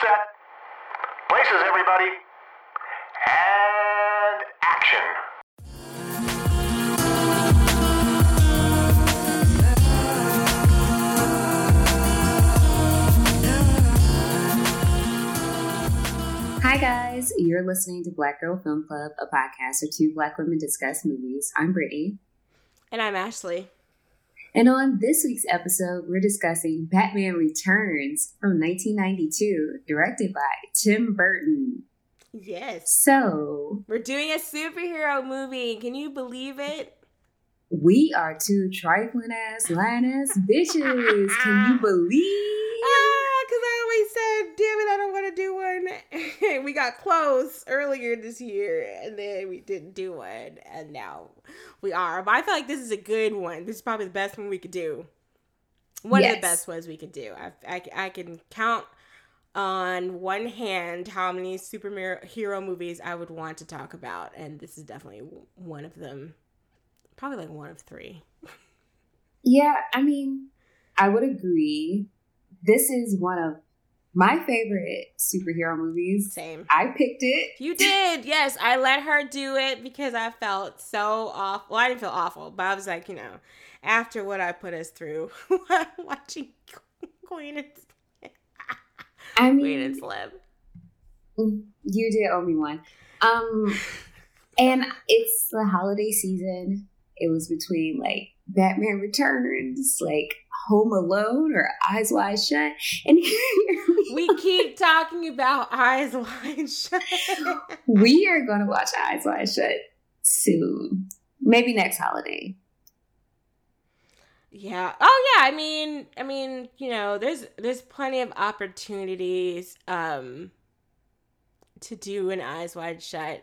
set. Places, everybody. And action. Hi, guys. You're listening to Black Girl Film Club, a podcast where two black women discuss movies. I'm Brittany. And I'm Ashley. And on this week's episode, we're discussing Batman Returns from 1992, directed by Tim Burton. Yes. So, We're doing a superhero movie. Can you believe it? we are two trifling ass, lying ass bitches. Can you believe? Ah, because I always said, damn it, I don't want to do one. we got close earlier this year, and then we didn't do one, and now we are. But I feel like this is a good one. This is probably the best one we could do. One of the best ones we could do. I, I, I can count on one hand how many superhero movies I would want to talk about, and this is definitely one of them. Probably like one of three. Yeah, I mean, I would agree. This is one of my favorite superhero movies. Same. I picked it. You did, yes. I let her do it because I felt so awful. Well, I didn't feel awful, but I was like, you know, after what I put us through, watching Queen and I Queen and mean, Slim. you did owe me one. Um, and it's the holiday season. It was between like Batman Returns, like Home Alone, or Eyes Wide Shut, and We keep talking about Eyes Wide Shut. we are going to watch Eyes Wide Shut soon, maybe next holiday. Yeah. Oh yeah. I mean, I mean, you know, there's there's plenty of opportunities um to do an Eyes Wide Shut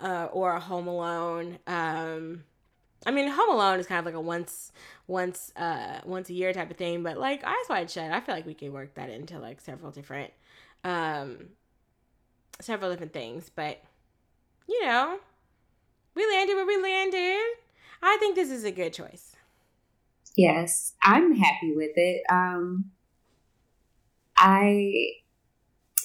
uh, or a Home Alone. Um, I mean, Home Alone is kind of like a once once uh once a year type of thing, but like Eyes Wide Shut, I feel like we could work that into like several different um several different things. But you know, we landed where we landed. I think this is a good choice. Yes, I'm happy with it. Um, I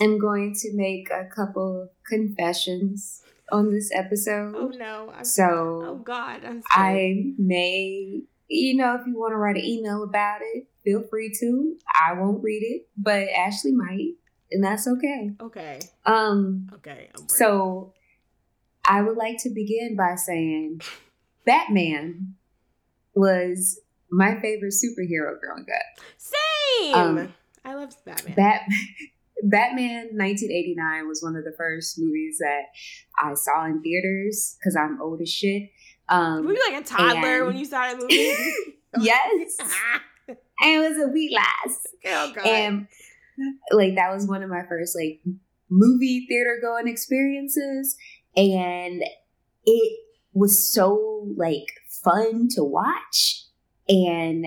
am going to make a couple confessions on this episode. Oh no! I'm, So oh God! I'm scared. I may, you know, if you want to write an email about it, feel free to. I won't read it, but Ashley might, and that's okay. okay. Um, Okay. So I would like to begin by saying Batman was my favorite superhero growing up. same. um, I love Batman. Bat Batman 1989 was one of the first movies that I saw in theaters because I'm old as shit. Um, Were you like a toddler and- when you saw that movie? yes, and it was a wheat lass, oh God. and like that was one of my first like movie theater going experiences, and it was so like fun to watch, and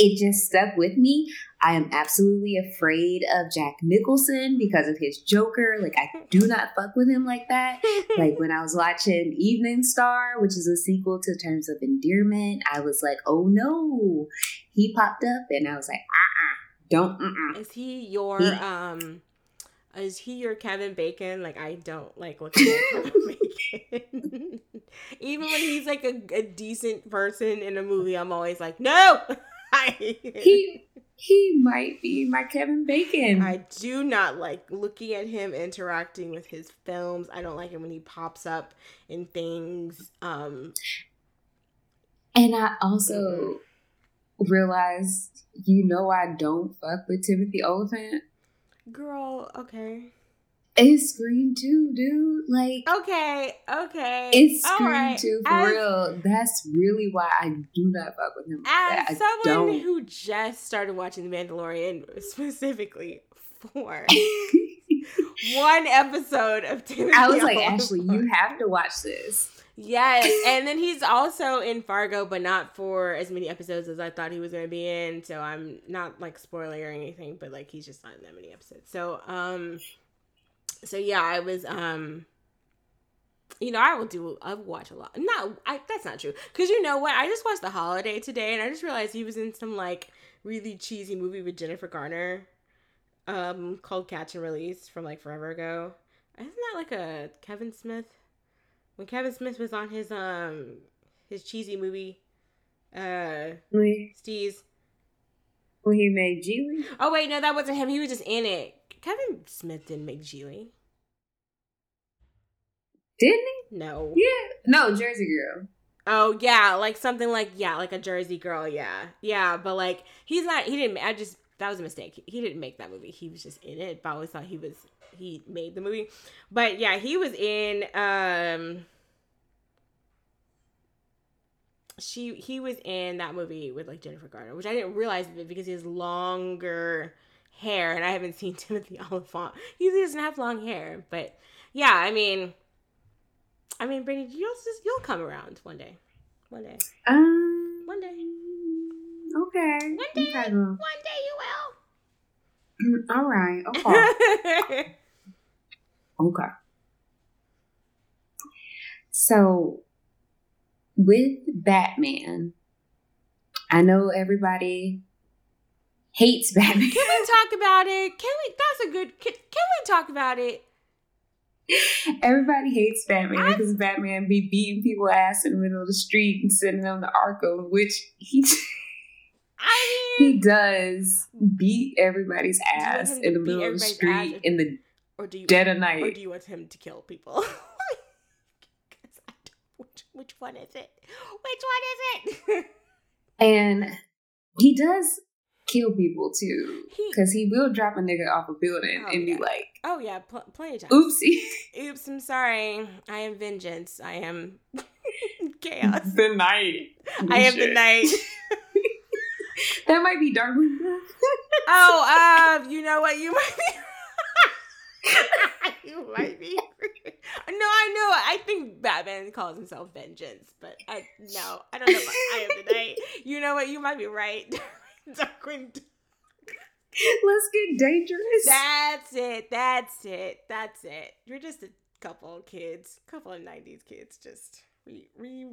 it just stuck with me. I am absolutely afraid of Jack Nicholson because of his Joker. Like I do not fuck with him like that. Like when I was watching Evening Star, which is a sequel to Terms of Endearment, I was like, oh no. He popped up and I was like, uh-uh, don't, uh-uh. is he your He- um? Is he your Kevin Bacon? Like I don't like looking at Kevin Bacon. Even when he's like a, a decent person in a movie, I'm always like, no. He he might be my Kevin Bacon. I do not like looking at him interacting with his films. I don't like it when he pops up in things. Um, and I also realized, you know, I don't fuck with Timothy Olyphant. girl, okay, It's Scream too, dude. Like okay, okay. it's Scream right. too for As- real. That's really why I do not fuck with him. As I someone who just started watching The Mandalorian specifically for one episode of Timothy I was like. Ashley, you have to watch this. Yes, and then he's also in Fargo, but not for as many episodes as I thought he was going to be in. So I'm not like spoiling or anything, but like he's just not in that many episodes. So um, so yeah, I was um, you know, I will do. I watch a lot. No, I that's not true. Cause you know what? I just watched The Holiday today, and I just realized he was in some like really cheesy movie with Jennifer Garner. um called Catch and Release from like forever ago. Isn't that like a Kevin Smith? When Kevin Smith was on his um his cheesy movie, uh Steez. when he made Gigli? Oh wait, no, that wasn't him. He was just in it. Kevin Smith didn't make Gigli. Didn't he? No. Yeah. No, Jersey Girl. Oh yeah, like something like yeah, like a Jersey girl, yeah, yeah. But like he's not. He didn't. I just that was a mistake. He, didn't make that movie. He was just in it. But I always thought he was. He made the movie. But yeah, he was in. um She he was in that movie with like Jennifer Garner, which I didn't realize because he has longer hair, and I haven't seen Timothy Olyphant. He doesn't have long hair, but yeah, I mean. I mean, Brittany, you'll just you'll come around one day, one day, Um. one day, Okay. one day, Okay. one day you will. All right. Okay. okay. So, with Batman, I know everybody hates Batman. can we talk about it? Can we? That's a good. Can, can we talk about it? Everybody hates Batman I- because Batman be beating people ass in the middle of the street and sending them to Arkham, which he I mean, he does beat everybody's ass in the middle of the street ass? in the or do you? dead of night. Or do you want him to kill people? Which, which one is it? Which one is it? And he does kill people too, because he will drop a nigga off a building Oh, and be yeah. like, oh yeah, pl- plenty of times. "Oopsie, Oops, I'm sorry. I am vengeance. I am chaos. the night." I am the night. That might be Darkwing Duck. Oh, um, you know what? You might be. you might be. No, I know. I think Batman calls himself Vengeance, but I no, I don't know. About I am the night. You know what? You might be right. Darkwing. Duck. Let's get dangerous. That's it. That's it. That's it. You're just a couple of kids, couple of '90s kids, just re, re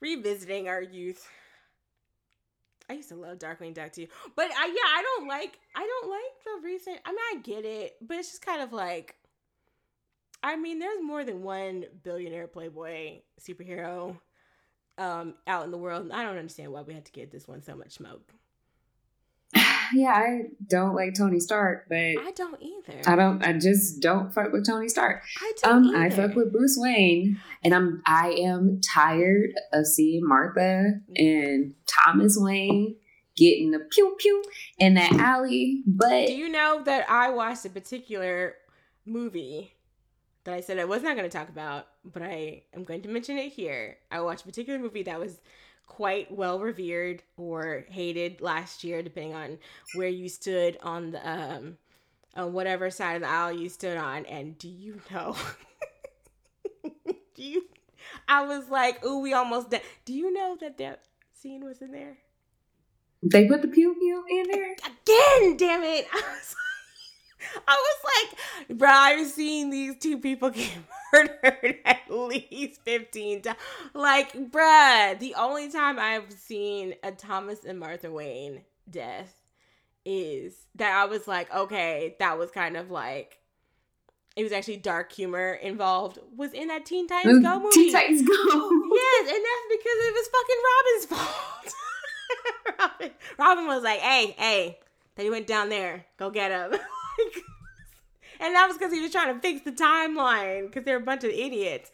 revisiting our youth. I used to love Darkwing Duck too, but I yeah, I don't like I don't like the recent. I mean, I get it, but it's just kind of like. I mean, there's more than one billionaire playboy superhero um, out in the world. I don't understand why we had to give this one so much smoke. Yeah, I don't like Tony Stark, but I don't either. I don't. I just don't fuck with Tony Stark. I don't Um, I fuck with Bruce Wayne, and I'm I am tired of seeing Martha and Thomas Wayne getting the pew pew in that alley. But Do you know that I watched a particular movie that I said I was not going to talk about, but I am going to mention it here. I watched a particular movie that was quite well revered or hated last year, depending on where you stood on the um on whatever side of the aisle you stood on. And do you know? do you? I was like, "Ooh, we almost done." Do you know that that scene was in there? they put the pew pew in there. again, damn it. I was like, I was like, bro, I've seen these two people get murdered at least 15 times. Like, bruh, the only time I've seen a Thomas and Martha Wayne death is that I was like, okay, that was kind of like, it was actually dark humor involved, was in that Teen Titans mm, Go movie. Teen Titans Go. Yes, and that's because it was fucking Robin's fault. Robin, Robin was like, "Hey, hey, they went down there. Go get him." and that was because he was trying to fix the timeline because they're a bunch of idiots.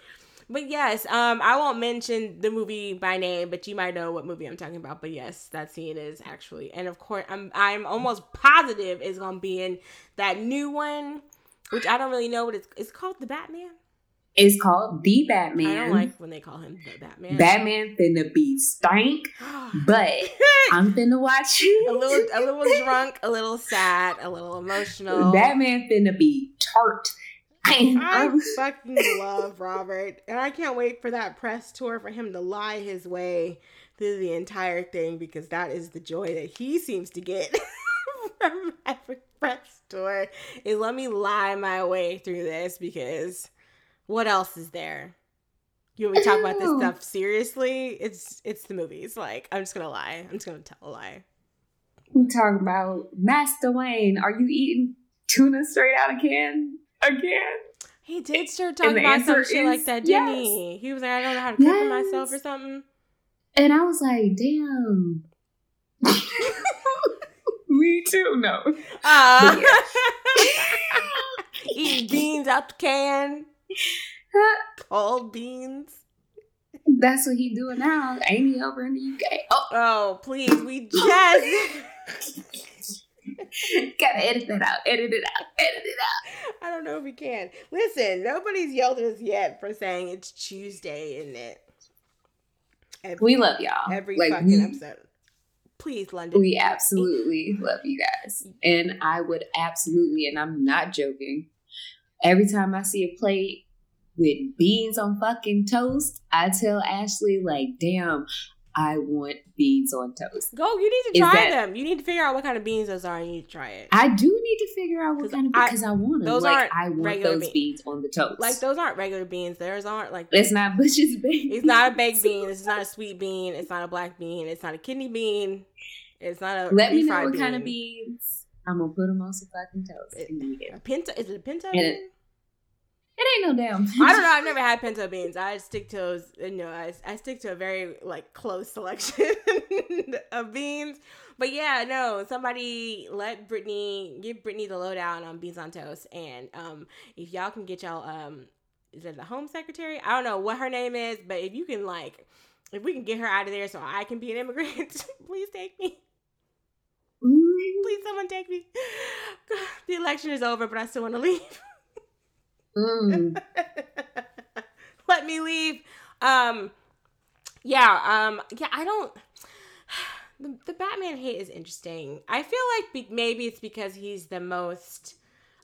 But yes, um, I won't mention the movie by name, but you might know what movie I'm talking about. But yes, that scene is actually, and of course, I'm I'm almost positive is gonna be in that new one, which I don't really know what it's it's called, the Batman. It's called The Batman. I don't like when they call him the Batman. Batman finna be stank, but I'm finna watch a little a little drunk, a little sad, a little emotional. Batman finna be tart. I fucking love Robert, and I can't wait for that press tour for him to lie his way through the entire thing because that is the joy that he seems to get from every press tour. Is let me lie my way through this because what else is there? You want me to talk about this stuff seriously? It's it's the movies. Like I'm just gonna lie. I'm just gonna tell a lie. We talking about Master Wayne. Are you eating tuna straight out of a can again? He did start talking about some answer shit like that, didn't yes. he? He was like, I don't know how to cook for myself or something. And I was like, damn. Me too. No. Uh, But eating beans out the can, cold beans. That's what he doing now. Amy over in the UK? Oh, Oh, please, we just. gotta edit that out. Edit it out. Edit it out. I don't know if we can. Listen, nobody's yelled at us yet for saying it's Tuesday, isn't it? Every, We love y'all. every like fucking we, episode. Please, London. we absolutely love you guys, and I would absolutely, and I'm not joking. Every time I see a plate with beans on fucking toast, I tell Ashley like, "Damn, I want beans on toast." Go, you need to try that- them. You need to figure out what kind of beans those are and you need to try it. I do need to figure out what kind of I- because I, want them. those like aren't I want regular those beans. beans on the toast. Like those aren't regular beans. Theirs aren't like It's not Bush's beans. It's not a baked bean. It's not a sweet bean. It's not a black bean. It's not a kidney bean. It's not a Let me know what bean. kind of beans. I'm gonna put them on some fucking toast. It- and eat it. A pinto? Is it a pinto And bean? it- It ain't no damn. I don't know. I've never had pinto beans. I stick to those. You know, I, I stick to a very like close selection of beans. But yeah, no. Somebody let Brittany give Brittany the lowdown on beans on toast. And um, if y'all can get y'all um, is it the home secretary? I don't know what her name is, but if you can like, if we can get her out of there so I can be an immigrant, please take me. Please, someone take me. The election is over, but I still want to leave. mm. Let me leave. Um, yeah, um, yeah. I don't. The, the Batman hate is interesting. I feel like be, maybe it's because he's the most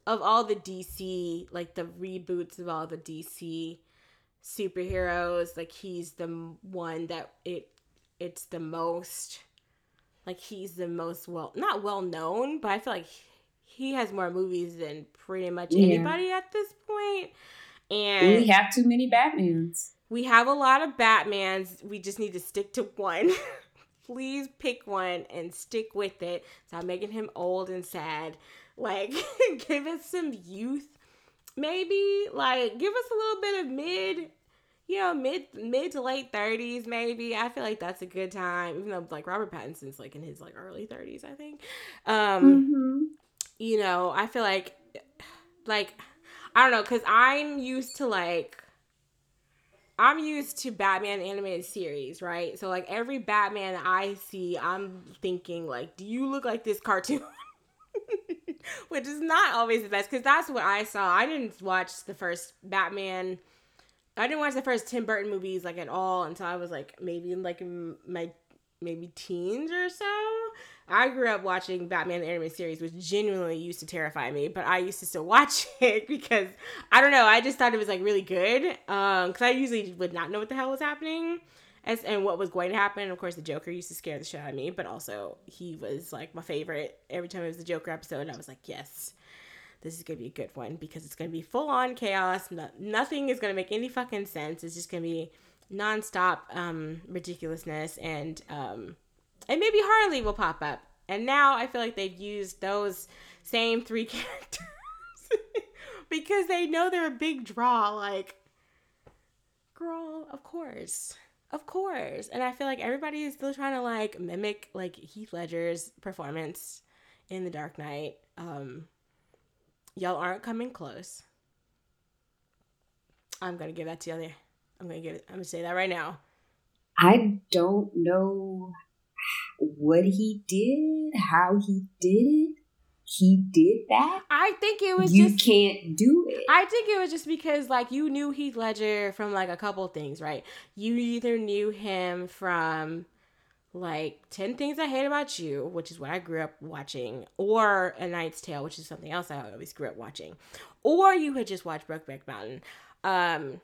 of all the DC, like the reboots of all the DC superheroes. Like he's the one that it it's the most like he's the most well not well known, but I feel like he has more movies than pretty much Yeah. anybody at this point. And We have too many Batmans. we have a lot of Batmans. We just need to stick to one. Please pick one and stick with it. Stop making him old and sad. Like, give us some youth. Maybe like give us a little bit of mid, you know, mid mid to late thirties. Maybe I feel like that's a good time. Even though like Robert Pattinson's like in his like early thirties, I think. Um, Mhm. you know, I feel like, like, I don't know, cause I'm used to like, I'm used to Batman animated series, right? So like every Batman I see, I'm thinking like, do you look like this cartoon? Which is not always the best, cause that's what I saw. I didn't watch the first Batman. I didn't watch the first Tim Burton movies like at all until I was like maybe in like my maybe teens or so. I grew up watching Batman the animated series, which genuinely used to terrify me, but I used to still watch it because I don't know. I just thought it was like really good. Um, because I usually would not know what the hell was happening, as and what was going to happen. Of course, the Joker used to scare the shit out of me, but also he was like my favorite. Every time it was the Joker episode, I was like, yes. This is gonna be a good one because it's gonna be full on chaos. No, nothing is gonna make any fucking sense. It's just gonna be nonstop um, ridiculousness, and um, and maybe Harley will pop up. And now I feel like they've used those same three characters because they know they're a big draw. Like, girl, of course, of course. And I feel like everybody is still trying to like mimic like Heath Ledger's performance in The Dark Knight. Um, y'all aren't coming close. I'm gonna give that to y'all I'm gonna give it. I'm gonna say that right now. I don't know what he did, how he did it. He did that. I think it was You just. can't do it. I think it was just because like you knew Heath Ledger from like a couple things, right? You either knew him from like 10 Things I Hate About You, which is what I grew up watching, or A Knight's Tale, which is something else I always grew up watching. Or you had just watched Brokeback Mountain. Um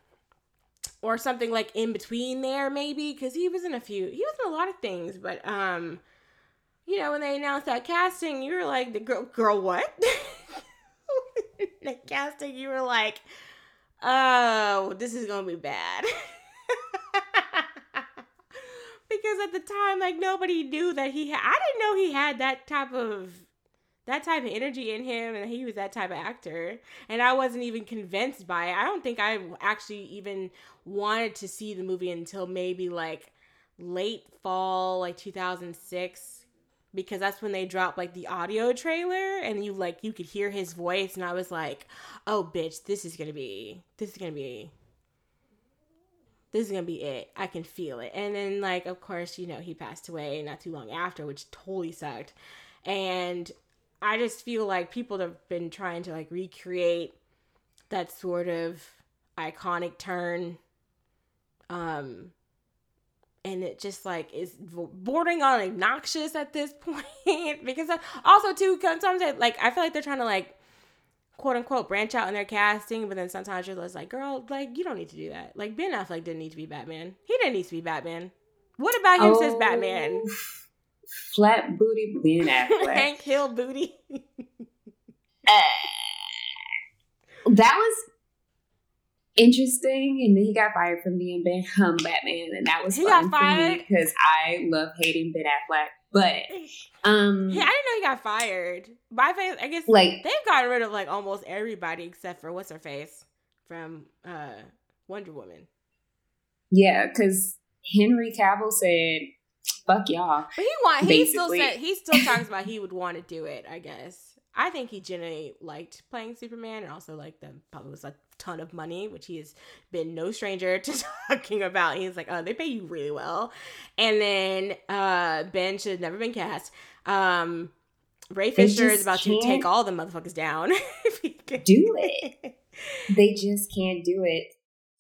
or something like in between there maybe cuz he was in a few he was in a lot of things, but um you know, when they announced that casting, you were like the girl girl what? the casting, you were like, oh, this is gonna be bad. because at the time, like nobody knew that he had. I didn't know he had that type of that type of energy in him, and he was that type of actor. And I wasn't even convinced by it. I don't think I actually even wanted to see the movie until maybe like late fall, like 2006 because that's when they dropped like the audio trailer and you like you could hear his voice and I was like, "Oh bitch, this is to be this is to be this is to be it. I can feel it." And then like of course, you know, he passed away not too long after, which totally sucked. And I just feel like people have been trying to like recreate that sort of iconic turn um and it just like is bordering on obnoxious at this point because also too sometimes I, like I feel like they're trying to like quote unquote branch out in their casting, but then sometimes you're just like, girl, like you don't need to do that. Like Ben Affleck didn't need to be Batman. He didn't need to be Batman. What about him oh, says Batman? Flat booty Ben Affleck. Hank Hill booty. uh, that was interesting. And then he got fired from being Ben, um, Batman, and that was he fun got fired because I love hating Ben Affleck. But um, yeah, I didn't know he got fired. My face, I guess, like they've gotten rid of like almost everybody except for what's her face from uh Wonder Woman. Yeah, because Henry Cavill said, "Fuck y'all." But he want. He still said he still talks about he would want to do it. I guess. I think he genuinely liked playing Superman and also like the probably was a ton of money, which he has been no stranger to talking about. He's like, oh, they pay you really well. And then uh Ben should have never been cast. Um Ray Fisher is about to take all the motherfuckers down. do it. they just can't do it.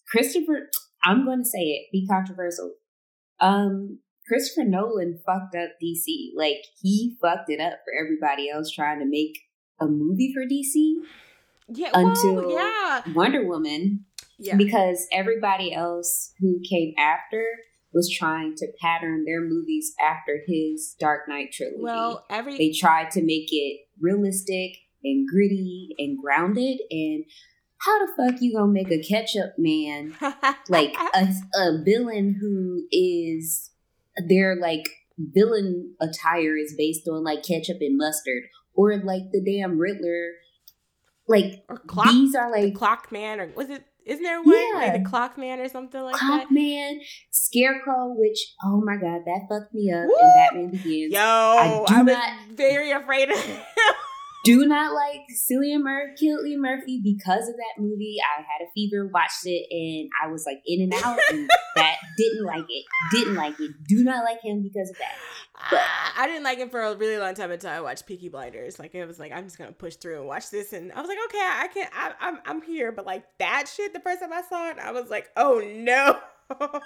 Christopher, I'm going to say it, be controversial. Um, Christopher Nolan fucked up DC. Like he fucked it up for everybody else trying to make a movie for DC yeah, until yeah. Wonder Woman. Yeah. Because everybody else who came after was trying to pattern their movies after his Dark Knight trilogy. Well, every they tried to make it realistic and gritty and grounded and how the fuck you gonna make a ketchup man like a, a villain who is their like villain attire is based on like ketchup and mustard or like the damn Riddler. Like or clock, these are like the clock man or was it isn't there one yeah. like the clock man or something like clock that? man, scarecrow, which oh my god, that fucked me up Woo! in Batman Begins. Yo, I, do I not, very afraid of do not like Cillian Murphy, Murphy because of that movie. I had a fever, watched it, and I was like in and out. And that didn't like it. Didn't like it. Do not like him because of that. But I didn't like him for a really long time until I watched Peaky Blinders. Like it was like I'm just gonna push through and watch this, and I was like, okay, I can, I, I'm, I'm here. But like that shit, the first time I saw it, I was like, oh no.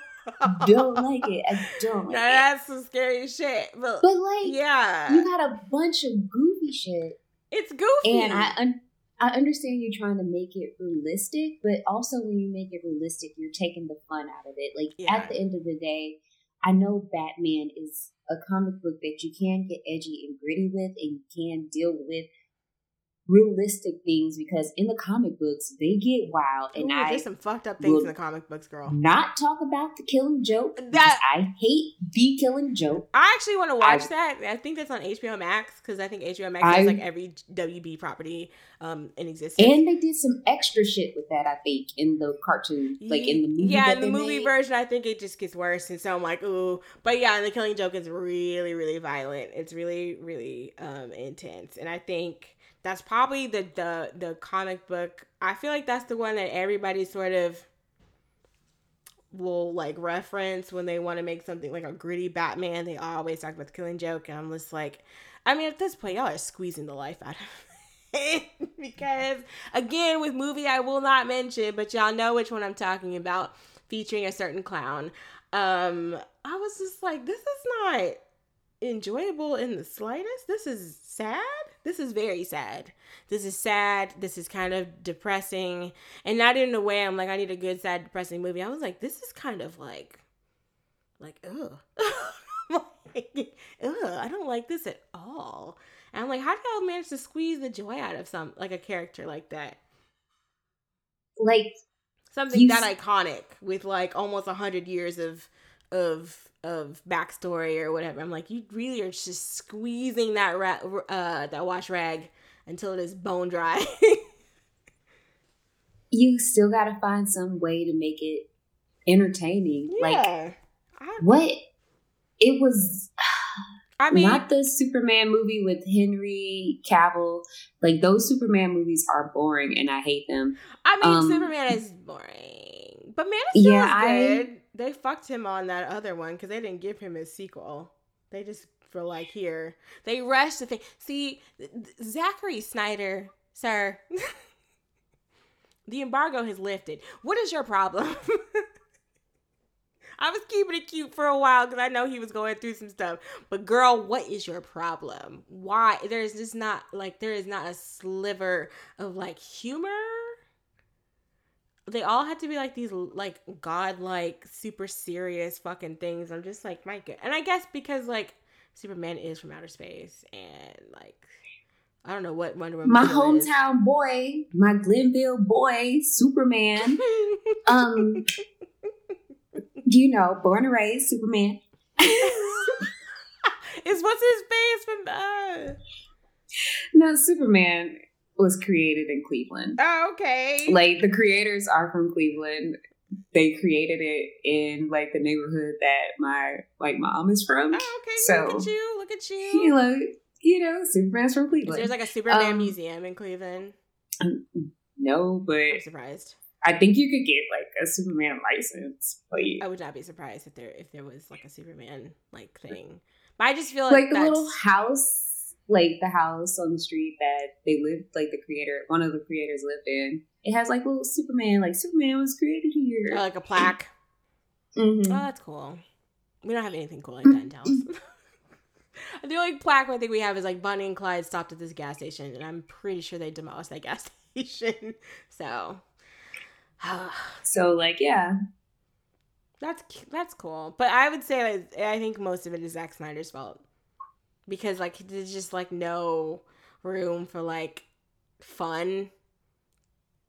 don't like it. I don't like now, it. That's some scary shit. But, but like, yeah, you got a bunch of goofy shit it's goofy. And I un- I understand you're trying to make it realistic, but also when you make it realistic, you're taking the fun out of it. Like yeah. at the end of the day, I know Batman is a comic book that you can get edgy and gritty with and you can deal with realistic things because in the comic books they get wild and Ooh, I there's some fucked up things in the comic books, girl. Not talk about the killing joke. That I hate the killing joke. I actually want to watch I, that. I think that's on HBO Max because I think HBO Max I, has like every WB property um in existence. And they did some extra shit with that. I think in the cartoon, like in the movie. Yeah, in the movie made. version, I think it just gets worse, and so I'm like, ooh. But yeah, the killing joke is really, really violent. It's really, really um intense, and I think that's probably the the the comic book. I feel like that's the one that everybody sort of will like reference when they want to make something like a gritty Batman. They always talk about the Killing Joke, and I'm just like, I mean, at this point, y'all are squeezing the life out of it because again, with movie I will not mention, but y'all know which one I'm talking about, featuring a certain clown. Um, I was just like, this is not enjoyable in the slightest. This is sad. This is very sad. This is sad. This is kind of depressing. And not in a way I'm like, I need a good, sad, depressing movie. I was like, this is kind of like, like, ugh. like, ugh, I don't like this at all. And I'm like, how do y'all manage to squeeze the joy out of some, like a character like that? Like, something that iconic with like almost a hundred years of of of backstory or whatever. I'm like, you really are just squeezing that ra- uh that wash rag until it is bone dry. you still got to find some way to make it entertaining. Like. I, what it was I mean, not the Superman movie with Henry Cavill. Like those Superman movies are boring and I hate them. I mean, um, Superman is boring, but Man of Steel Yeah, is I- good. They fucked him on that other one because they didn't give him his sequel. They just were like, here. They rushed the thing. See, Zachary Snyder, sir, the embargo has lifted. What is your problem? I was keeping it cute for a while because I know he was going through some stuff. But girl, what is your problem? Why there's just not like there is not a sliver of like humor. They all had to be like these like godlike, super serious fucking things. I'm just like, my god. And I guess because like Superman is from outer space and like I don't know what Wonder Woman. My still is. hometown boy, my Glenville boy, Superman. Um, you know, born and raised Superman. Is what's his face from uh no, Superman was created in Cleveland. Oh, okay. Like the creators are from Cleveland. They created it in like the neighborhood that my like mom is from. oh, okay. so- look at you. Look at you. You know, you know, Superman's from Cleveland. There's like a Superman Um, museum in Cleveland. no, but I'm surprised. I think you could get like a Superman license plate. I would not be surprised if there if there was like a Superman like thing. But I just feel like like, the little house, like the house on the street that they lived, like the creator, one of the creators lived in. It has like little Superman, like Superman was created here. or like a plaque. Mhm. Oh, that's cool. We don't have anything cool like that in Dallas. the only plaque I think we have is like Bonnie and Clyde stopped at this gas station, and I'm pretty sure they demolished that gas station. So So like, yeah, that's that's cool. But I would say like, I think most of it is Zack Snyder's fault because like there's just like no room for like fun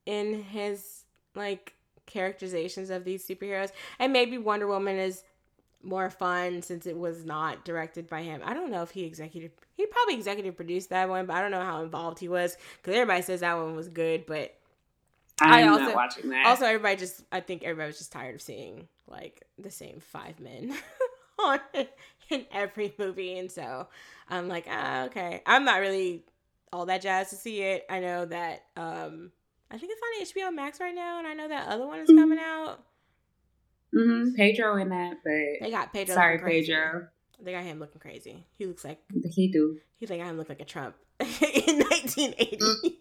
in his like characterizations of these superheroes, and maybe Wonder Woman is more fun since it was not directed by him. I don't know if he executive he probably executive produced that one, but I don't know how involved he was because everybody says that one was good, but I I'm also- not watching that. also everybody just I think everybody was just tired of seeing like the same five men on in every movie, and so I'm like, ah, okay. I'm not really all that jazzed to see it. I know that um I think it's on HBO Max right now, and I know that other one is coming out. Mm-hmm. Pedro in that, but They got Pedro. sorry. Pedro. They got him looking crazy. He looks like He do. he like I him look like a Trump in 1980,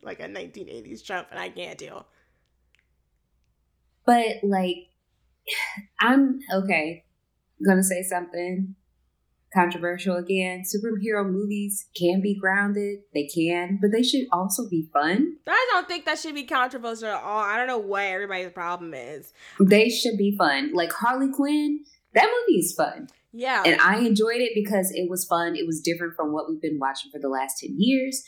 like a 1980s Trump, and I can't deal. But like, I'm okay. Gonna say something controversial again. Superhero movies can be grounded. They can, but they should also be fun. I don't think that should be controversial at all. I don't know what everybody's problem is. They should be fun. Like Harley Quinn, that movie is fun. Yeah. And I enjoyed it because it was fun. It was different from what we've been watching for the last 10 years.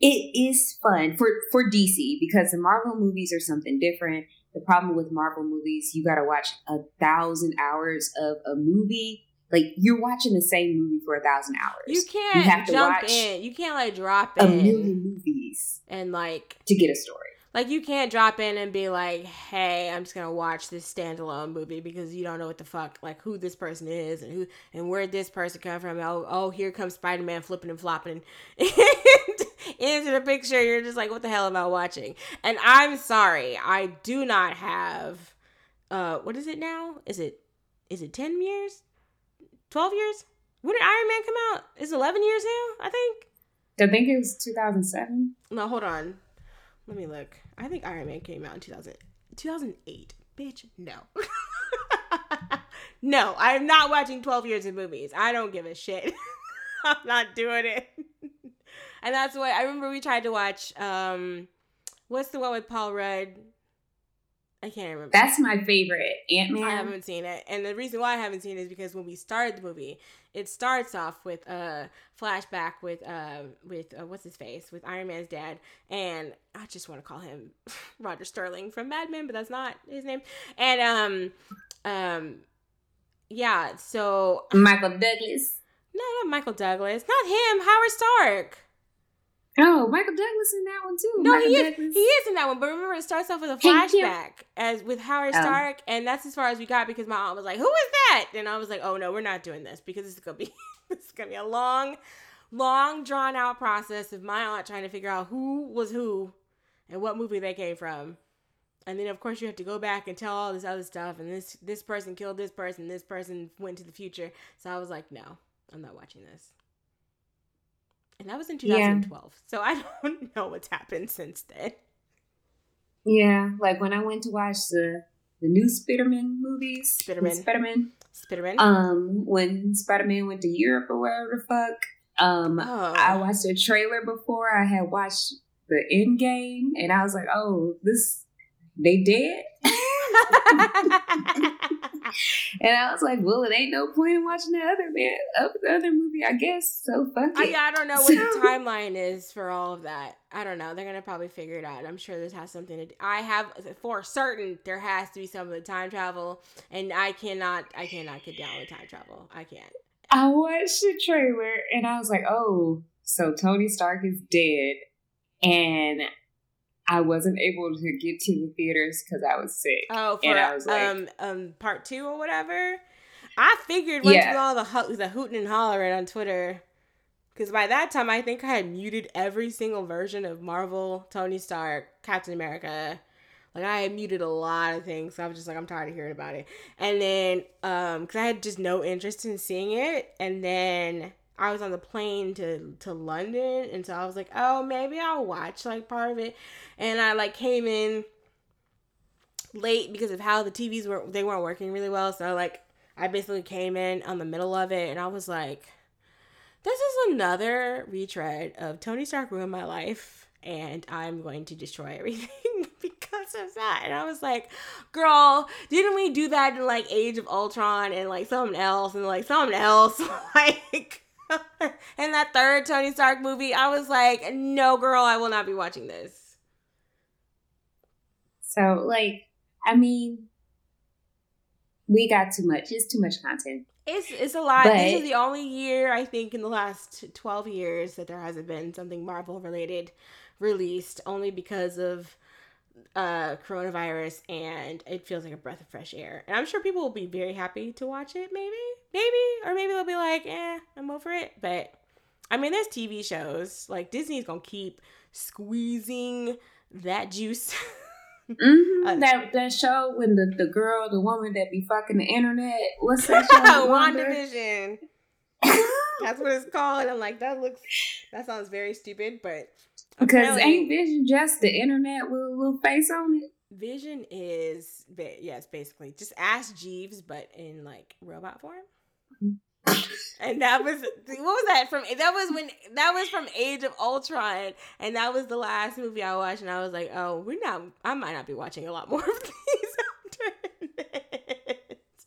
It is fun for, for DC because the Marvel movies are something different. The problem with Marvel movies, you got to watch a thousand hours of a movie. Like you're watching the same movie for a thousand hours. you can't you have to jump watch in. You can't like drop in a million movies and like to get a story. like you can't drop in and be like, "Hey, I'm just gonna watch this standalone movie" because you don't know what the fuck like who this person is and who and where this person come from. Oh, oh, here comes Spider Man flipping and flopping into the picture. You're just like, "What the hell am I watching?" And I'm sorry, I do not have. Uh, what is it now? Is it is it ten years? Twelve years? When did Iron Man come out? It's eleven years now, I think. I think it was 2007. No, hold on. Let me look. I think Iron Man came out in 2000, 2008. Bitch, no. no, I'm not watching 12 years of movies. I don't give a shit. I'm not doing it. And that's what I remember we tried to watch um what's the one with Paul Rudd? I can't remember. That's my favorite. Ant Man. I haven't seen it. And the reason why I haven't seen it is because when we started the movie, it starts off with a flashback with uh with uh, what's his face with Iron Man's dad, and I just want to call him Roger Sterling from Mad Men, but that's not his name. And um um yeah, so Michael Douglas. no, not Michael Douglas, not him, Howard Stark. Oh, Michael Douglas in that one too. No, Michael he is. Douglas. He is in that one. But remember, it starts off with a flashback as with Howard Oh. Stark, and that's as far as we got because my aunt was like, "Who is that?" And I was like, "Oh no, we're not doing this because this is gonna be this is gonna be a long, long drawn out process of my aunt trying to figure out who was who and what movie they came from." And then of course you have to go back and tell all this other stuff, and this this person killed this person, this person went to the future. So I was like, no, I'm not watching this. And that was in Yeah. 2012. So I don't know what's happened since then. Yeah, like when I went to watch the the new Spiderman movies. Spiderman. Spiderman. Spiderman. Um, when Spider-Man went to Europe or wherever the fuck. Um, oh. I watched a trailer before. I had watched the end game, and I was like, "Oh, this they dead." And I was like, "Well, it ain't no point in watching the other man, uh, the other movie, I guess." So fuck it. yeah, I don't know what the timeline is for all of that. I don't know. They're gonna probably figure it out. I'm sure this has something to. do. I have for certain there has to be some of the time travel, and I cannot. I cannot get down with time travel. I can't. I watched the trailer, and I was like, "Oh, so Tony Stark is dead," and I wasn't able to get to the theaters because I was sick. Oh, for And I was like- um um part two or whatever. I figured went Yeah. all the hu- the hooting and hollering on Twitter. Because by that time, I think I had muted every single version of Marvel, Tony Stark, Captain America. Like I had muted a lot of things. So I was just like, I'm tired of hearing about it. And then, um, because I had just no interest in seeing it. And then I was on the plane to to London, and so I was like, oh, maybe I'll watch like part of it. And I like came in late because of how the TVs were they weren't working really well. So like I basically came in on the middle of it and I was like, this is another retread of Tony Stark ruined my life and I'm going to destroy everything because of that. And I was like, girl, didn't we do that in like Age of Ultron and like something else and like something else? like in that third Tony Stark movie, I was like, no, girl, I will not be watching this. So, like, I mean, we got too much. It's too much content. It's it's a lot. this is the only year I think in the last twelve years that there hasn't been something Marvel related released, only because of uh coronavirus, and it feels like a breath of fresh air. And I'm sure people will be very happy to watch it. Maybe, maybe, or maybe they'll be like, "Eh, I'm over it." But I mean, there's TV shows like Disney's gonna keep squeezing that juice. Mm-hmm. Uh, that that show when the, the girl, the woman that be fucking the internet. What's that show? Wanda? WandaVision. That's what it's called. I'm like, that looks, that sounds very stupid, but Because ain't Vision just the internet with a little face on it? Vision is, ba- yes, basically just ask Jeeves, but in like robot form. and that was what was that from? That was when that was from Age of Ultron, and that was the last movie I watched, and I was like, oh, we're not. I might not be watching a lot more of these after this.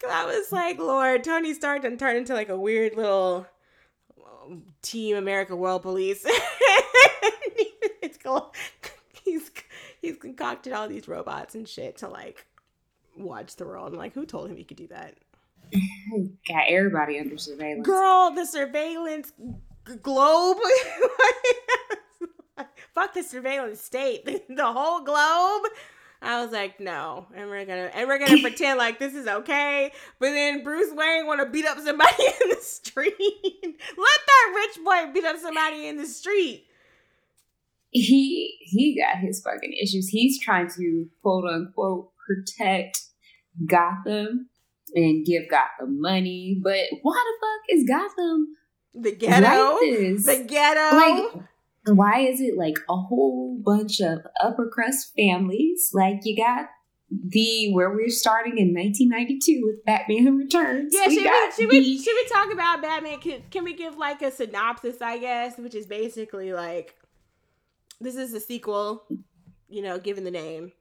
Cause I was like, Lord, Tony Stark done turned into like a weird little um, Team America World Police. He's he's concocted all these robots and shit to like watch the world. I'm like, who told him he could do that? Got everybody under surveillance. Girl, the surveillance globe. Fuck the surveillance state. The whole globe. I was like, no, and we're gonna and we're gonna pretend like this is okay. But then Bruce Wayne want to beat up somebody in the street. Let that rich boy beat up somebody in the street. He he got his fucking issues. He's trying to quote unquote protect Gotham and give Gotham money, but why the fuck is Gotham The ghetto. like this? The ghetto. like why is it like a whole bunch of upper crust families? Like you got the where we're starting in 1992 with Batman Who Returns. Yeah, we should we, should, we, should we talk about Batman? Can, can we give like a synopsis, I guess, which is basically like this is a sequel, you know, given the name.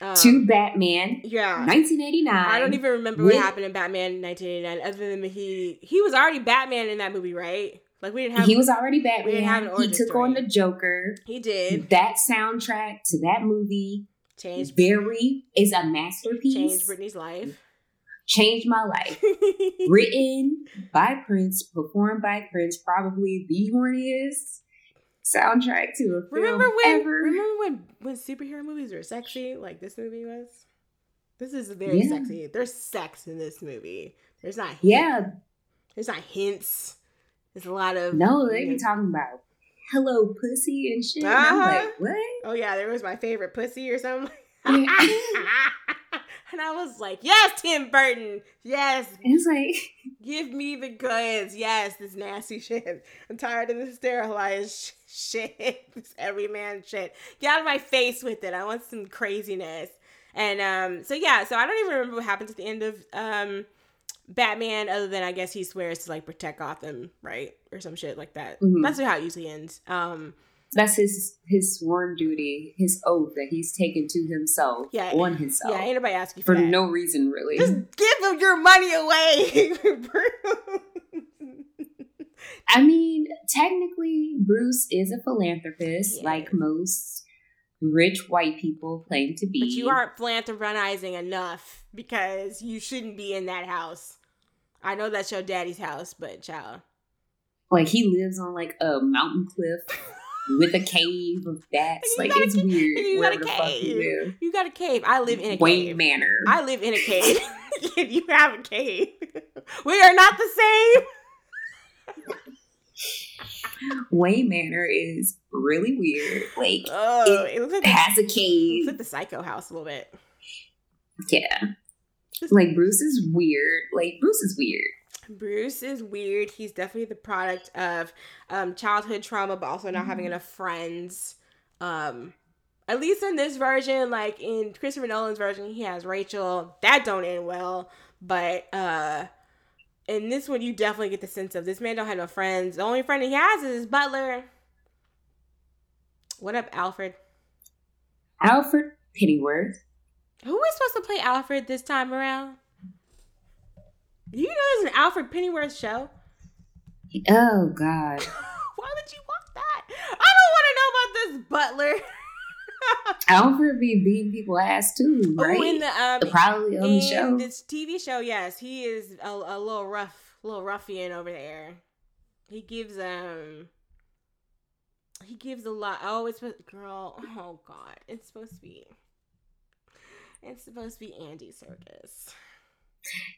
Um, to Batman yeah. 1989. I don't even remember what happened in Batman 1989 other than he he was already Batman in that movie, right? Like we didn't have he was already we didn't have Batman. an He took story. on the Joker. he did That soundtrack to that movie change very is a masterpiece. change Brittany's life. changed my life. Written by Prince, performed by Prince, probably the horniest soundtrack to a film remember when? ever. Remember when when superhero movies were sexy, like this movie was? This is very Yeah. sexy. There's sex in this movie. There's not. yeah, There's not hints. There's a lot of no, they be talking about hello pussy and shit. And I'm Uh-huh. like, what? Oh yeah, there was my favorite pussy or something. And I was like, yes, Tim Burton. Yes, it's like, give me the goods. Yes, this nasty shit. I'm tired of this sterilized shit. This everyman shit. Get out of my face with it. I want some craziness. And um, so yeah, so I don't even remember what happens at the end of um Batman, other than I guess he swears to like protect Gotham, right? Or some shit like that. Mhm. That's how it usually ends. Um that's his his sworn duty, his oath that he's taken to himself Yeah. on himself yeah, anybody nobody asking for, for that. no reason, really. Just give him your money away. I mean, technically, Bruce is a philanthropist, Yeah. like most rich white people claim to be. but you aren't philanthropizing enough because you shouldn't be in that house. I know that's your daddy's house, but child. like he lives on like a mountain cliff with a cave of bats. You Like a it's weird. you got a the fuck he cave. live? You got a cave. I live in a cave. Wayne cave. Manor. I live in a cave. if you have a cave. we are not the same. Wayne Manor is really weird. Like Oh, it, looks like it the, has a looks cave. like the Psycho House a little bit. Yeah. Like Bruce is weird. Like Bruce is weird. Bruce is weird. He's definitely the product of um, childhood trauma, but also not having enough friends. Um, at least in this version, like in Christopher Nolan's version, he has Rachel. That don't end well. But uh, in this one, you definitely get the sense of this man don't have no friends. The only friend he has is his butler. What up, Alfred? Alfred Pennyworth. Who was supposed to play Alfred this time around? You know there's an Alfred Pennyworth show. Oh God. Why would you want that? I don't want to know about this butler. Alfred be beating people ass too, right? Oh, in the um, Probably on the show. this TV show, yes, he is a, a little rough, little ruffian over there. He gives um, he gives a lot. Oh, it's girl. Oh God, it's supposed to be. It's supposed to be Andy Serkis.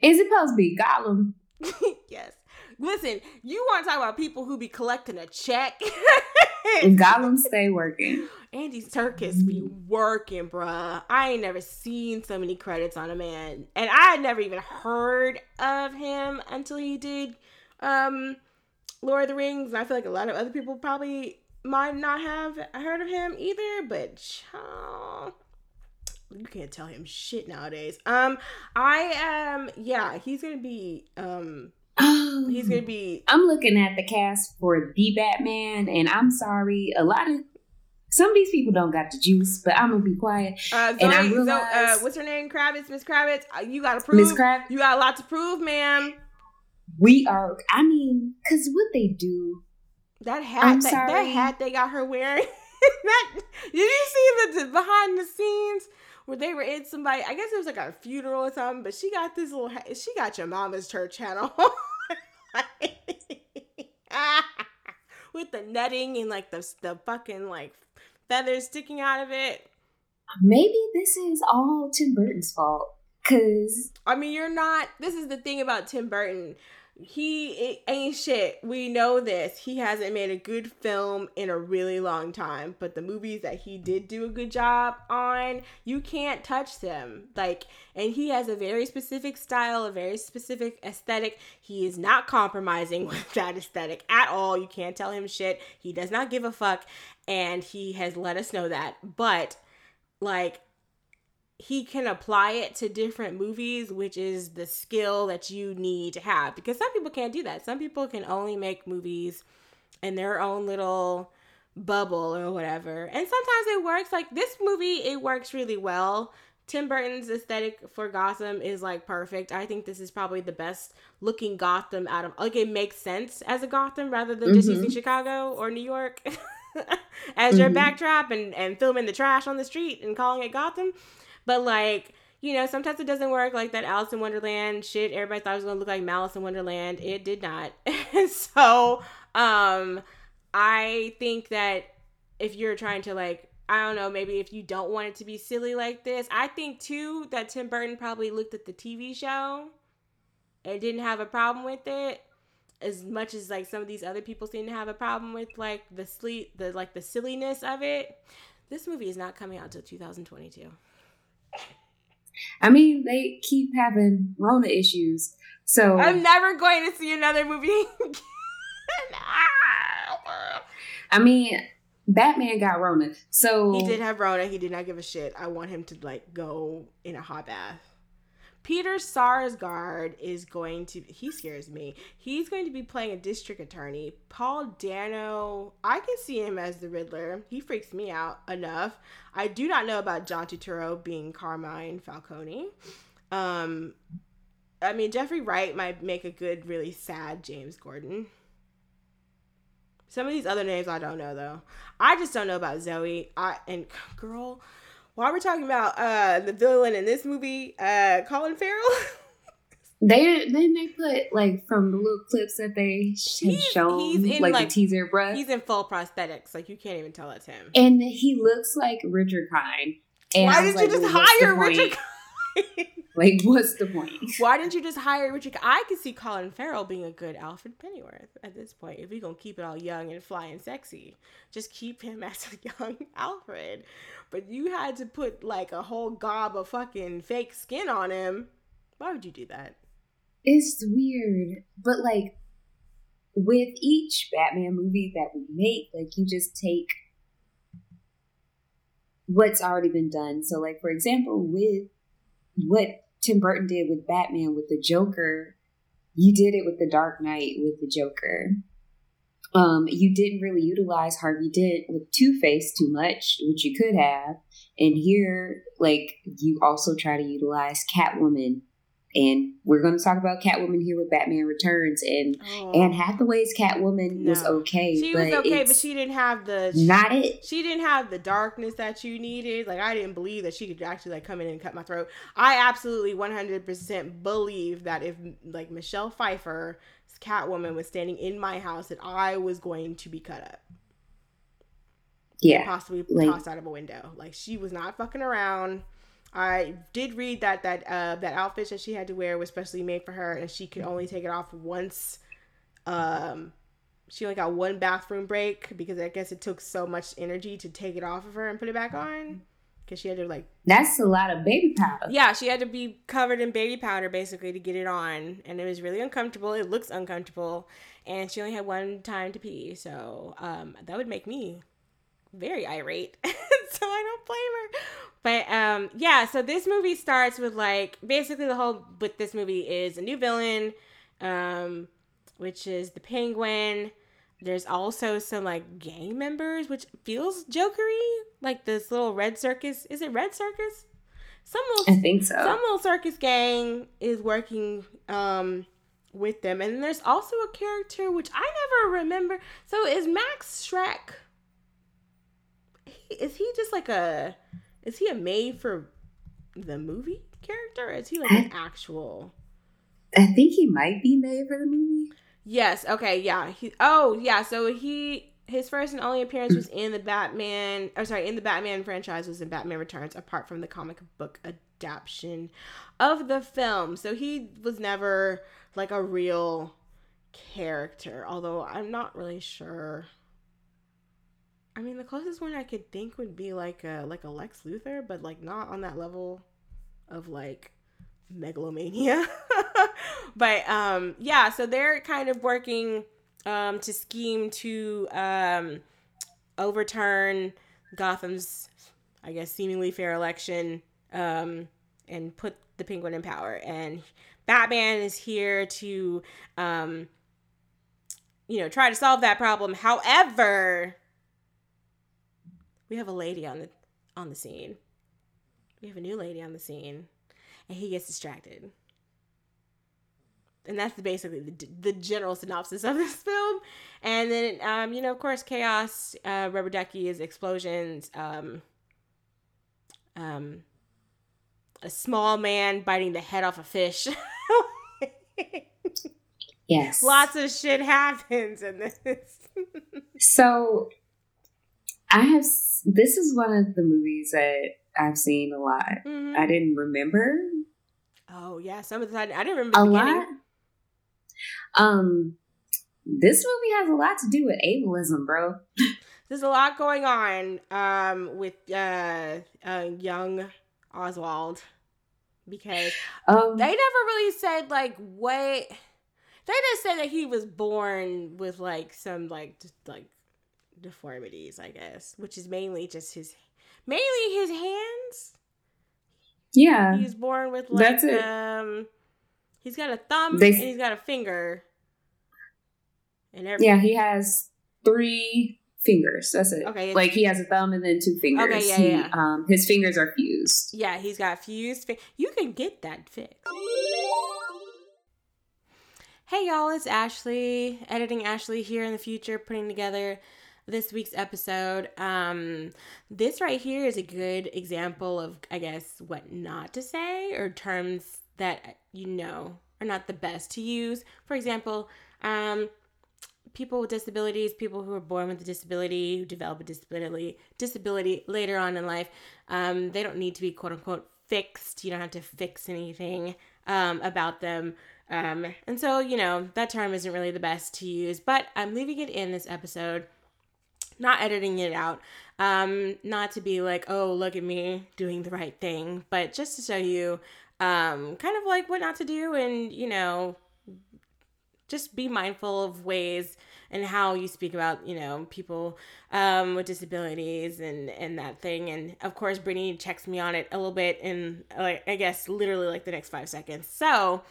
Is it supposed to be Gollum? yes. Listen, you want to talk about people who be collecting a check? Gollum stay working. Andy Serkis be working, bruh. I ain't never seen so many credits on a man, and I had never even heard of him until he did um Lord of the Rings. And I feel like a lot of other people probably might not have heard of him either. But child, you can't tell him shit nowadays. Um, I um, yeah, he's gonna be um, Oh, he's gonna be I'm looking at the cast for the Batman, and I'm sorry, a lot of some of these people don't got the juice, but I'm gonna be quiet. uh, And I Zoe, Zo- uh, what's her name? Kravitz, Miss Kravitz. Uh, you gotta prove. Miss Crab, You got a lot to prove, ma'am. we are. I mean, cause what they do, That hat, that, that hat they got her wearing. that did you see the, the behind the scenes where they were in somebody? I guess it was like a funeral or something. But she got this little. She got your mama's church hat. With the netting and like the the fucking like feathers sticking out of it. maybe this is all Tim Burton's fault. Cause I mean, you're not. This is the thing about Tim Burton. He ain't shit. We know this. He hasn't made a good film in a really long time. But the movies that he did do a good job on, you can't touch them. Like, and he has a very specific style, a very specific aesthetic. He is not compromising with that aesthetic at all. You can't tell him shit. He does not give a fuck. And he has let us know that. But, like, he can apply it to different movies, which is the skill that you need to have. Because some people can't do that. Some people can only make movies in their own little bubble or whatever. And sometimes it works. Like this movie, it works really well. Tim Burton's aesthetic for Gotham is like perfect. I think this is probably the best looking Gotham out of like it makes sense as a Gotham rather than just Mhm. using Chicago or New York as your Mhm. backdrop and and filming the trash on the street and calling it Gotham. But like you know, sometimes it doesn't work. Like that Alice in Wonderland shit. Everybody thought it was gonna look like Malice in Wonderland. It did not. so, um, I think that if you're trying to like, I don't know, maybe if you don't want it to be silly like this, I think too that Tim Burton probably looked at the TV show and didn't have a problem with it as much as like some of these other people seem to have a problem with like the sleep the like the silliness of it this movie is not coming out until 2022 I mean, they keep having Rona issues. So i'm never going to see another movie again. I mean, Batman got Rona. So he did have rona he did not give a shit i want him to like go in a hot bath Peter Sarsgaard is going to he scares me. He's going to be playing a district attorney. Paul Dano, I can see him as the Riddler. He freaks me out enough. I do not know about John Turturro being Carmine Falcone. Um I mean Jeffrey Wright might make a good really sad James Gordon. Some of these other names I don't know though. I just don't know about Zoe. I and girl, while we're talking about uh the villain in this movie, uh Colin Farrell. they then they put like from the little clips that they He's- shown, he's in, like, like- the teaser, bruh. He's in full prosthetics, like you can't even tell it's him. and he looks like Richard Kind. And Why did you like, just well, what's the hire? Richard? Like, what's the point? Why didn't you just hire Richard? I could see Colin Farrell being a good Alfred Pennyworth at this point. If we gonna keep it all young and fly and sexy, just keep him as a young Alfred. But you had to put like a whole gob of fucking fake skin on him. Why would you do that? It's weird, but like with each Batman movie that we make, like you just take what's already been done. So, like for example, with what Tim Burton did with Batman with the Joker, you did it with the Dark Knight with the Joker. Um, you didn't really utilize Harvey Dent with Two Face too much, which you could have. And here, like you also try to utilize Catwoman and we're going to talk about Catwoman here with Batman Returns, and oh. Anne Hathaway's Catwoman was okay, she was okay, but she didn't have the not it. she didn't have the darkness that you needed. Like I didn't believe that she could actually like come in and cut my throat. I absolutely 100% believe that if like Michelle Pfeiffer's Catwoman was standing in my house that I was going to be cut up. and Yeah, possibly like- tossed out of a window. Like she was not fucking around. I did read that that uh, that outfit that she had to wear was specially made for her, and she could only take it off once. Um, she only got one bathroom break because I guess it took so much energy to take it off of her and put it back on. Because she had to like, that's a lot of baby powder. yeah, she had to be covered in baby powder basically to get it on, and it was really uncomfortable. It looks uncomfortable, and she only had one time to pee, so um, that would make me very irate. so I don't blame her. But um yeah, so this movie starts with like basically the whole with this movie is a new villain, um, which is the penguin. There's also some like gang members, which feels jokery. Like this little red circus. Is it red circus? Some little, I think so. some little circus gang is working um with them. And there's also a character which I never remember. So is Max Shreck is he just like a is he a made for the movie character? Or is he like an actual I think he might be made for the movie. Yes. Okay. Yeah. He. Oh, yeah. So he his first and only appearance was in the Batman. Or sorry, in the Batman franchise was in Batman Returns. Apart from the comic book adaptation of the film, so he was never like a real character. Although I'm not really sure. I mean, the closest one I could think would be like a like a Lex Luthor, but like not on that level of like megalomania. but um yeah, so they're kind of working um to scheme to um overturn Gotham's I guess seemingly fair election um and put the penguin in power and Batman is here to um you know try to solve that problem. However, we have a lady on the on the scene. We have a new lady on the scene and he gets distracted. And that's basically the, the general synopsis of this film. And then, um, you know, of course, chaos, uh, rubber duckies, explosions, um, um, a small man biting the head off a fish. Yes. Lots of shit happens in this. So I have this is one of the movies that I've seen a lot. Mhm. I didn't remember Oh yeah, some of the time I didn't remember a lot. Um this movie has a lot to do with ableism, bro. There's a lot going on um, with uh, uh, young Oswald because Um they never really said like what they just said that he was born with like some like just, like deformities, I guess, which is mainly just his mainly his hands. yeah. He's born with like That's it. um he's got a thumb They- and he's got a finger. And everything. Yeah, he has three fingers. That's it. Okay, Like he has a thumb and then two fingers. Okay, yeah, He, yeah. Um his fingers are fused. Yeah, he's got fused. Fi- you can get that fixed. Hey y'all, it's Ashley, editing Ashley here in the future, putting together this week's episode. Um, this right here is a good example of, I guess, what not to say or terms that you know are not the best to use. For example, um, people with disabilities, people who are born with a disability, who develop a disability, disability later on in life, um, they don't need to be quote unquote fixed. You don't have to fix anything um, about them. Um, and so, you know, that term isn't really the best to use, but I'm leaving it in this episode, not editing it out. Um, not to be like, oh, look at me doing the right thing, but just to show you um, kind of like what not to do and, you know, just be mindful of ways and how you speak about you know people um, with disabilities and and that thing. And of course Brittany checks me on it a little bit in like I guess literally like the next five seconds. So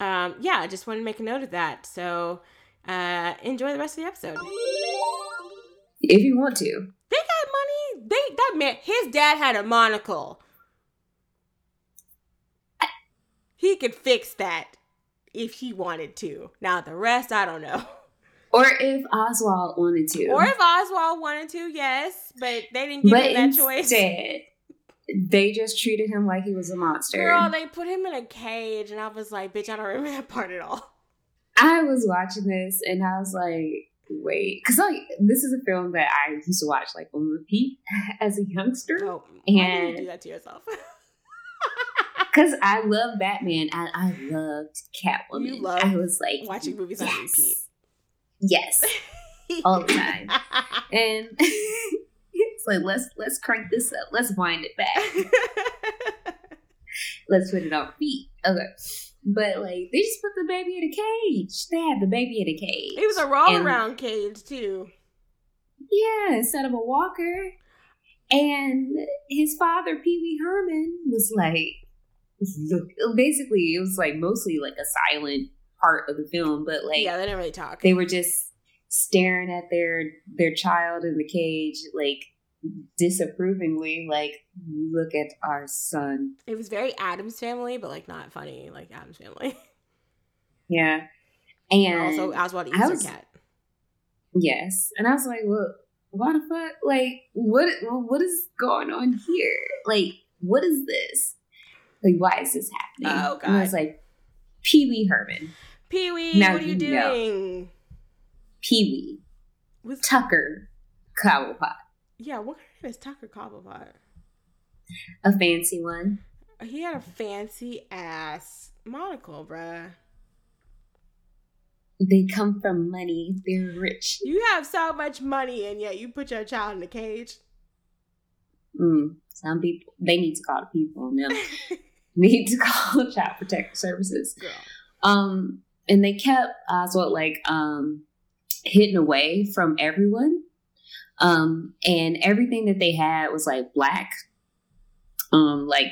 um, yeah I just wanted to make a note of that. So uh, enjoy the rest of the episode If you want to. they got money they that man his dad had a monocle he could fix that if he wanted to now the rest I don't know Or if Oswald wanted to. Or if Oswald wanted to, yes, but they didn't give but him that choice. instead, they just treated him like he was a monster. Girl, they put him in a cage, and I was like, bitch, I don't remember that part at all. I was watching this and I was like, wait, because like this is a film that I used to watch like on repeat as a youngster. Oh, did you do that to yourself? Because I love Batman and I loved Catwoman. You love I was like watching movies on repeat. Yes, all the time. and it's like let's let's crank this up. Let's wind it back. let's put it on feet. Okay. But like they just put the baby in a cage. They had the baby in a cage. it was a roll And- around cage too. Yeah, instead of a walker. And his father, Pee Wee Herman, was like, look, basically, it was like mostly like a silent part of the film, but like yeah, they didn't really talk. they were just staring at their their child in the cage, like disapprovingly, like, look at our son. it was very Addams family, but like not funny like Addams family. Yeah. And And also, Oswald eats was- cat. Yes, and I was like, "Well, what the fuck? Like, what? What is going on here? Like, what is this? Like, why is this happening?" Oh, And I was like, "Pee Wee Herman, Pee Wee, Now what are you you know. doing? Pee Wee, Was Tucker, Cobblepot, yeah, what kind of is Tucker Cobblepot? a fancy one. He had a fancy ass monocle, bruh. They come from money. They're rich. You have so much money, and yet you put your child in a cage. Mm, some people they need to call the people and them need to call Child Protective Services. Girl. Um, and they kept Oswald like um hidden away from everyone. Um, and everything that they had was like black. Um, like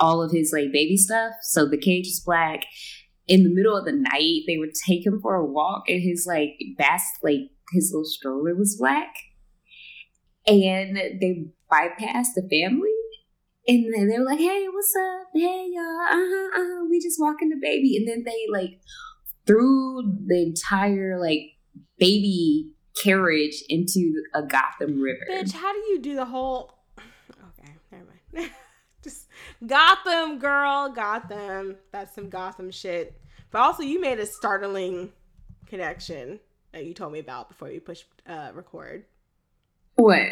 all of his like baby stuff. So the cage is black. In the middle of the night, they would take him for a walk, and his like bas like his little stroller was black. And they bypassed the family. And then they were like, "Hey, what's up? Hey, y'all. Uh huh. Uh-huh. We just walking the baby." And then they like threw the entire like baby carriage into a Gotham river. Bitch, how do you do the whole? Okay, never mind. Just Gotham, girl, Gotham. That's some Gotham shit. But also, you made a startling connection that you told me about before you pushed uh, record. What?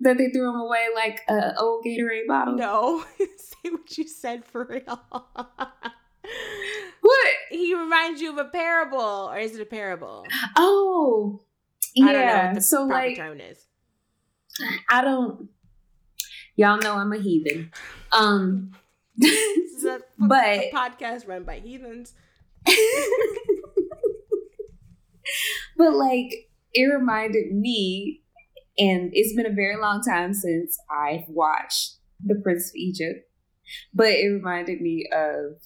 That they threw him away like a old Gatorade bottle? No, say what you said for real. What? he reminds you of a parable, or is it a parable? Oh, I don't know yeah. what the So proper like, term is. I don't. Y'all know I'm a heathen. Um, This is a, but a podcast run by heathens. but like it reminded me, and it's been a very long time since I've watched The Prince of Egypt, but it reminded me of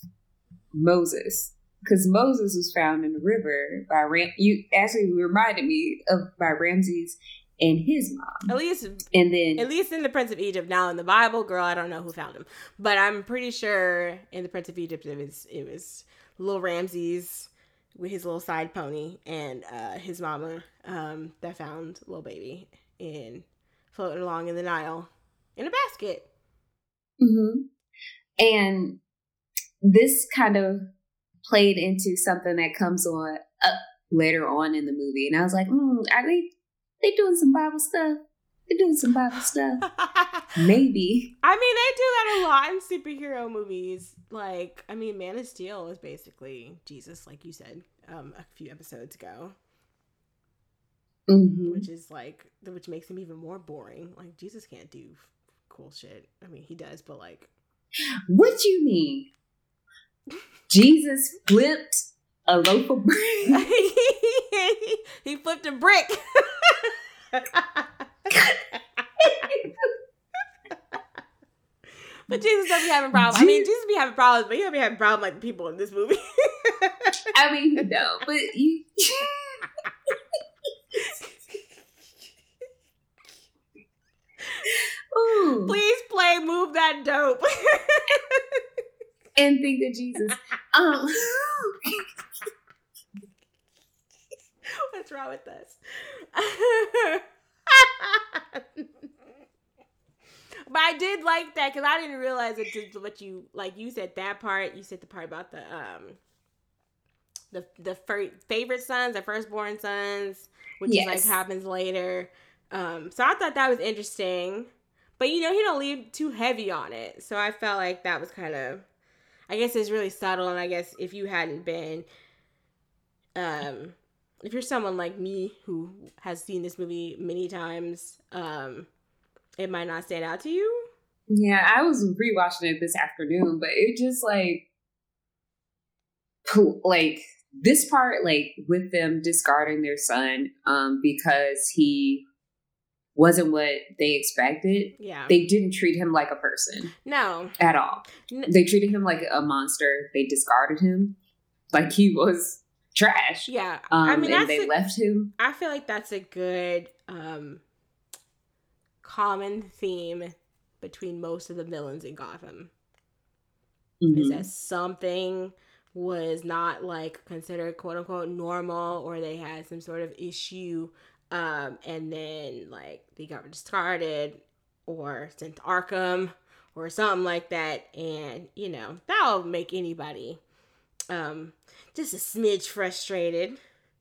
Moses because Moses was found in the river by Ram. You actually reminded me of by Ramses and his mom, At least and then At least in the Prince of Egypt. Now in the Bible, girl, I don't know who found him, but I'm pretty sure in the Prince of Egypt it was it was little Ramses with his little side pony and uh, his mama um, that found little baby in floating along in the Nile in a basket. Mm-hmm. And this kind of played into something that comes on up later on in the movie, and I was like, mm, "Are they they doing some Bible stuff? They're doing some Bible stuff, maybe." I mean, they do that a lot in superhero movies. Like, I mean, Man of Steel is basically Jesus, like you said um, a few episodes ago. hmm which is like which makes him even more boring. Like Jesus can't do cool shit. I mean, he does, but like What do you mean? Jesus flipped a loaf of bread. he flipped a brick. but Jesus doesn't be having problems. I mean, Jesus be having problems, but he don't be having problems like the people in this movie. I mean, no, but you. Ooh. Please play "Move That Dope." and think of Jesus. Um, What's wrong with this? but I did like that because I didn't realize it. Just what you like, you said that part. You said the part about the um, the the fir- favorite sons, the firstborn sons, which is like happens later. Um, so I thought that was interesting, but you know he don't leave too heavy on it. So I felt like that was kind of, I guess it's really subtle. And I guess if you hadn't been, um, if you're someone like me who has seen this movie many times, um, it might not stand out to you. yeah, I was rewatching it this afternoon, but it just like, like this part, like with them discarding their son, um, because he wasn't what they expected. Yeah. They didn't treat him like a person no. at all. They treated him like a monster. They discarded him like he was trash. Yeah. Um, I mean, and they a- left him. I feel like that's a good um common theme between most of the villains in Gotham. Is Mhm. that something was not like considered quote unquote normal or they had some sort of issue um and then like they got discarded or sent to Arkham or something like that. And you know that'll make anybody um just a smidge frustrated.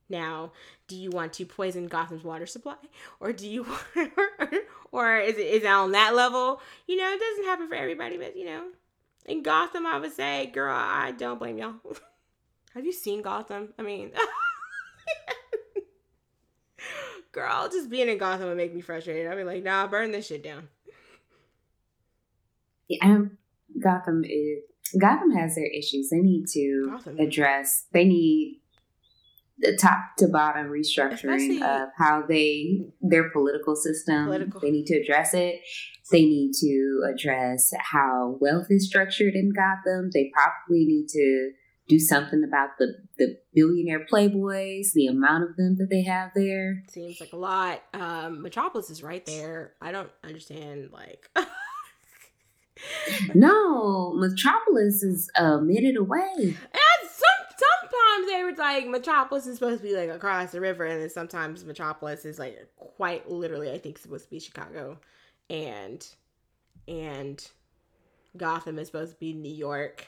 Now do you want to poison gotham's water supply? Or do you or is it is it on that level? You know it doesn't happen for everybody but you know in gotham i would say girl i don't blame y'all. Have you seen gotham? I mean girl just being in gotham would make me frustrated i'd be like nah burn this shit down Yeah, um, Gotham is Gotham has their issues. They need to Gotham. address. They need the top to bottom restructuring Especially- of how they their political system. Political. They need to address it. They need to address how wealth is structured in Gotham. They probably need to do something about the the billionaire playboys, the amount of them that they have there. seems like a lot um metropolis is right there i don't understand like No, Metropolis is a minute away. And some sometimes they were like Metropolis is supposed to be like across the river, and then sometimes Metropolis is like quite literally, I think, supposed to be Chicago, and and Gotham is supposed to be New York.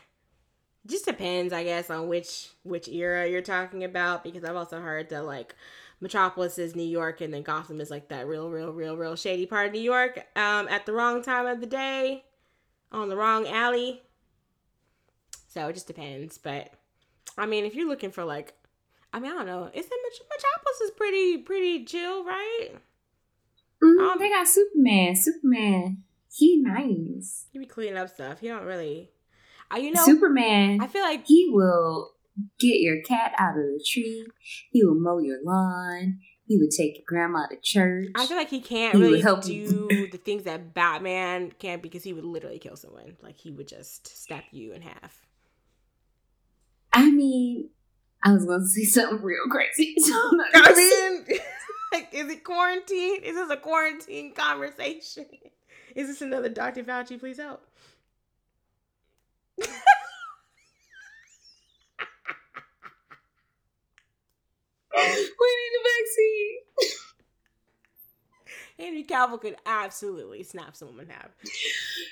Just depends, I guess, on which which era you're talking about. Because I've also heard that like Metropolis is New York, and then Gotham is like that real, real, real, real shady part of New York. Um, at the wrong time of the day, on the wrong alley. So it just depends, but I mean, if you're looking for like, I mean, I don't know, it's Metropolis is pretty, pretty chill, right? Mhm, Um, they got Superman. Superman, he nice. You be cleaning up stuff. He don't really, you know, Superman, I feel like he will get your cat out of the tree. He will mow your lawn. He would take your grandma to church. I feel like he can't He really help do you. the things that Batman can because he would literally kill someone. Like he would just snap you in half. I mean, I was going to say something real crazy. So I mean, like, is it quarantine? Is this a quarantine conversation? Is this another Dr. Fauci? Please help. We need a vaccine. Henry Cavill could absolutely snap someone in half.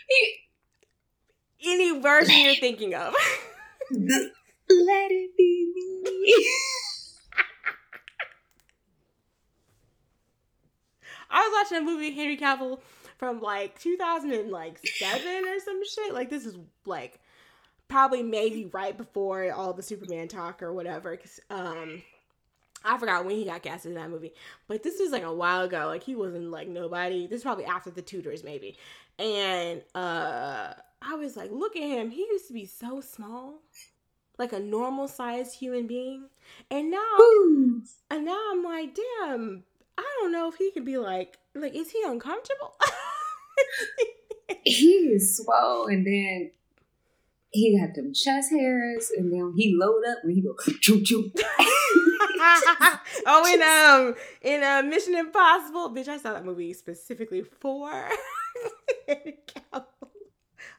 He- Any version you're thinking of. Let it be me. I was watching a movie Henry Cavill from like 2007 or some shit. Like this is like probably maybe right before all the Superman talk or whatever. Cause um I forgot when he got casted in that movie, but this was like a while ago. Like he wasn't like nobody. This is probably after the Tudors maybe, and uh I was like, look at him. He used to be so small, like a normal sized human being, and now Ooh. and now I'm like, damn, I don't know if he could be like, like, is he uncomfortable? he is swole, and then he got them chest hairs, and then he load up when he go choo choo. oh, in um, in uh, Mission Impossible, bitch, I saw that movie specifically for.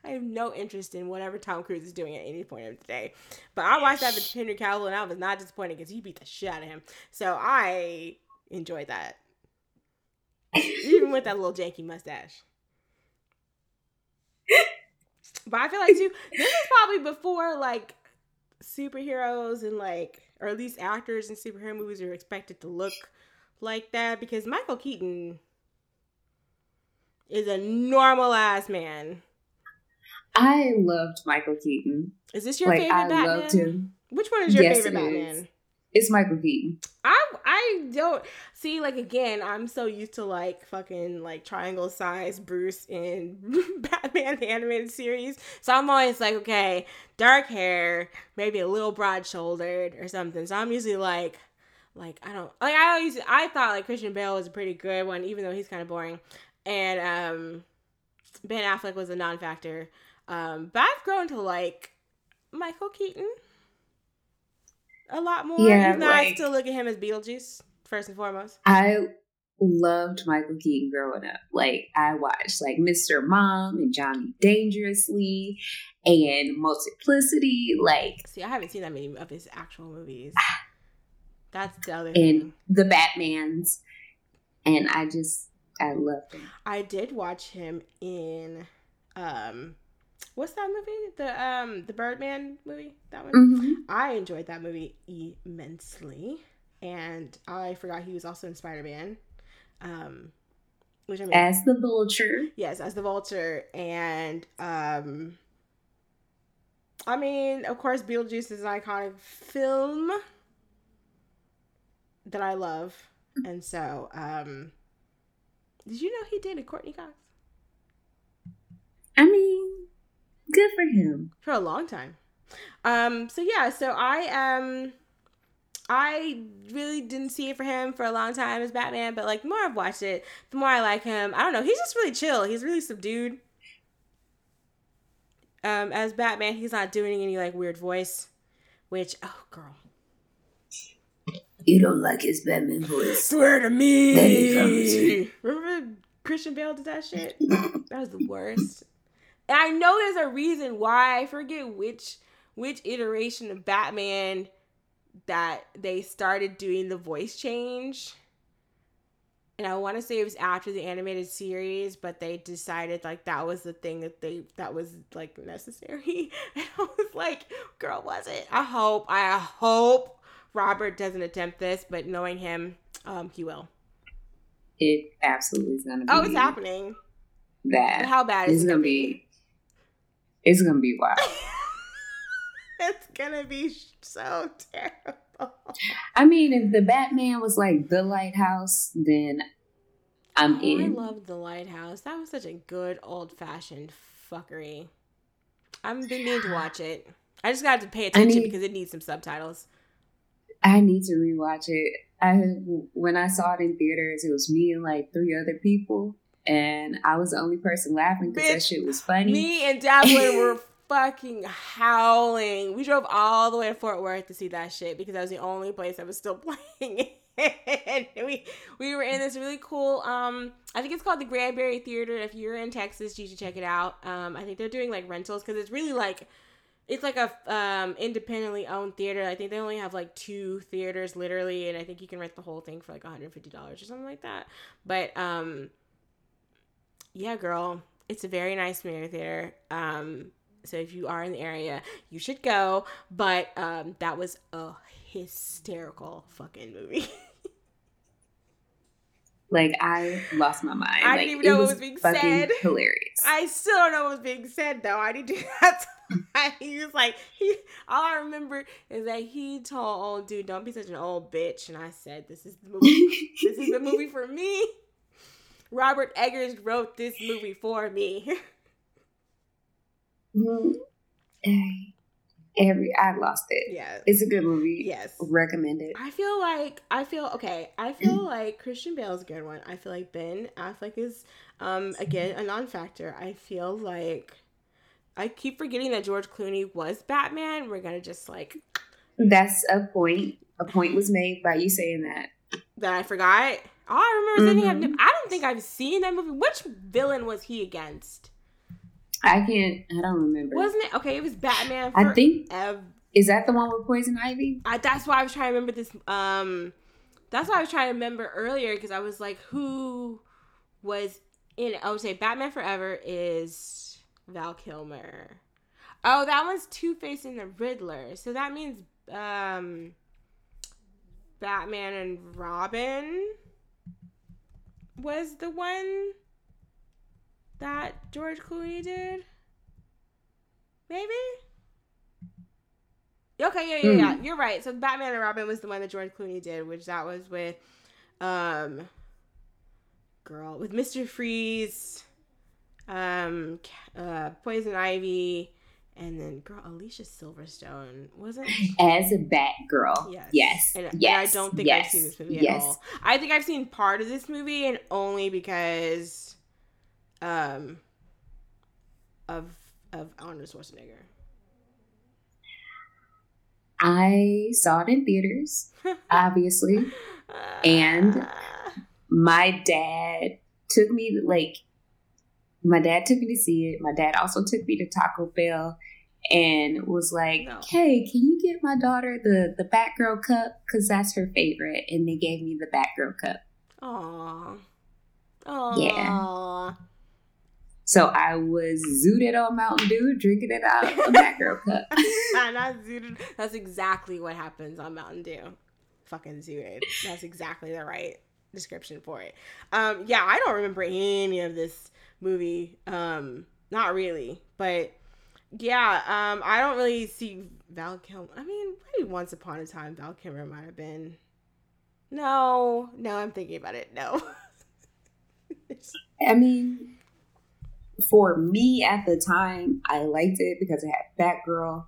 I have no interest in whatever Tom Cruise is doing at any point of the day. But I watched that with Henry Cavill and I was not disappointed because he beat the shit out of him. So I enjoyed that. Even with that little janky mustache. But I feel like too, this is probably before like superheroes and like or at least actors in superhero movies are expected to look like that because Michael Keaton is a normal ass man. I loved Michael Keaton. Is this your like favorite I Batman? loved him. Which one is your Yes, favorite it Batman? is. It's Michael Keaton. I I don't see like again. I'm so used to like fucking like triangle size Bruce in Batman the animated series, so I'm always like, okay, dark hair, maybe a little broad shouldered or something. So I'm usually like, like I don't like I always I thought like Christian Bale was a pretty good one, even though he's kind of boring, and um Ben Affleck was a non-factor. Um, but I've grown to like Michael Keaton a lot more. Yeah, even though I still look at him as Beetlejuice first and foremost. I loved Michael Keaton growing up. Like I watched like Mr. Mom and Johnny Dangerously and Multiplicity, like See, I haven't seen that many of his actual movies. That's the other and thing. the Batmans. And I just I loved him. I did watch him in um what's that movie? The um the Birdman movie? That one? Mhm. I enjoyed that movie immensely. And I forgot he was also in Spider Man. Um which I mean As the vulture. Yes, as the vulture. And um I mean, of course, Beetlejuice is an iconic film that I love. And so, um did you know he dated Courteney Cox? I mean, good for him. For a long time. Um, so yeah, so I um I really didn't see it for him for a long time as Batman, but like the more I've watched it, the more I like him. I don't know, he's just really chill. He's really subdued. Um, as Batman, he's not doing any like weird voice, which oh girl, You don't like his Batman voice. swear to me. Then he comes. Remember Christian Bale did that shit? That was the worst. And I know there's a reason why. I forget which which iteration of Batman that they started doing the voice change. and I want to say it was after the animated series, but they decided like that was the thing that they that was like necessary. And I was like, girl, was it? I hope, I hope Robert doesn't attempt this, but knowing him, um, he will. It absolutely is gonna be. Oh, it's happening. That How bad it's is it gonna be. It's gonna be wild. it's gonna be so terrible. I mean, if the Batman was like the lighthouse, then I'm Oh, I in. loved the lighthouse. That was such a good old fashioned fuckery. I've been meaning to watch it. I just got to pay attention need- because it needs some subtitles. I need to rewatch it. I when I saw it in theaters, it was me and like three other people, and I was the only person laughing because that shit was funny. Me and Davlin were fucking howling. We drove all the way to Fort Worth to see that shit because that was the only place that was still playing and we we were in this really cool um I think it's called the Granbury Theater. If you're in Texas, you should check it out. Um I think they're doing like rentals because it's really like it's like a um independently owned theater. I think they only have like two theaters literally and I think you can rent the whole thing for like $150 or something like that. But um yeah, girl, it's a very nice movie theater. Um, so if you are in the area, you should go. But um, that was a hysterical fucking movie. Like I lost my mind. I like, didn't even know it what was was being said. Hilarious. I still don't know what was being said though. I need to. That's why he was like he. All I remember is that he told old dude, "Don't be such an old bitch," and I said, "This is the movie. this is the movie for me." Robert Eggers wrote this movie for me. Every I lost it. yeah. It's a good movie. Yes. Recommend it. I feel like I feel okay. I feel like Christian Bale is a good one. I feel like Ben Affleck is um again a non-factor. I feel like I keep forgetting that George Clooney was Batman. We're gonna just like That's a point. A point was made by you saying that. that I forgot. All I remember is that he Mhm. had, I don't think I've seen that movie. Which villain was he against? I can't. I don't remember. Wasn't it okay? It was Batman. I think forever. is that the one with Poison Ivy? I, that's why I was trying to remember this. Um, that's why I was trying to remember earlier because I was like, who was in? it? I would say Batman Forever is Val Kilmer. Oh, that one's Two Face and the Riddler. So that means um, Batman and Robin was the one that George Clooney did. Maybe. Okay, yeah, yeah, yeah. You're right. So Batman and Robin was the one that George Clooney did, which that was with um girl with Mr. Freeze, um uh Poison Ivy, and then girl Alicia Silverstone. Wasn't As a Batgirl. Yes. Yes. and, and. I don't think yes, I've seen this movie yes. at all. I think I've seen part of this movie and only because um of of Arnold Schwarzenegger. I saw it in theaters, obviously. And- My dad took me like my dad took me to see it. My dad also took me to Taco Bell and was like, No. "Hey, can you get my daughter the the Batgirl cup cuz that's her favorite." And they gave me the Batgirl cup. Aww. Aww. Yeah. So I was zooted on Mountain Dew, drinking it out of a Batgirl cup. Not zooted. That's exactly what happens on Mountain Dew. Fucking zooted. That's exactly the right description for it. Um, yeah, I don't remember any of this movie. Um, not really, but yeah, um, I don't really see Val Kilmer. I mean, maybe once upon a time, Val Kilmer might have been. No, no, I'm thinking about it. No. I mean, for me at the time, I liked it because it had Batgirl.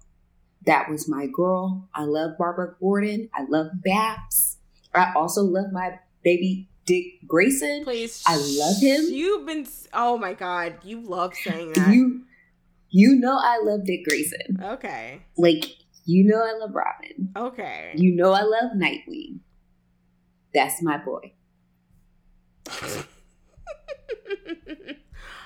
That was my girl. I love Barbara Gordon. I love Babs. I also love my baby Dick Grayson. Please. I love him. You've been. Oh my god, you love saying that. You, you know I love Dick Grayson. okay. Like you know I love Robin. Okay. You know I love Nightwing. That's my boy.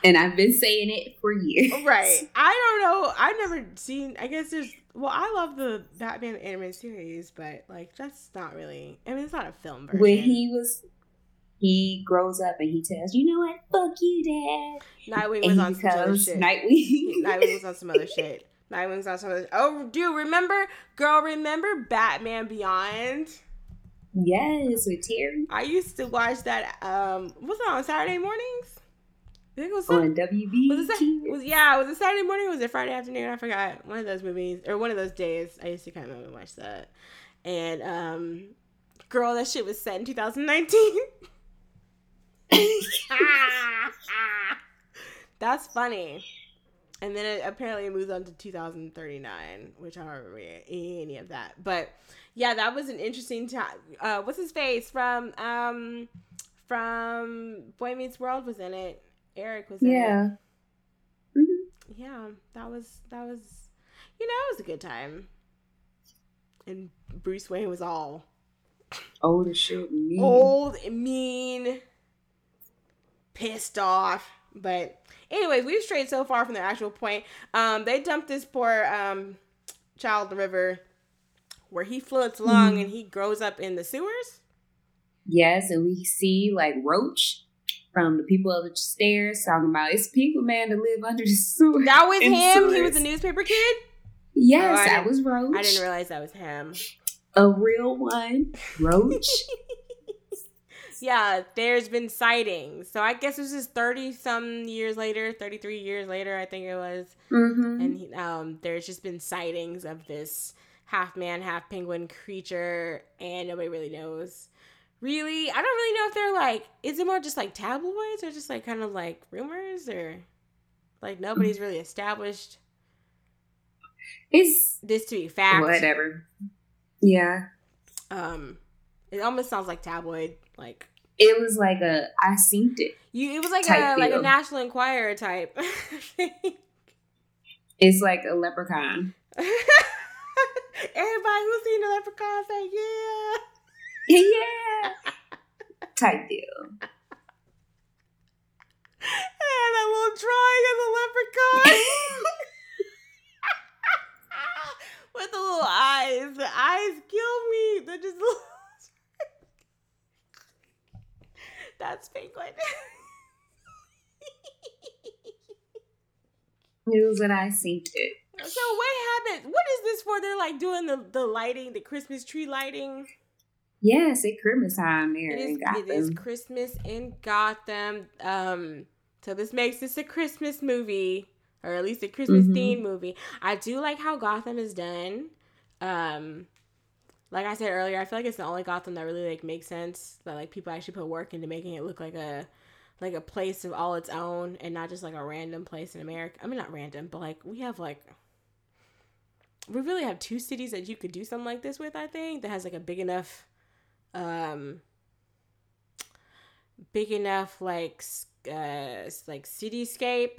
And I've been saying it for years. Right. I don't know. I've never seen. I guess there's. Well, I love the Batman animated series, but like that's not really. I mean, it's not a film version. When he was he grows up and he tells, you know what, fuck you, dad. Nightwing And was on some other shit. Nightwing. Nightwing was on some other shit. Nightwing's on some other. Oh, dude, remember, girl, remember Batman Beyond? yes, with Terry I used to watch that. Um, was it on Saturday mornings? I think it was. on WB. was it was yeah? Was it Saturday morning? Or was it Friday afternoon? I forgot. One of those movies or one of those days. I used to kind of watch that. And um, girl, that shit was set in 2019. That's funny. And then it apparently moves on to 2039, which I don't remember any of that. But yeah, that was an interesting time. Uh, what's his face from um from Boy Meets World was in it. Eric was in it. yeah. Mhm. Yeah, that was that was you know, it was a good time. And Bruce Wayne was all Old as shit. and mean. old, mean, pissed off. But anyways, we've strayed so far from the actual point. Um, they dumped this poor um child in the river where he floats along Mhm. and he grows up in the sewers. Yes, and we see like Roach from the people of the stairs talking about it's people man to live under the sewer. That was him. He was a newspaper kid. Yes, Oh, I was Roach. I didn't realize that was him. a real one. Roach. yeah, there's been sightings. So I guess this is 30 some years later, 33 years later, I think it was. mm-hmm. And he- um, there's just been sightings of this half man, half penguin creature, and nobody really knows. Really, I don't really know if they're like, is it more just like tabloids or just like kind of like rumors or like nobody's really established it's this to be fact. whatever. Yeah. Um, it almost sounds like tabloid, like It was like a I seen it. You, it was like a like a. National Enquirer type. It's like a leprechaun. Everybody who's seen the leprechaun say yeah. yeah. Type deal. And that little drawing of the leprechaun with the little eyes. The eyes kill me. They're just little. That's penguin. Was when I seen it. so what happened? What is this for? They're like doing the the lighting, the Christmas tree lighting. Yes, at Christmas time there It is, in Gotham. it is Christmas in Gotham. Um, so this makes this a Christmas movie, or at least a Christmas Mhm. themed movie. I do like how Gotham is done. Um, like I said earlier, I feel like it's the only Gotham that really like makes sense. That like people actually put work into making it look like a like a place of all its own, and not just like a random place in America. I mean, not random, but like we have like. We really have two cities that you could do something like this with, I think, that has like a big enough um big enough like uh like cityscape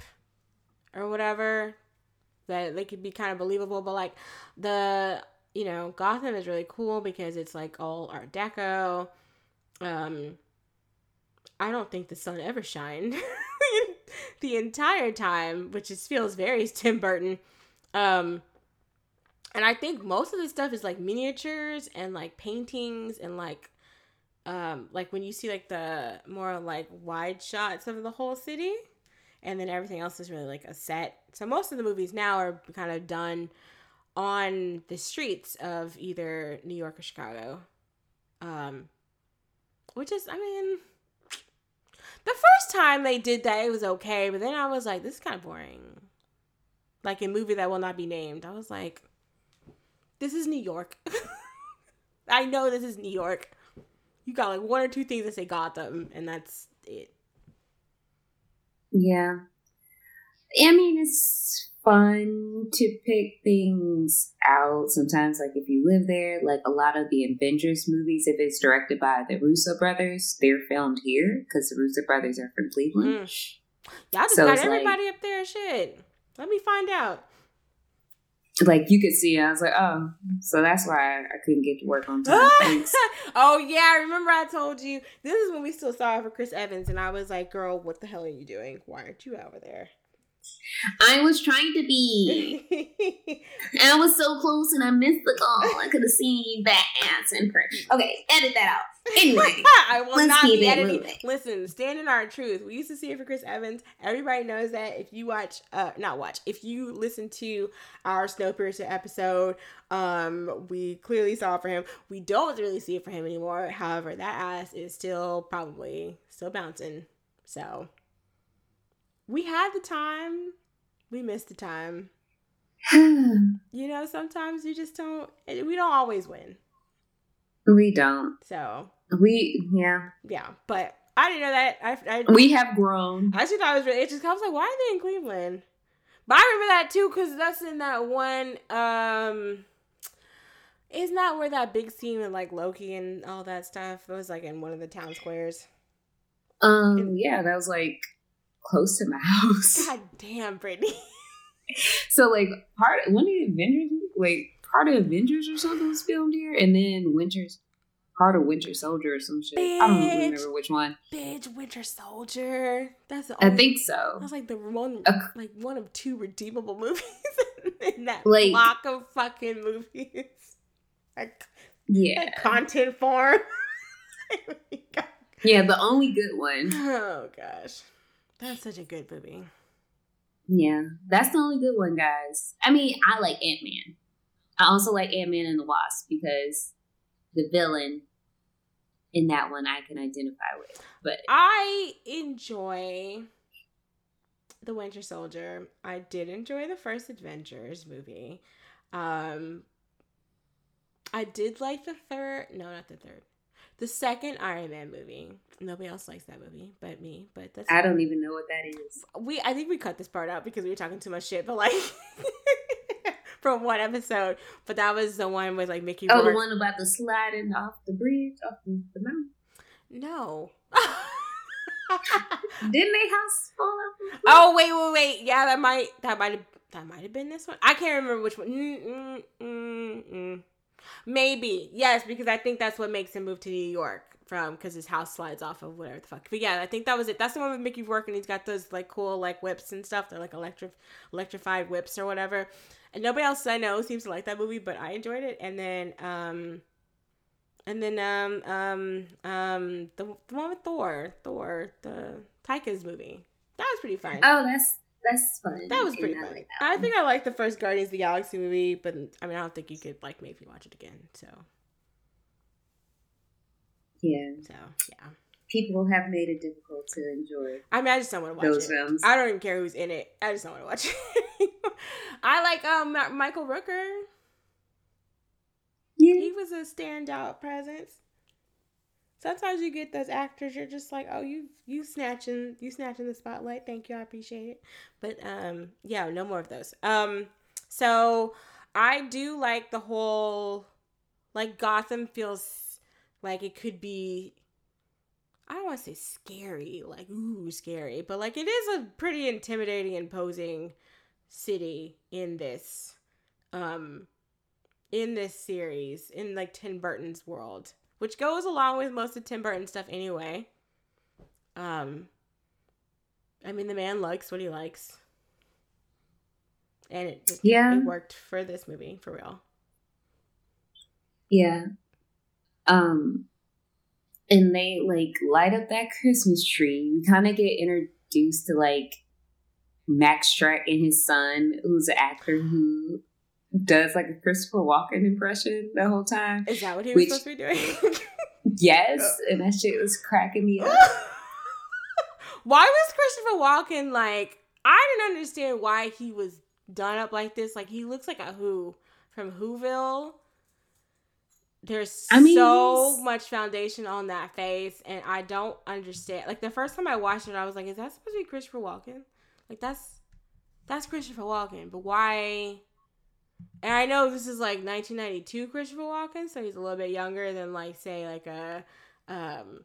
or whatever that they could be kind of believable but like the you know gotham is really cool because it's like all art deco um i don't think the sun ever shined the entire time which just feels very tim burton um and I think most of the stuff is like miniatures and like paintings and like um like when you see like the more like wide shots of the whole city and then everything else is really like a set. So most of the movies now are kind of done on the streets of either New York or Chicago. Um which is I mean the first time they did that it was okay, but then I was like this is kind of boring. Like a movie that will not be named. I was like this is New York. I know this is New York. You got like one or two things that say Gotham, and that's it. Yeah. I mean, it's fun to pick things out sometimes. Like, if you live there, like a lot of the Avengers movies, if it's directed by the Russo brothers, they're filmed here because the Russo brothers are from Cleveland. Mm. Y'all just So got it's like- everybody up there. Shit. Let me find out. Like, you could see, I was like, oh, so that's why I couldn't get to work on time. Oh yeah, I remember I told you this is when we still saw it for Chris Evans, and I was like, "Girl, what the hell are you doing? Why aren't you over there?" I was trying to be. And I was so close and I missed the call. I could have seen that ass in person. Okay, edit that out. Anyway, I will not keep be editing. moving. Listen, stand in our truth. We used to see it for Chris Evans. Everybody knows that. If you watch, uh, not watch, if you listen to our Snowpiercer episode, um, we clearly saw it for him. We don't really see it for him anymore. However, that ass is still probably still bouncing. So we had the time. We missed the time. You know, sometimes you just don't. We don't always win. we don't. So We yeah. yeah, but I didn't know that. I, I We have grown. I actually thought it was really interesting. I was like, why are they in Cleveland? But I remember that too because that's in that one. um Isn't that where that big scene with like Loki and all that stuff? It was like in one of the town squares. Um yeah, that was like close to my house. God damn, Brittany. So like part one of the Avengers like part of Avengers or something was filmed here and then Winter's part of Winter Soldier or some shit. I don't Bitch. remember which one. Bitch, Winter Soldier. That's the I think so. That was like the one, like one of two redeemable movies in that Like- block of fucking movies. Like Yeah. content form. Yeah, the only good one. Oh gosh, that's such a good movie. Yeah, that's the only good one, guys. I mean, I like Ant Man. I also like Ant Man and the Wasp because the villain in that one I can identify with. But I enjoy the Winter Soldier. I did enjoy the first Avengers movie. Um, I did like the third. No, not the third. The second Iron Man movie. Nobody else likes that movie but me. But that's I don't even know what that is. we I think we cut this part out because we were talking too much shit, but like from one episode. But that was the one with like Mickey Oh, Rourke. the one about the sliding off the bridge, off the, the mountain. No. Didn't they house fall off? the oh wait, wait, wait. Yeah, that might that might have that might have been this one. I can't remember which one. Mm, mm, mm, mm. Maybe yes, because I think that's what makes him move to New York from because his house slides off of whatever the fuck. But yeah, I think that was it. That's the one with Mickey Rourke and he's got those like cool like whips and stuff. They're like electric electrified whips or whatever. And nobody else I know seems to like that movie, but I enjoyed it. And then um and then um um um the, the one with Thor, Thor, the Taika's movie. That was pretty fun. Oh, that's that's fun. that was pretty I fun. like I think I like the first Guardians of the Galaxy movie, but I mean I don't think you could like make me watch it again. So yeah, so yeah. people have made it difficult to enjoy I mean I just don't want to watch those it. films. I don't even care who's in it. I just don't want to watch it. I like um Michael Rooker. yeah, He was a standout presence. Sometimes you get those actors, you're just like, oh, you you snatching you snatching the spotlight. Thank you, I appreciate it. But um, yeah, no more of those. Um, so I do like the whole like Gotham feels like it could be. I don't want to say scary, like ooh scary, but like it is a pretty intimidating, imposing city in this um in this series in like Tim Burton's world, which goes along with most of Tim Burton stuff anyway. Um I mean the man likes what he likes. And it just, Yeah. it worked for this movie for real. yeah. Um, and they like light up that Christmas tree. We kind of get introduced to like Max Shreck and his son, who's an actor who does like a Christopher Walken impression the whole time. Is that what he was Which- supposed to be doing? Yes, and that shit was cracking me up. why was Christopher Walken like I didn't understand why he was done up like this. Like he looks like a Who from Whoville. There's I mean, so much foundation on that face, and I don't understand. Like the first time I watched it, I was like, "Is that supposed to be Christopher Walken? Like that's that's Christopher Walken, but why?" And I know this is like 1992 Christopher Walken, so he's a little bit younger than like say like a um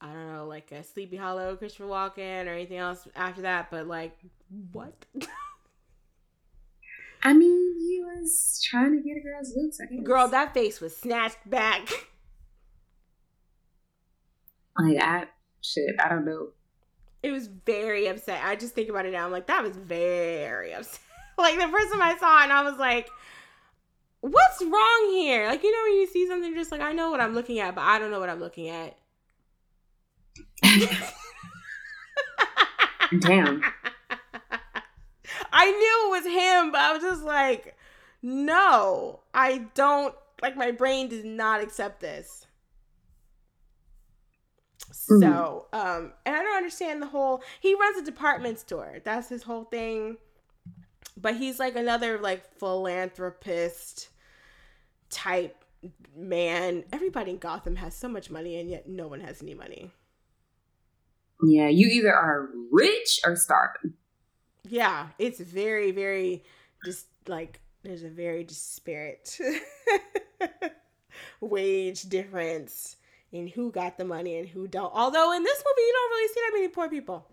I don't know like a Sleepy Hollow Christopher Walken or anything else after that, but like what? I mean, he was trying to get a girl's looks. I guess. Girl, that face was snatched back. like I shit. I don't know. It was very upset. I just think about it now. I'm like, that was very upset. Like the first time I saw it, and I was like, what's wrong here? Like you know when you see something, just like I know what I'm looking at, but I don't know what I'm looking at. Damn. I knew it was him, but I was just like, no, I don't like my brain does not accept this. Mm. So, um, and I don't understand the whole he runs a department store. That's his whole thing. But he's like another like philanthropist type man. Everybody in Gotham has so much money and yet no one has any money. Yeah, you either are rich or starving. Yeah, it's very, very just like there's a very disparate wage difference in who got the money and who don't. Although in this movie, you don't really see that many poor people.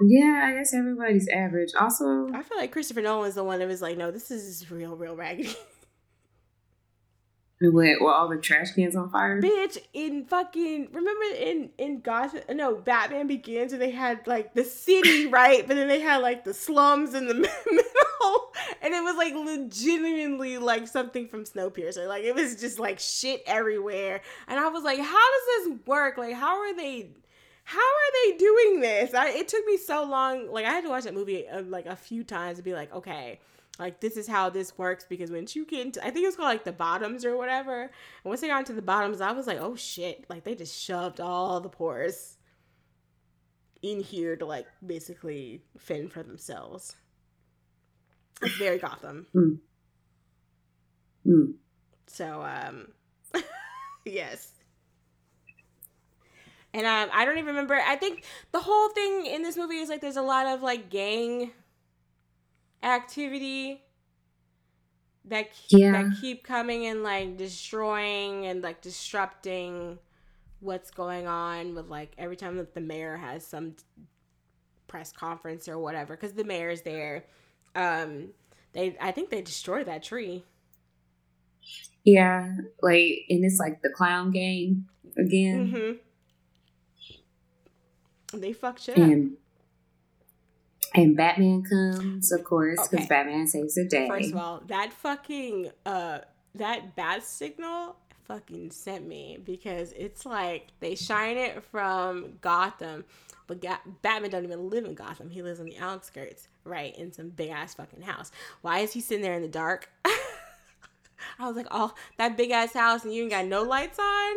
Yeah, I guess everybody's average. Also, I feel like Christopher Nolan is the one that was like, no, this is real, real raggedy. went well, all the trash cans on fire. Bitch, in fucking remember in in Gotham, no, Batman Begins, and they had like the city, right? But then they had like the slums in the middle, and it was like legitimately like something from Snowpiercer. Like it was just like shit everywhere, and I was like, how does this work? Like, how are they? How are they doing this? I, it took me so long. Like I had to watch that movie uh, like a few times to be like, okay, like this is how this works because when you get into I think it was called like the bottoms or whatever. And once they got into the bottoms, I was like, oh shit. Like they just shoved all the pores in here to like basically fend for themselves. It's very Gotham. Mm. Mm. So um yes. And um, I don't even remember. I think the whole thing in this movie is like there's a lot of like gang activity that keep, Yeah. that keep coming and like destroying and like disrupting what's going on with like every time that the mayor has some press conference or whatever because the mayor's there um they i think they destroyed that tree Yeah, like and it's like the clown game again. mm-hmm they fucked shit up And and Batman comes, of course, because Okay. Batman saves the day. First of all, that fucking uh that bat signal fucking sent me because it's like they shine it from Gotham, but Ga- Batman don't even live in Gotham. He lives on the outskirts, right, in some big ass fucking house. Why is he sitting there in the dark? I was like, oh, that big ass house, and you ain't got no lights on.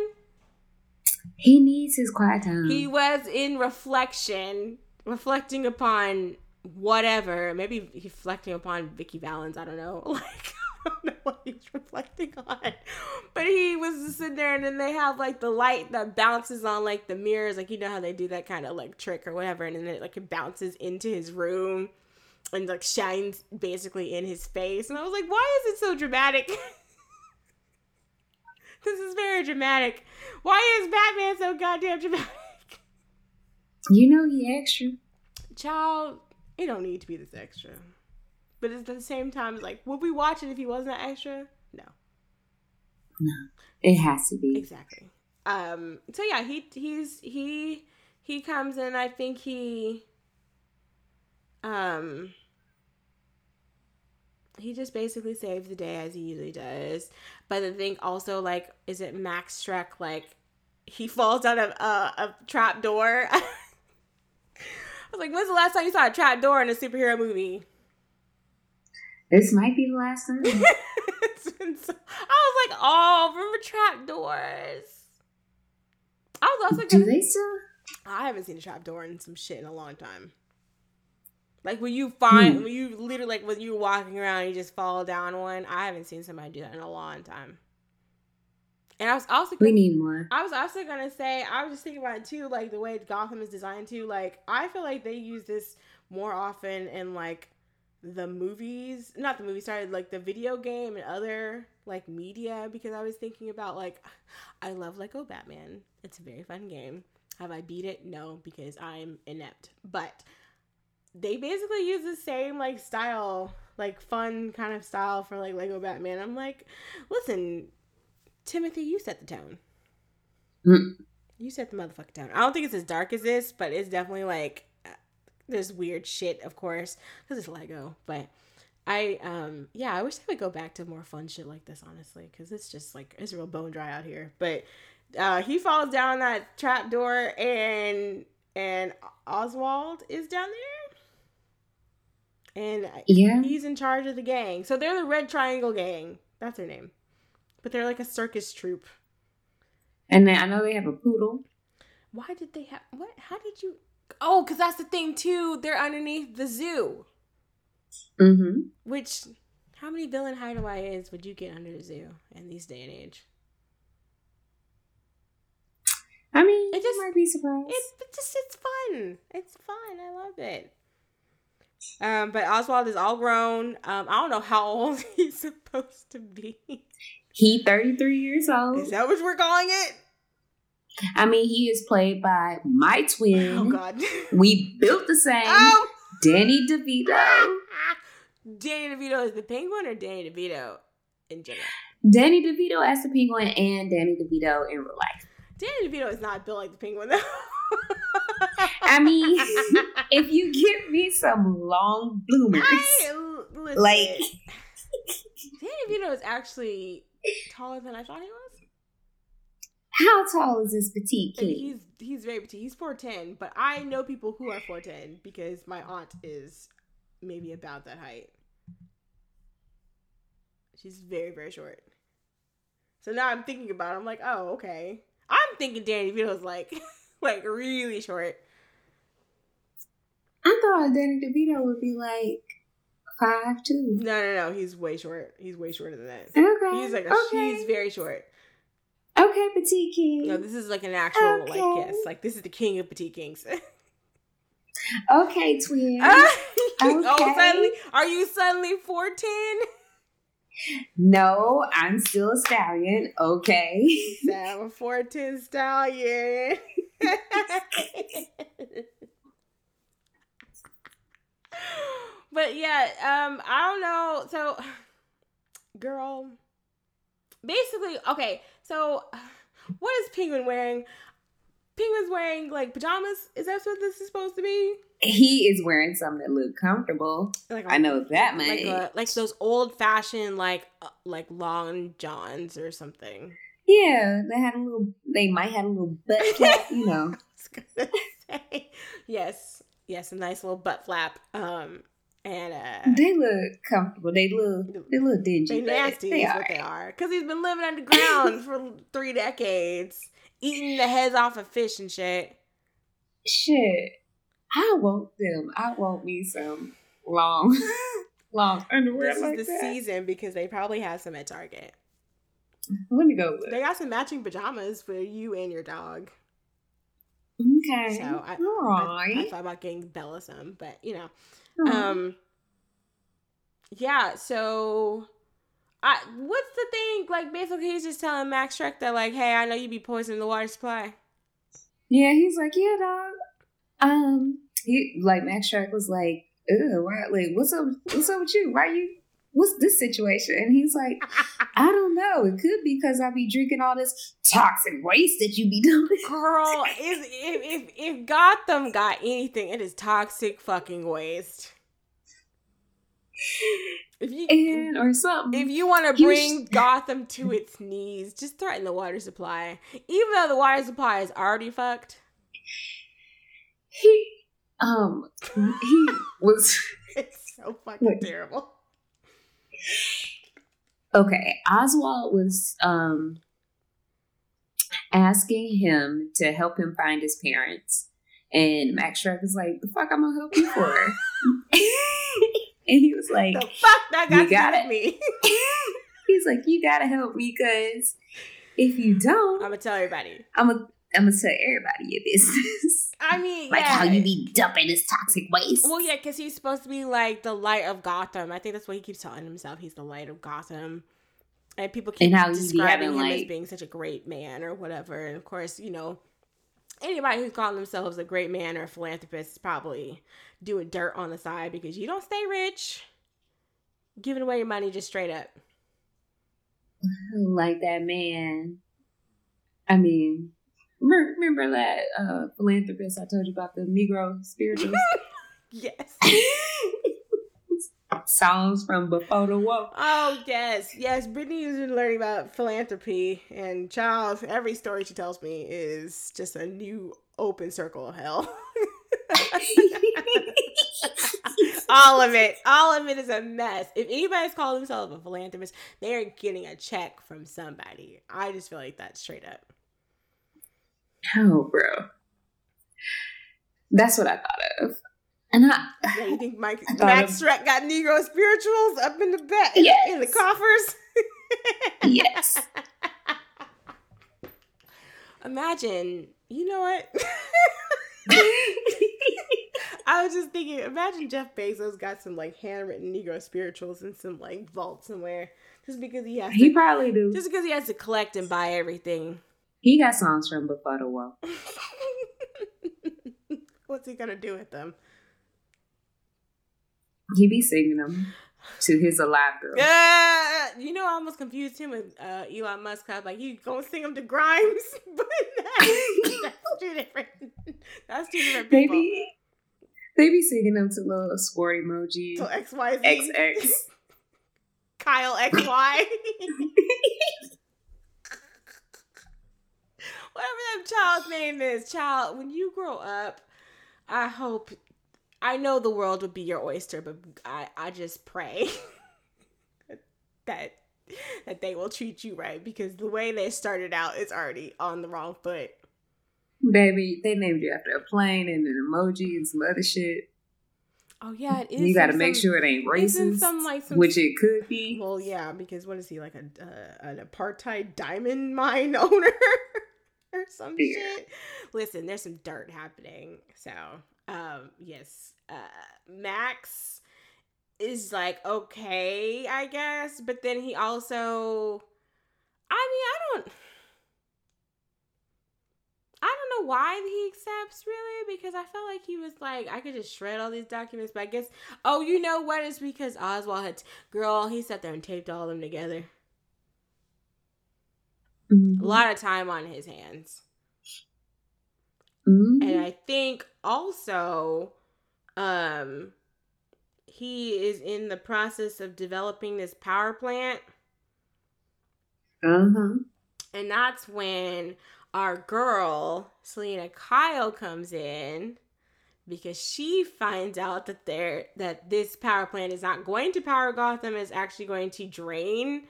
He needs his quiet time. He was in reflection, reflecting upon whatever. Maybe reflecting upon Vicky Valens. I don't know. Like, I don't know what he's reflecting on. But he was just sitting there, and then they have like the light that bounces on like the mirrors. Like, you know how they do that kind of like trick or whatever. And then it like it bounces into his room and like shines basically in his face. And I was like, why is it so dramatic? this is very dramatic. Why is Batman so goddamn dramatic? you know he extra. child, it don't need to be this extra. But at the same time, it's like, would we watch it if he wasn't extra? No. No, It has to be. exactly. Um. So yeah, he he's he he comes in. I think he um he just basically saves the day as he usually does. But I think also like, is it Max Shreck? Like he falls out of a, a trap door. I was like, when's the last time you saw a trap door in a superhero movie? This might be the last time. It's been so- I was like, oh, remember trap doors? I was also Do they still? I haven't seen a trap door in some shit in a long time. Like when you find Hmm. when you literally like when you're walking around you just fall down one. I haven't seen somebody do that in a long time. And I was also We need more. I was also gonna say I was just thinking about it too, like the way Gotham is designed too. Like I feel like they use this more often in like the movies, not the movie, sorry, like the video game and other like media. Because I was thinking about like I love Lego Batman. It's a very fun game. Have I beat it? No, because I'm inept. But they basically use the same like style, like fun kind of style for like Lego Batman. I'm like, listen, Timothy, you set the tone. Mm. You set the motherfucking tone. I don't think it's as dark as this, but it's definitely like uh, there's weird shit, of course, because it's Lego. But I um yeah, I wish they would go back to more fun shit like this, honestly, because it's just like it's real bone dry out here. But uh, he falls down that trap door, and and Oswald is down there, and Yeah. he's in charge of the gang. So they're the Red Triangle Gang. That's their name, but they're like a circus troupe. And then I know they have a poodle. Why did they have what? How did you? Oh, because that's the thing too. They're underneath the zoo. Mm-hmm. Which, how many villain hideaways would you get under the zoo in these day and age? I mean, It it just- might be surprised. It's it just it's fun. It's fun. I love it. Um, but Oswald is all grown. Um, I don't know how old he's supposed to be. he 33 years old. Is that what we're calling it? I mean, he is played by my twin. Oh God. We built the same. oh. Danny DeVito. Danny DeVito is the penguin or Danny DeVito in general? Danny DeVito as the penguin and Danny DeVito in real life. Danny DeVito is not built like the penguin though. I mean, if you give me some long bloomers, I, listen, like Danny DeVito is actually taller than I thought he was. how tall is this petite kid? he's he's very petite. He's four ten, but I know people who are four ten because my aunt is maybe about that height. She's very very short. So now I'm thinking about. it, I'm like, oh okay. I'm thinking Danny DeVito's like like really short. I thought Danny DeVito would be like five two. No no no. He's way short. He's way shorter than that. Okay, He's like a, okay, he's very short. okay, petite king. No, this is like an actual like Okay. kiss. Like this is the king of petite kings. okay, twin. oh, Okay. suddenly are you suddenly fourteen? No, I'm still a stallion. Okay. Sam Fortin Stallion. but yeah, um, I don't know. So, girl, basically, okay. So, what is Penguin wearing? Penguin's wearing like pajamas. Is that what this is supposed to be? He is wearing something that look comfortable. Like a- I know that much. like a, like those old fashioned like uh, like long johns or something. Yeah, they had a little. They might have a little butt flap, you know. was gonna say. Yes, yes, a nice little butt flap. Um, and uh, They look comfortable. They look. They look dingy. they nasty They is what they are. Because he's been living underground for three decades, eating the heads off of fish and shit. Shit. I want them. I want me some long, long underwear This like is the that. season because they probably have some at Target. Let me go look. They got some matching pajamas for you and your dog. Okay. So I, All I. I thought about getting Bella some, but you know. Um Yeah, so I what's the thing? Like basically he's just telling Max Shreck that like, hey, I know you'd be poisoning the water supply. yeah, he's like, yeah, dog. Um, he like Max Shark was like, Ugh, why, like, what's up? What's up with you? Why are you? What's this situation? And he's like, I don't know. It could be because I be drinking all this toxic waste that you be doing. Girl, if, if if if Gotham got anything, it is toxic fucking waste. If you and or something. if you want to bring Gotham to its knees, just threaten the water supply. Even though the water supply is already fucked. he um he was It's so fucking terrible. Okay. Oswald was um asking him to help him find his parents, and Max Shreck was like, "The fuck, I'm gonna help you for?" and he was like, The fuck that got You got with it. me. "He's like, you gotta help me, cause if you don't, I'm gonna tell everybody. I'm gonna I'm gonna tell everybody your business." I mean, like yeah. how you be dumping this toxic waste. Well, yeah, because he's supposed to be like the light of Gotham. I think that's what he keeps telling himself. He's the light of Gotham. And people keep And describing having, him as being such a great man or whatever. And of course, you know, anybody who's calling themselves a great man or a philanthropist is probably doing dirt on the side because you don't stay rich giving away your money just straight up. like that man. I mean, remember, that uh, philanthropist I told you about the Negro spirituals? Yes. songs from before the war. Oh yes, yes. Brittany has been learning about philanthropy, and child, every story she tells me is just a new open circle of hell. all of it, all of it is a mess. If anybody's calling themselves a philanthropist, they are getting a check from somebody. I just feel like that's straight up. Oh, bro. That's what I thought of. And I, Yeah, you think Mike Max Shreck got Negro spirituals up in the back, Yes. in the coffers? yes. Imagine, you know what? I was just thinking, imagine Jeff Bezos got some like handwritten Negro spirituals in some like vault somewhere, just because he has he to, probably do. just because he has to collect and buy everything. He got songs from before the war. What's he gonna do with them? He be singing them to his alive girl. Yeah, you know, I almost confused him with uh, Elon Musk. I was like, you gonna sing them to Grimes, but that's, that's two different. That's two different people. be, they be singing them to little square emoji. So X Y Z XX. Kyle X Whatever that child's name is, child. When you grow up, I hope. I know the world would be your oyster, but I, I just pray that that they will treat you right because the way they started out is already on the wrong foot. Baby, they named you after a plane and an emoji and some other shit. Oh yeah, it is. You got to make sure it ain't racist, some, like, some- which it could be. Well, yeah, because what is he like a uh, an apartheid diamond mine owner or some Yeah. shit? Listen, there's some dirt happening. So, um, yes, uh, Max is like okay, I guess, but then he also, I mean, I don't. I don't know why he accepts really because I felt like he was like I could just shred all these documents, but I guess oh you know what? It's because Oswald had girl he sat there and taped all of them together. Mhm. A lot of time on his hands, Mhm. and I think also, um, he is in the process of developing this power plant, Uh-huh. and that's when our girl Selina Kyle comes in because she finds out that there that this power plant is not going to power Gotham is actually going to drain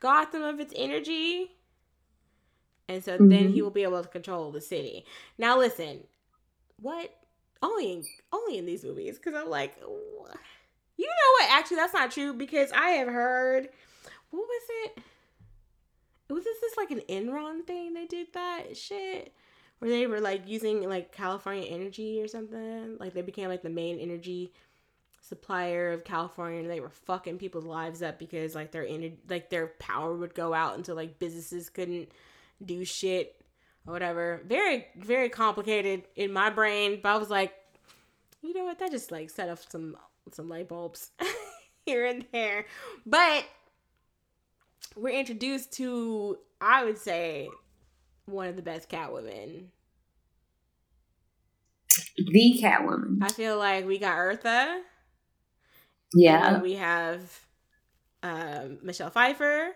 Gotham of its energy. And so then he Mhm. will be able to control the city. Now listen, what only in only in these movies cuz I'm like you know what actually that's not true because I have heard what was it? was this this like an Enron thing they did that shit where they were like using like California energy or something like they became like the main energy supplier of California and they were fucking people's lives up because like their energy like their power would go out until like businesses couldn't do shit or whatever very very complicated in my brain but I was like you know what that just like set off some some light bulbs here and there but we're introduced to I would say one of the best Catwomen. The Catwoman. I feel like we got Eartha. Yeah. we have um, Michelle Pfeiffer,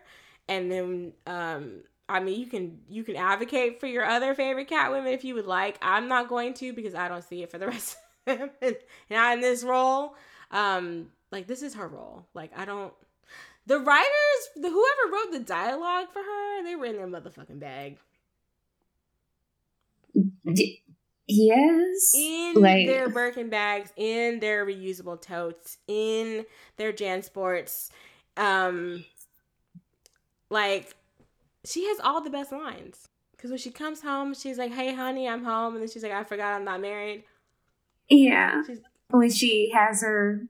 and then um, I mean you can you can advocate for your other favorite Catwomen if you would like. I'm not going to because I don't see it for the rest of them, and not in this role. Um, like this is her role. Like I don't. The writers, the whoever wrote the dialogue for her, they were in their motherfucking bag. D- yes. in Like- their Birkin bags, in their reusable totes, in their JanSports. Um, like she has all the best lines. Cause when she comes home, she's like, "Hey, honey, I'm home," and then she's like, "I forgot I'm not married." Yeah. She's, When she has her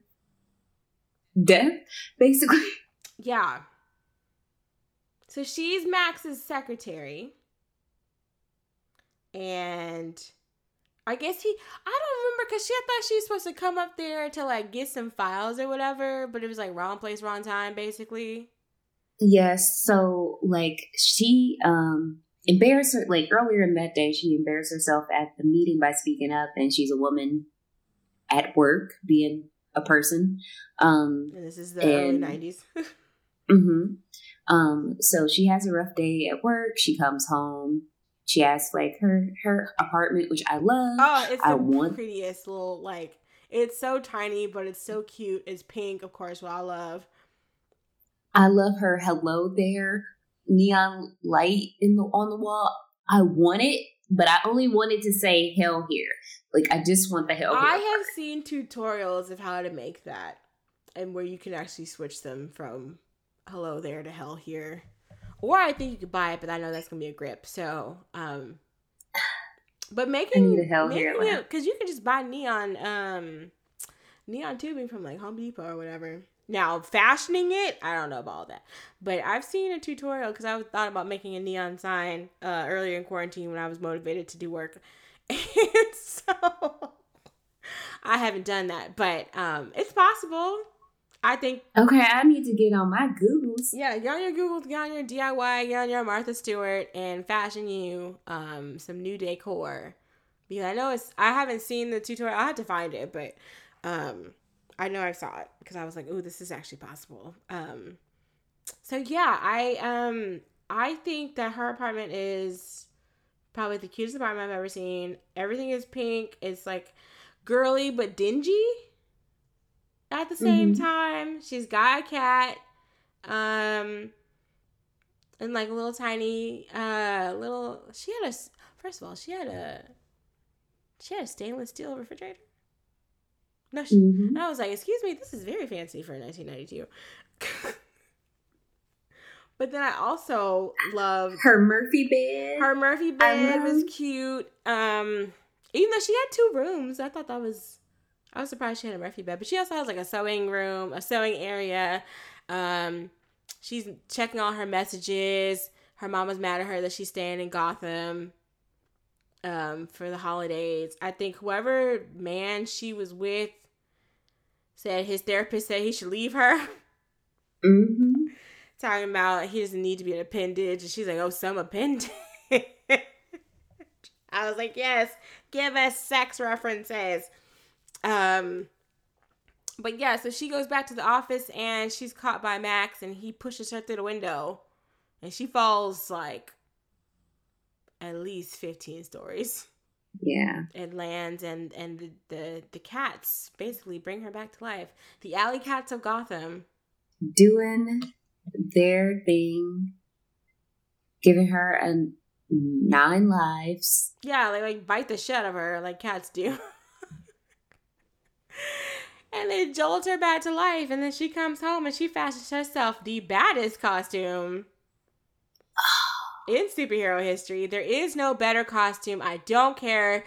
death, basically. yeah. So she's Max's secretary, and I guess he. I don't remember because she I thought she was supposed to come up there to like get some files or whatever, but it was like wrong place, wrong time, basically. Yes. So, like, she um embarrassed her. Like earlier in that day, she embarrassed herself at the meeting by speaking up, and she's a woman at work being a person. Um, And this is the early 90s. mm-hmm. Um, so she has a rough day at work. She comes home. She has like her her apartment, which I love. oh, it's I the want- prettiest little like. It's so tiny, but it's so cute. It's pink, of course, what I love. I love her hello there neon light in the on the wall. I want it, but I only wanted to say hell here. Like I just want the hell here. I have seen tutorials of how to make that, and where you can actually switch them from hello there to hell here. Or I think you could buy it, but I know that's gonna be a grip. So, um, but making a hell here because you can just buy neon, um, neon tubing from like Home Depot or whatever. Now, fashioning it, I don't know about all that, but I've seen a tutorial because I thought about making a neon sign uh, earlier in quarantine when I was motivated to do work, and so I haven't done that, but um, it's possible. I think okay, I need to get on my Googles. yeah, get on your Google, get on your DIY, get on your Martha Stewart, and fashion you um some new decor. Because I know it's I haven't seen the tutorial. I had to find it, but um I know I saw it because I was like, oh, this is actually possible. Um so yeah, I um I think that her apartment is probably the cutest apartment I've ever seen. Everything is pink. It's like girly but dingy at the same Mhm. time. She's got a cat. Um and like a little tiny uh little she had a first of all, she had a she had a stainless steel refrigerator. No, she, Mhm. and I was like, "Excuse me, this is very fancy for 1992." but then I also loved Her Murphy bed. her Murphy bed was cute. Um, even though she had two rooms, I thought that was. I was surprised she had a Murphy bed, but she also has like a sewing room, a sewing area. Um, she's checking all her messages. Her mom was mad at her that she's staying in Gotham. Um, for the holidays, I think whoever man she was with said his therapist said he should leave her. hmm talking about he doesn't need to be an appendage and she's like oh some appendage. I was like yes give us sex references. Um but yeah so she goes back to the office and she's caught by max and he pushes her through the window and she falls like at least 15 stories Yeah. and lands and and the, the the cats basically bring her back to life the alley cats of gotham Doing their thing, giving her a nine lives. Yeah, they like bite the shit out of her like cats do. and they jolt her back to life, and then she comes home and she fashions herself the baddest costume in superhero history. There is no better costume. I don't care.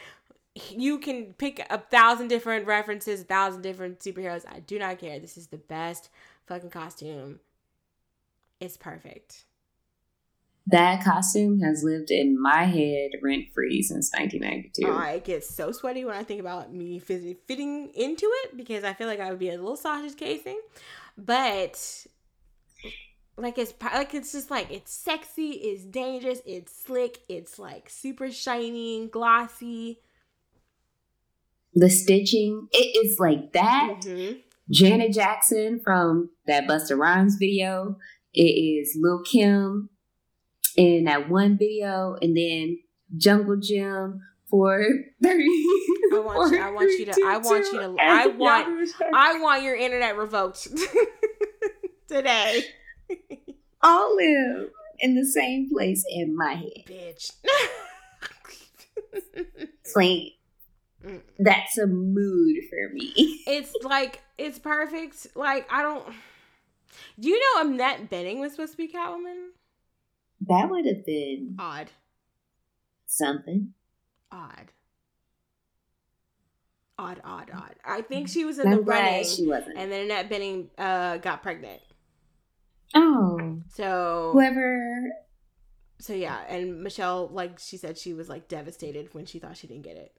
You can pick a thousand different references, a thousand different superheroes. I do not care. This is the best fucking costume. It's perfect. That costume has lived in my head rent free since 1992. I get so sweaty when I think about me fitting into it because I feel like I would be a little sausage casing. But like it's like it's just like it's sexy, it's dangerous, it's slick, it's like super shiny, glossy. The stitching, it is like that. Mhm. Janet Jackson from that Busta Rhymes video. It is Lil Kim in that one video, and then Jungle Gym for thirty. I want you- I want you to- I want you to- I want- I want your internet revoked today, all live in the same place in my head. bitch. Like Mm. that's a mood for me. it's like it's perfect. Like I don't. Do you know Annette Bening was supposed to be Catwoman? That would have been Odd, something. odd, odd, odd, odd. I think she was in the I'm glad running, she wasn't. and then Annette Bening uh, got pregnant. Oh, So whoever. so yeah, and Michelle like she said she was like devastated when she thought she didn't get it.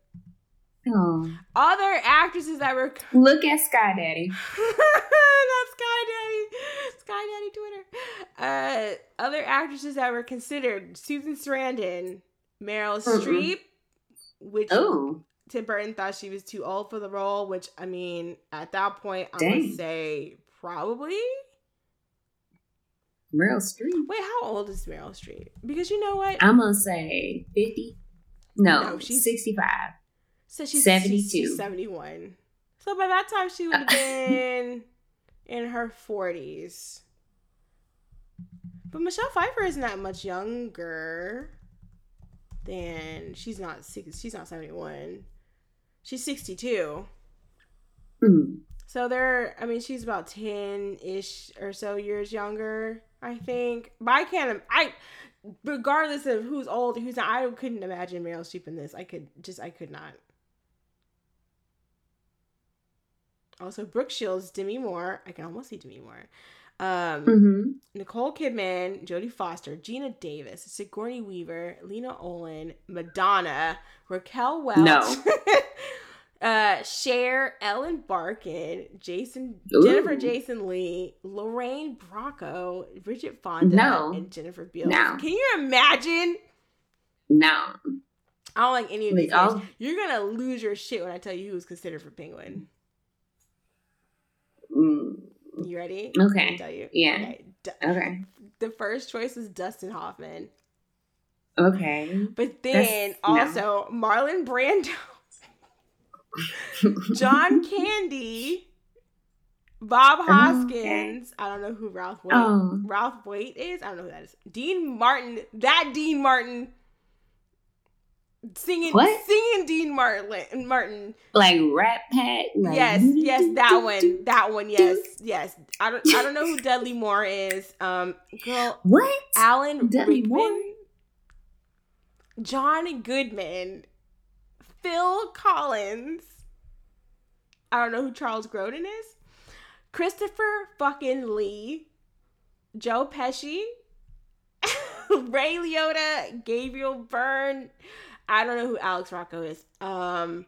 Oh, Other actresses that were look at Sky Daddy. Not Sky Daddy. Sky Daddy Twitter. Uh, other actresses that were considered Susan Sarandon, Meryl Mm-mm. Streep, which Oh, Tim Burton thought she was too old for the role, which I mean, at that point, I Dang. would say probably. Meryl Streep. Wait, how old is Meryl Streep? Because you know what? I'm gonna say fifty. No, No, she's- sixty-five. So she's 72. She's, she's 71. So by that time, she would have been in her 40s. But Michelle Pfeiffer isn't that much younger than she's not six. She's not 71. She's 62. Mm. So they're. I mean, she's about 10 ish or so years younger. I think. But I can't. I. Regardless of who's old, who's not, I couldn't imagine Meryl Streep in this. I could just. I could not. Also, Brooke Shields, Demi Moore. I can almost see Demi Moore. Um, hmm Nicole Kidman, Jodie Foster, Geena Davis, Sigourney Weaver, Lena Olin, Madonna, Raquel Welch, No. uh, Cher, Ellen Barkin, Jason, Ooh. Jennifer Jason Leigh, Lorraine Bracco, Bridget Fonda, No. and Jennifer Beals. No. Can you imagine? No. I don't like any of these all- You're gonna lose your shit when I tell you who's considered for Penguin. Mm. You ready? Okay. Me tell you. Yeah. Okay. D- Okay. the first choice is Dustin Hoffman. Okay. But then That's- no. also Marlon Brando, John Candy, Bob Oh, okay. Hoskins. I don't know who Ralph Waite. Oh. Ralph Waite is. I don't know who that is. Dean Martin. That Dean Martin. Singing, What? singing Dean Martin. Martin. Like Rat Pack. Like, yes, yes, that one, that one. Yes, yes. I don't, I don't know who Dudley Moore is. Um, girl, What? Alan Dudley Rickman, Moore? John Goodman, Phil Collins. I don't know who Charles Grodin is. Christopher fucking Lee, Joe Pesci, Ray Liotta, Gabriel Byrne. I don't know who Alex Rocco is. Um.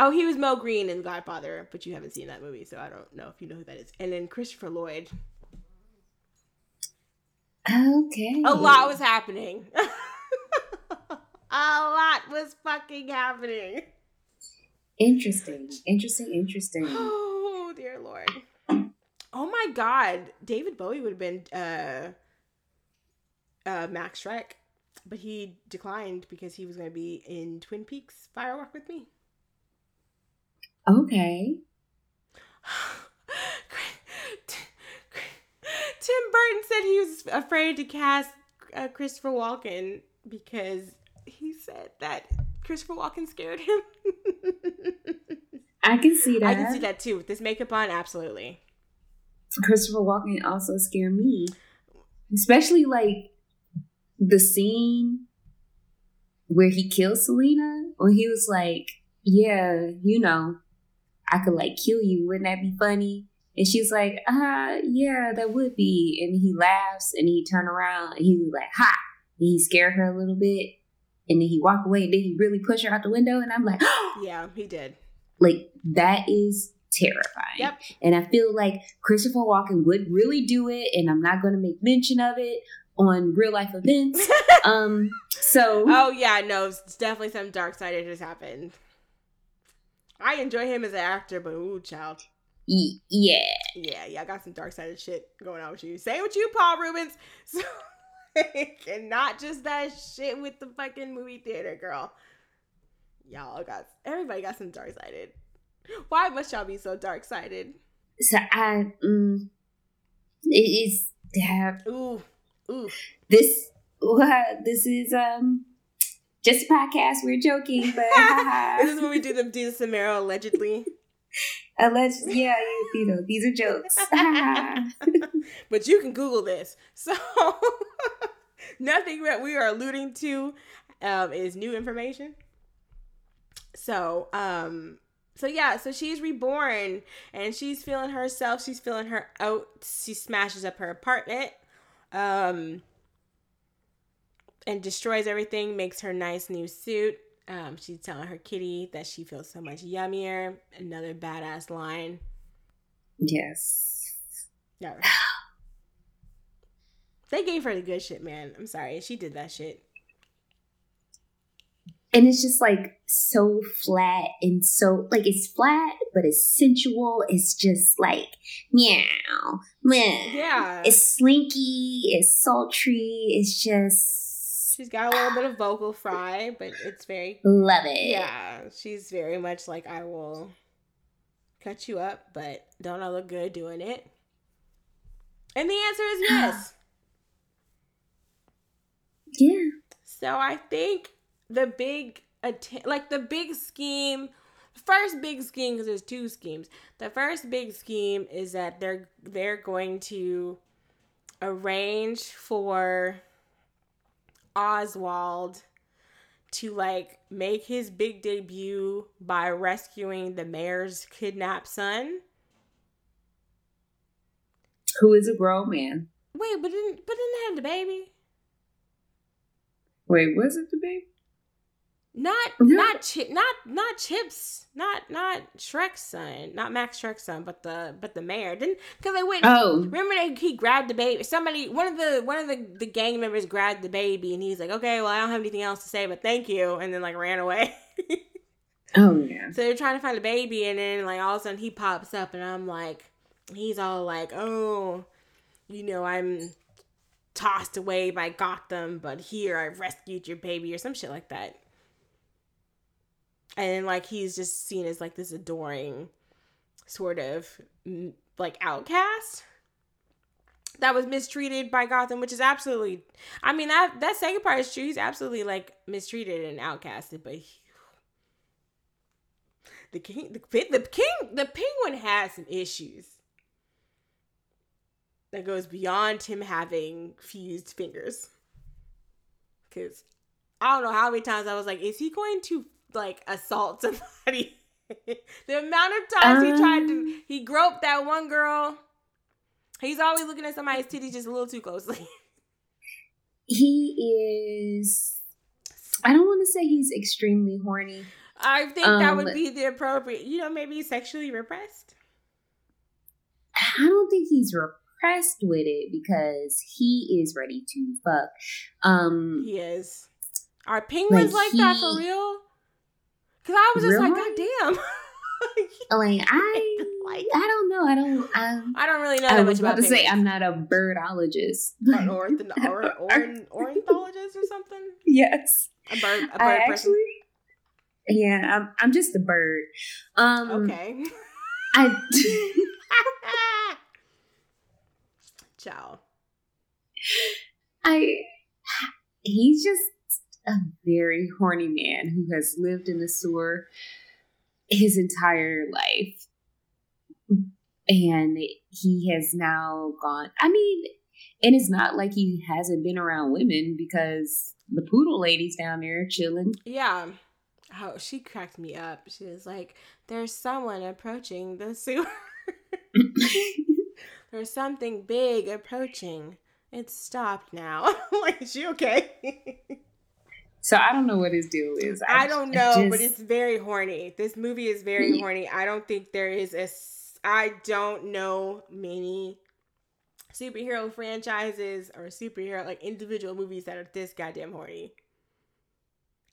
Oh, he was Mel Green in Godfather, but you haven't seen that movie, so I don't know if you know who that is. And then Christopher Lloyd. Okay. A lot was happening. a lot was fucking happening. Interesting. Interesting. Interesting. Oh dear lord. Oh my god. David Bowie would have been uh uh Max Shreck, but he declined because he was gonna be in Twin Peaks Fire Walk with Me. Okay. Tim Burton said he was afraid to cast uh, Christopher Walken because he said that Christopher Walken scared him. I can see that. I can see that too. With this makeup on, absolutely. Christopher Walken also scare me, especially like the scene where he kills Selina, or he was like, "Yeah, you know, I could like kill you. Wouldn't that be funny?" And she's like, "Uh, yeah, that would be." And he laughs, and he turn around, and he was like, "Ha!" And he scared her a little bit, and then he walk away, and then he really push her out the window, and I'm like, Yeah, he did. like that is terrifying. Yep. And I feel like Christopher Walken would really do it, and I'm not going to make mention of it on real life events. um, so oh yeah, no, it's definitely some dark side that has happened. I enjoy him as an actor, but ooh, child. yeah, Yeah, yeah, I got some dark sided shit going on with you. Same with you, Paul Reubens. So, like, and not just that shit with the fucking movie theater, girl. Y'all got everybody got some dark sided. Why must y'all be so dark sided? so I mm, it is yeah, Ooh, ooh. this what this is um just a podcast. We're joking, but this is when we do the do the Samaro allegedly. Alleged, yeah, you, you know these are jokes. but you can Google this. So nothing that we are alluding to um, is new information. So, um, so yeah, so she's reborn and she's feeling herself. She's feeling her out. She smashes up her apartment, um, and destroys everything. Makes her nice new suit. Um, she's telling her kitty that she feels so much yummier. Another badass line. yes, Yeah. They gave her the good shit, man. I'm sorry. She did that shit. and it's just like so flat and so like it's flat but it's sensual it's just like meow meh. Yeah. it's slinky it's sultry it's just She's got a little bit of vocal fry, but it's very love it yeah. She's very much like I will cut you up, but don't I look good doing it? And the answer is yes. yeah So I think the big att- like the big scheme first big scheme because there's two schemes the first big scheme is that they're they're going to arrange for oswald to like make his big debut by rescuing the mayor's kidnapped son? Who is a grown man. Wait but didn't but didn't have the baby? Wait was it the baby Not No. not Chip not not Chips not not Shreck's son not Max Shreck's son but the but the mayor. Didn't because they went oh. remember they, he grabbed the baby somebody one of the one of the the gang members grabbed the baby and he's like okay well I don't have anything else to say but thank you and then like ran away. Oh yeah. So they're trying to find the baby and then like all of a sudden he pops up and I'm like he's all like oh you know I'm tossed away by Gotham but here I rescued your baby or some shit like that and like he's just seen as like this adoring sort of mm, like outcast that was mistreated by Gotham, which is absolutely. I mean that that second part is true. He's absolutely like mistreated and outcasted, but he, the king, the, the king, the penguin has some issues that goes beyond him having fused fingers. Because I don't know how many times I was like, is he going to like assault somebody? the amount of times he tried to, Um. he groped that one girl. He's always looking at somebody's titties just a little too closely. he is i don't want to say he's extremely horny I think that Um, would be the appropriate, you know, maybe sexually repressed. I don't think he's repressed with it because he is ready to fuck. Um, He is. Are penguins like, Like, that for real? Because I was just Real like. God damn. like I, Like- I don't know. I don't. I, I don't really know that I much was about about to say I'm not a birdologist. An ornith- or, orn- ornithologist or something? yes, A bird, a bird I person. actually. Yeah, I'm. I'm just a bird. Um, Okay. I. Ciao. I. He's just a very horny man who has lived in the sewer his entire life. And he has now gone. I mean, and it's not like he hasn't been around women because the poodle lady's down there chilling. Yeah. Oh, she cracked me up. She was like, "There's someone approaching the sewer. There's something big approaching. It's stopped now." I'm like, is she okay? So I don't know what his deal is. I don't know, but just- it's very horny. This movie is very Yeah. horny. I don't think there is a. I don't know many superhero franchises or superhero like individual movies that are this goddamn horny.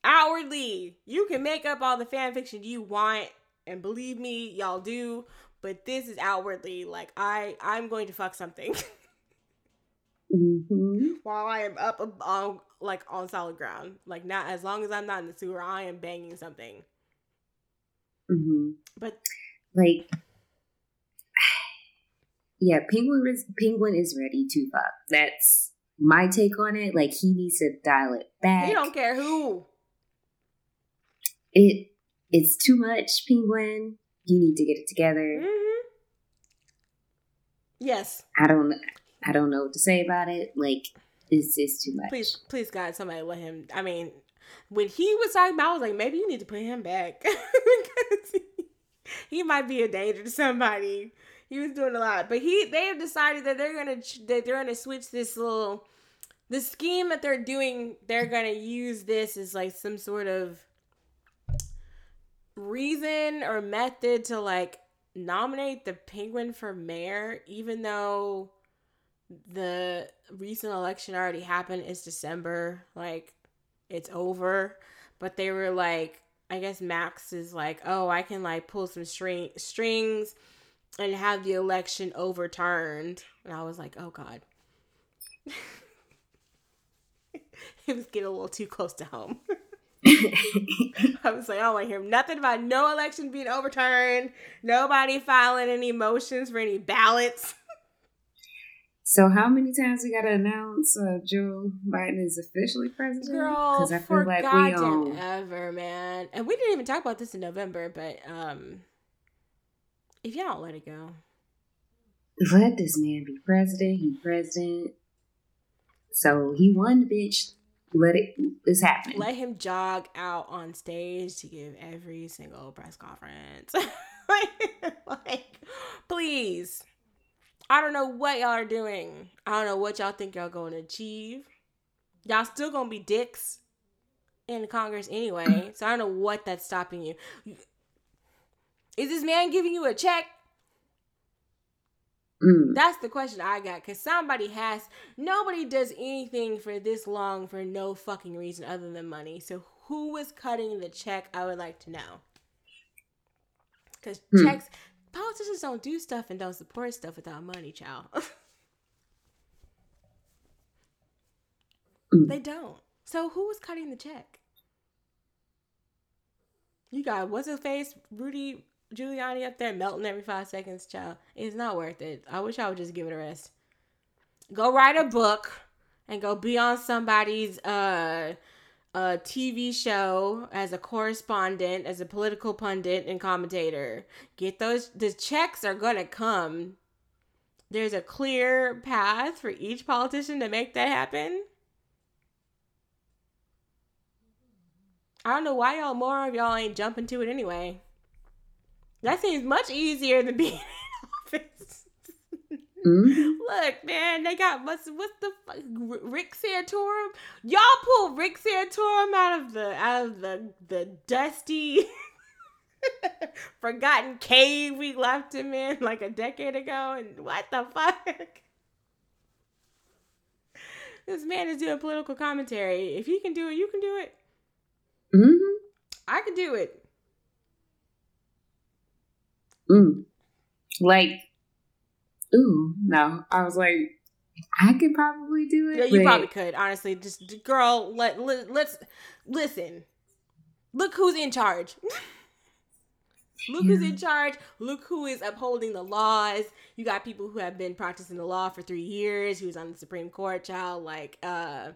Outwardly, you can make up all the fan fiction you want, and believe me, y'all do. But this is outwardly like I I'm going to fuck something Mhm. while I am up on like on solid ground. Like not as long as I'm not in the sewer, I am banging something. Mhm. But like yeah penguin is penguin is ready to fuck that's my take on it like he needs to dial it back he don't care who. it it's too much penguin you need to get it together hmm Yes, i don't i don't know what to say about it like it's just too much please, please, God, somebody let him. I mean, when he was talking about, I was like, maybe you need to put him back because he, he might be a danger to somebody. He was doing a lot, but he they have decided that they're gonna that they're gonna switch this little the scheme that they're doing. They're gonna use this as like some sort of reason or method to like nominate the penguin for mayor, even though the recent election already happened. It's December, like it's over. but they were like, I guess Max is like, oh, I can like pull some string strings and have the election overturned. And I was like, oh God. it was getting a little too close to home. I was like, I don't want to hear nothing about no election being overturned, nobody filing any motions for any ballots. So how many times we gotta announce uh, Joe Biden is officially president? Girl, I feel like we on ever, man. And we didn't even talk about this in November, but um, if y'all don't let it go, let this man be president. He president. So he won the bitch. Let it. It's happening. Let him jog out on stage to give every single press conference. like, please I don't know what y'all are doing. I don't know what y'all think y'all going to achieve. Y'all still gonna be dicks in Congress anyway. So I don't know what that's stopping you. Is this man giving you a check? Mm. That's the question I got. Cause somebody has nobody does anything for this long for no fucking reason other than money. So who was cutting the check? I would like to know. Cause mm. checks politicians don't do stuff and don't support stuff without money, child. mm. They don't. So who was cutting the check? You got what's his face, Rudy Giuliani up there melting every five seconds, child. It's not worth it. I wish I would just give it a rest. Go write a book and go be on somebody's uh a TV show as a correspondent, as a political pundit and commentator. Get those the checks are going to come. There's a clear path for each politician to make that happen. I don't know why y'all more of y'all ain't jumping to it anyway. That seems much easier than being in office. Mm-hmm. Look, man, they got what's what's the fuck, Rick Santorum? Y'all pulled Rick Santorum out of the out of the the dusty forgotten cave we left him in like a decade ago, and what the fuck? This man is doing political commentary. If he can do it, you can do it. Mm-hmm. I can do it. Mm. Like ooh, no. I was like, I could probably do it. Yeah, you probably could. Honestly, just girl, let, let let's listen. Look who's in charge. Look who's in charge. Look who is upholding the laws. You got people who have been practicing the law for three years, who's on the Supreme Court, child. Like, uh,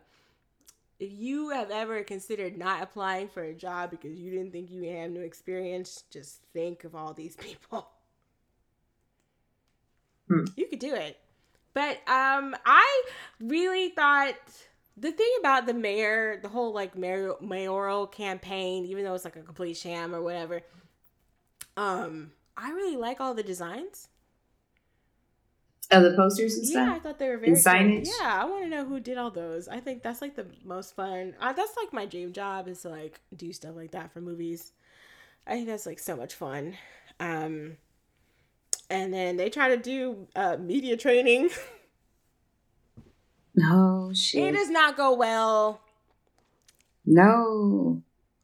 if you have ever considered not applying for a job because you didn't think you had no experience, just think of all these people. Hmm. You could do it. But um I really thought the thing about the mayor, the whole like mayor, mayoral campaign, even though it's like a complete sham or whatever, um, I really like all the designs. Of the posters and stuff. Yeah, I thought they were very and signage. Good. Yeah, I want to know who did all those. I think that's like the most fun. Uh, that's like my dream job is to like do stuff like that for movies. I think that's like so much fun. Um, and then they try to do uh, media training. No shit. It does not go well. No.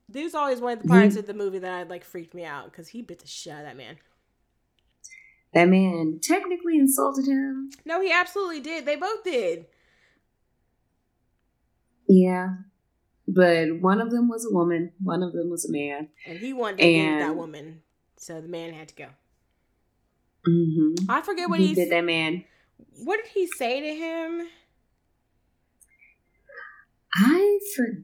This is always one of the parts of the movie that I like freaked me out because he bit the shit out of that man. That man technically insulted him. No, he absolutely did. They both did. Yeah. But one of them was a woman, one of them was a man. And he wanted to and... that woman. So the man had to go. Mm-hmm. I forget what he, he did. That man. What did he say to him? I for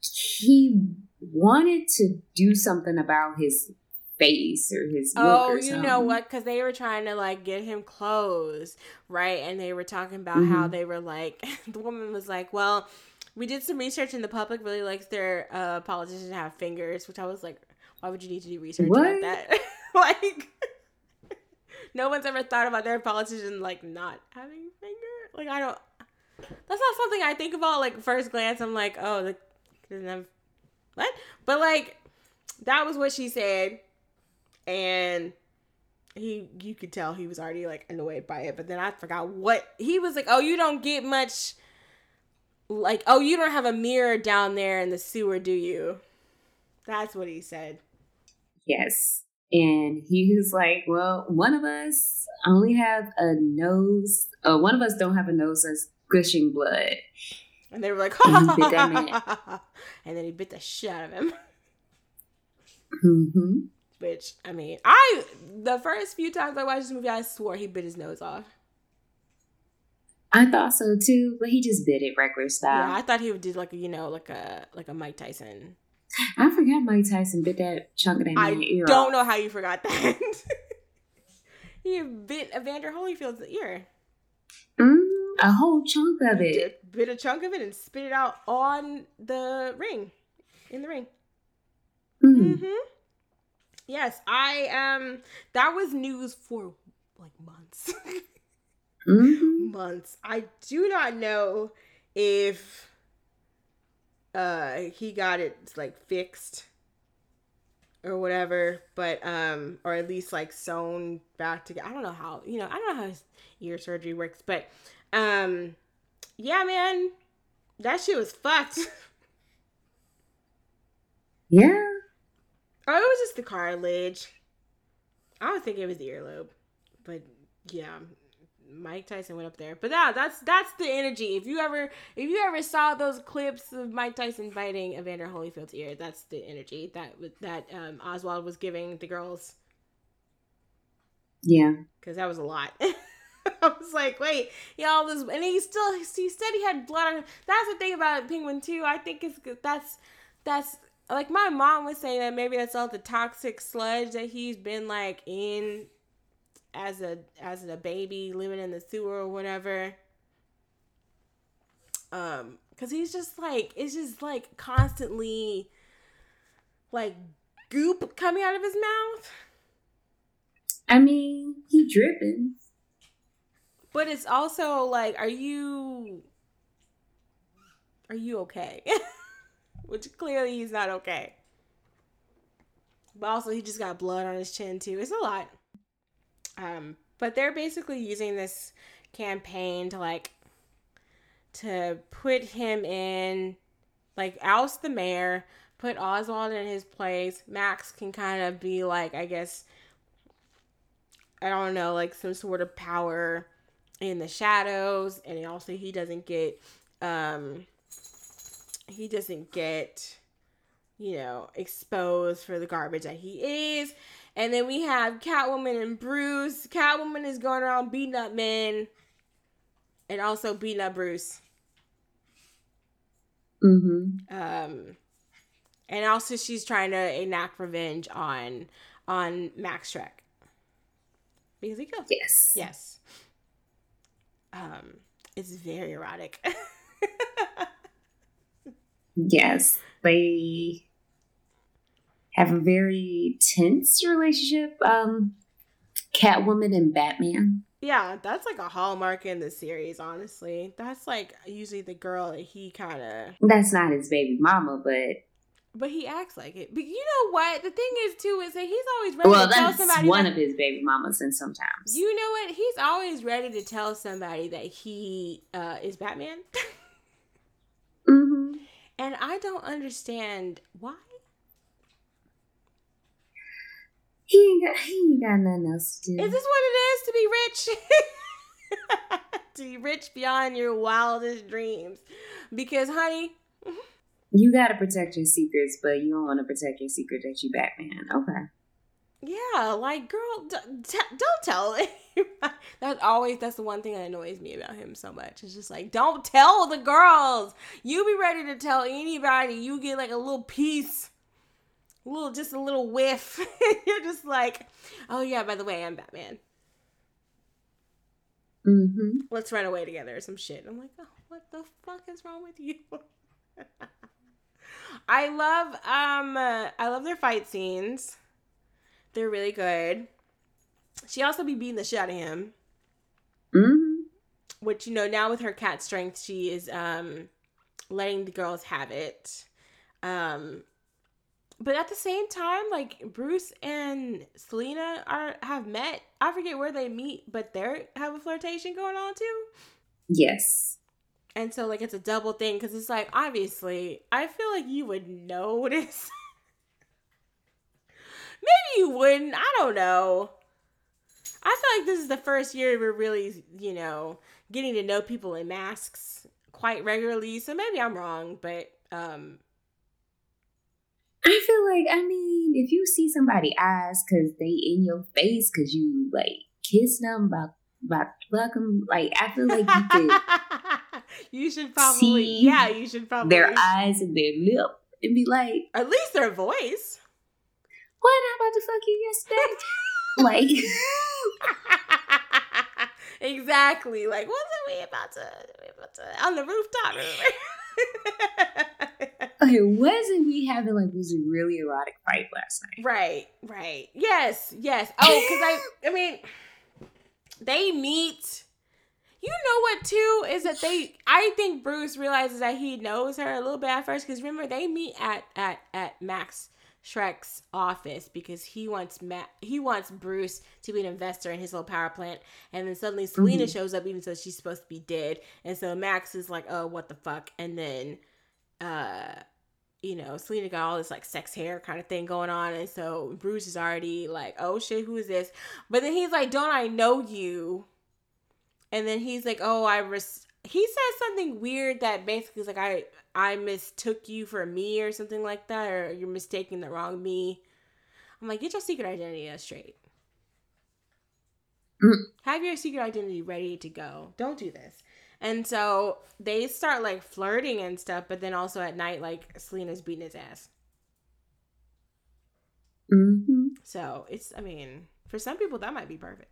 he wanted to do something about his face or his oh you know what because they were trying to like get him clothes right and they were talking about mm-hmm. how they were like the woman was like well we did some research and the public really likes their uh politicians to have fingers which i was like why would you need to do research what? about that like no one's ever thought about their politician like not having finger. Like I don't. That's not something I think about. Like first glance, I'm like, oh, the doesn't have what? But like, that was what she said, and he you could tell he was already like annoyed by it. But then I forgot what he was like. Oh, you don't get much like, oh, you don't have a mirror down there in the sewer, do you? That's what he said. Yes. And he was like, Well, one of us only have a nose, uh, one of us don't have a nose that's gushing blood. And they were like, And he bit that and then he bit the shit out of him. hmm Which I mean, I the first few times I watched this movie, I swore he bit his nose off. I thought so too, but he just bit it regular style. Yeah, I thought he would do like a you know like a like a Mike Tyson. I forgot Mike Tyson bit that chunk of that I ear I don't off. know how you forgot that. he bit Evander Holyfield's ear. Mm, a whole chunk of He it. bit a chunk of it and spit it out on the ring, in the ring. Mm. hmm Yes, I um that was news for like months. hmm months. I do not know if uh he got it like fixed or whatever, but um or at least like sewn back together. I don't know how, you know, I don't know how his ear surgery works, but um yeah, man, that shit was fucked. Yeah. Oh, it was just the cartilage. I would think it was the earlobe, but yeah, Mike Tyson went up there. But yeah, that's that's the energy. If you ever if you ever saw those clips of Mike Tyson biting Evander Holyfield's ear, that's the energy that that um, Oswald was giving the girls Yeah. because that was a lot. I was like, wait, y'all, this, and he still he said he had blood on him. That's the thing about Penguin too. I think it's that's that's like my mom was saying that maybe that's all the toxic sludge that he's been like in as a as a baby living in the sewer or whatever. Um, because he's just like it's just like constantly like goop coming out of his mouth. I mean, he dripping. But it's also like, are you are you okay? Which clearly he's not okay. But also he just got blood on his chin too. It's a lot. Um, but they're basically using this campaign to like to put him in like oust the mayor, put Oswald in his place. Max can kind of be like, I guess I don't know, like some sort of power in the shadows and also he doesn't get um he doesn't get you know exposed for the garbage that he is and then we have catwoman and bruce catwoman is going around beating up men and also beating up bruce Mm-hmm. um and also she's trying to enact revenge on on max Shreck because he killed Yes. Yes. Um, it's very erotic. Yes. They have a very tense relationship. Um, Catwoman and Batman. yeah, that's like a hallmark in the series, honestly. That's like usually the girl that he kind of, That's not his baby mama, but but he acts like it. But you know what? The thing is, too, is that he's always ready well, to tell that's somebody. one that, of his baby mamas. And sometimes, you know what? He's always ready to tell somebody that he uh, is Batman. hmm and I don't understand why. He ain't got he ain't got nothing else to do. Is this what it is to be rich? to be rich beyond your wildest dreams. Because, honey, you got to protect your secrets, but you don't want to protect your secret that you Batman. Okay. yeah, like, girl, d- t- don't tell anybody. That's always, that's the one thing that annoys me about him so much. It's just like, don't tell the girls. You be ready to tell anybody. You get like a little piece, little, just a little whiff. You're just like, oh, yeah, by the way, I'm Batman. Mm-hmm. let's run away together or some shit. I'm like, oh, what the fuck is wrong with you? I love um uh, I love their fight scenes. They're really good. She also be beating the shit out of him, Mm-hmm. which you know now with her cat strength, she is um letting the girls have it. Um but at the same time, like Bruce and Selina are have met. I forget where they meet, but they have a flirtation going on too. Yes. and so like it's a double thing because it's like obviously I feel like you would notice. Maybe you wouldn't. I don't know. I feel like this is the first year we're really, you know, getting to know people in masks quite regularly. So maybe I'm wrong, but um I feel like I mean, if you see somebody eyes because they in your face because you like kiss them about about fuck them, like I feel like you could you should probably See yeah, you should probably their eyes and their lip and be like, at least their voice. "What? I about to fuck you yesterday?" like, exactly. Like, wasn't we about to, we about to on the rooftop? okay, wasn't we having like this really erotic fight last night? right, right. Yes, yes. Oh, because I, I mean, they meet. You know what too is that they. I think Bruce realizes that he knows her a little bit at first because remember they meet at at at Max Shreck's office because he wants Matt he wants Bruce to be an investor in his little power plant and then suddenly Selina Mhm. shows up even though she's supposed to be dead and so Max is like oh what the fuck and then uh you know Selina got all this like sex hair kind of thing going on and so Bruce is already like oh shit who is this but then he's like don't I know you and then he's like oh I res-, he says something weird that basically is like I I mistook you for me or something like that, or you're mistaking the wrong me. I'm like, get your secret identity straight. Mm. Have your secret identity ready to go. Don't do this. And so they start like flirting and stuff, but then also at night, like Selina's beating his ass. hmm So it's, I mean, for some people that might be perfect.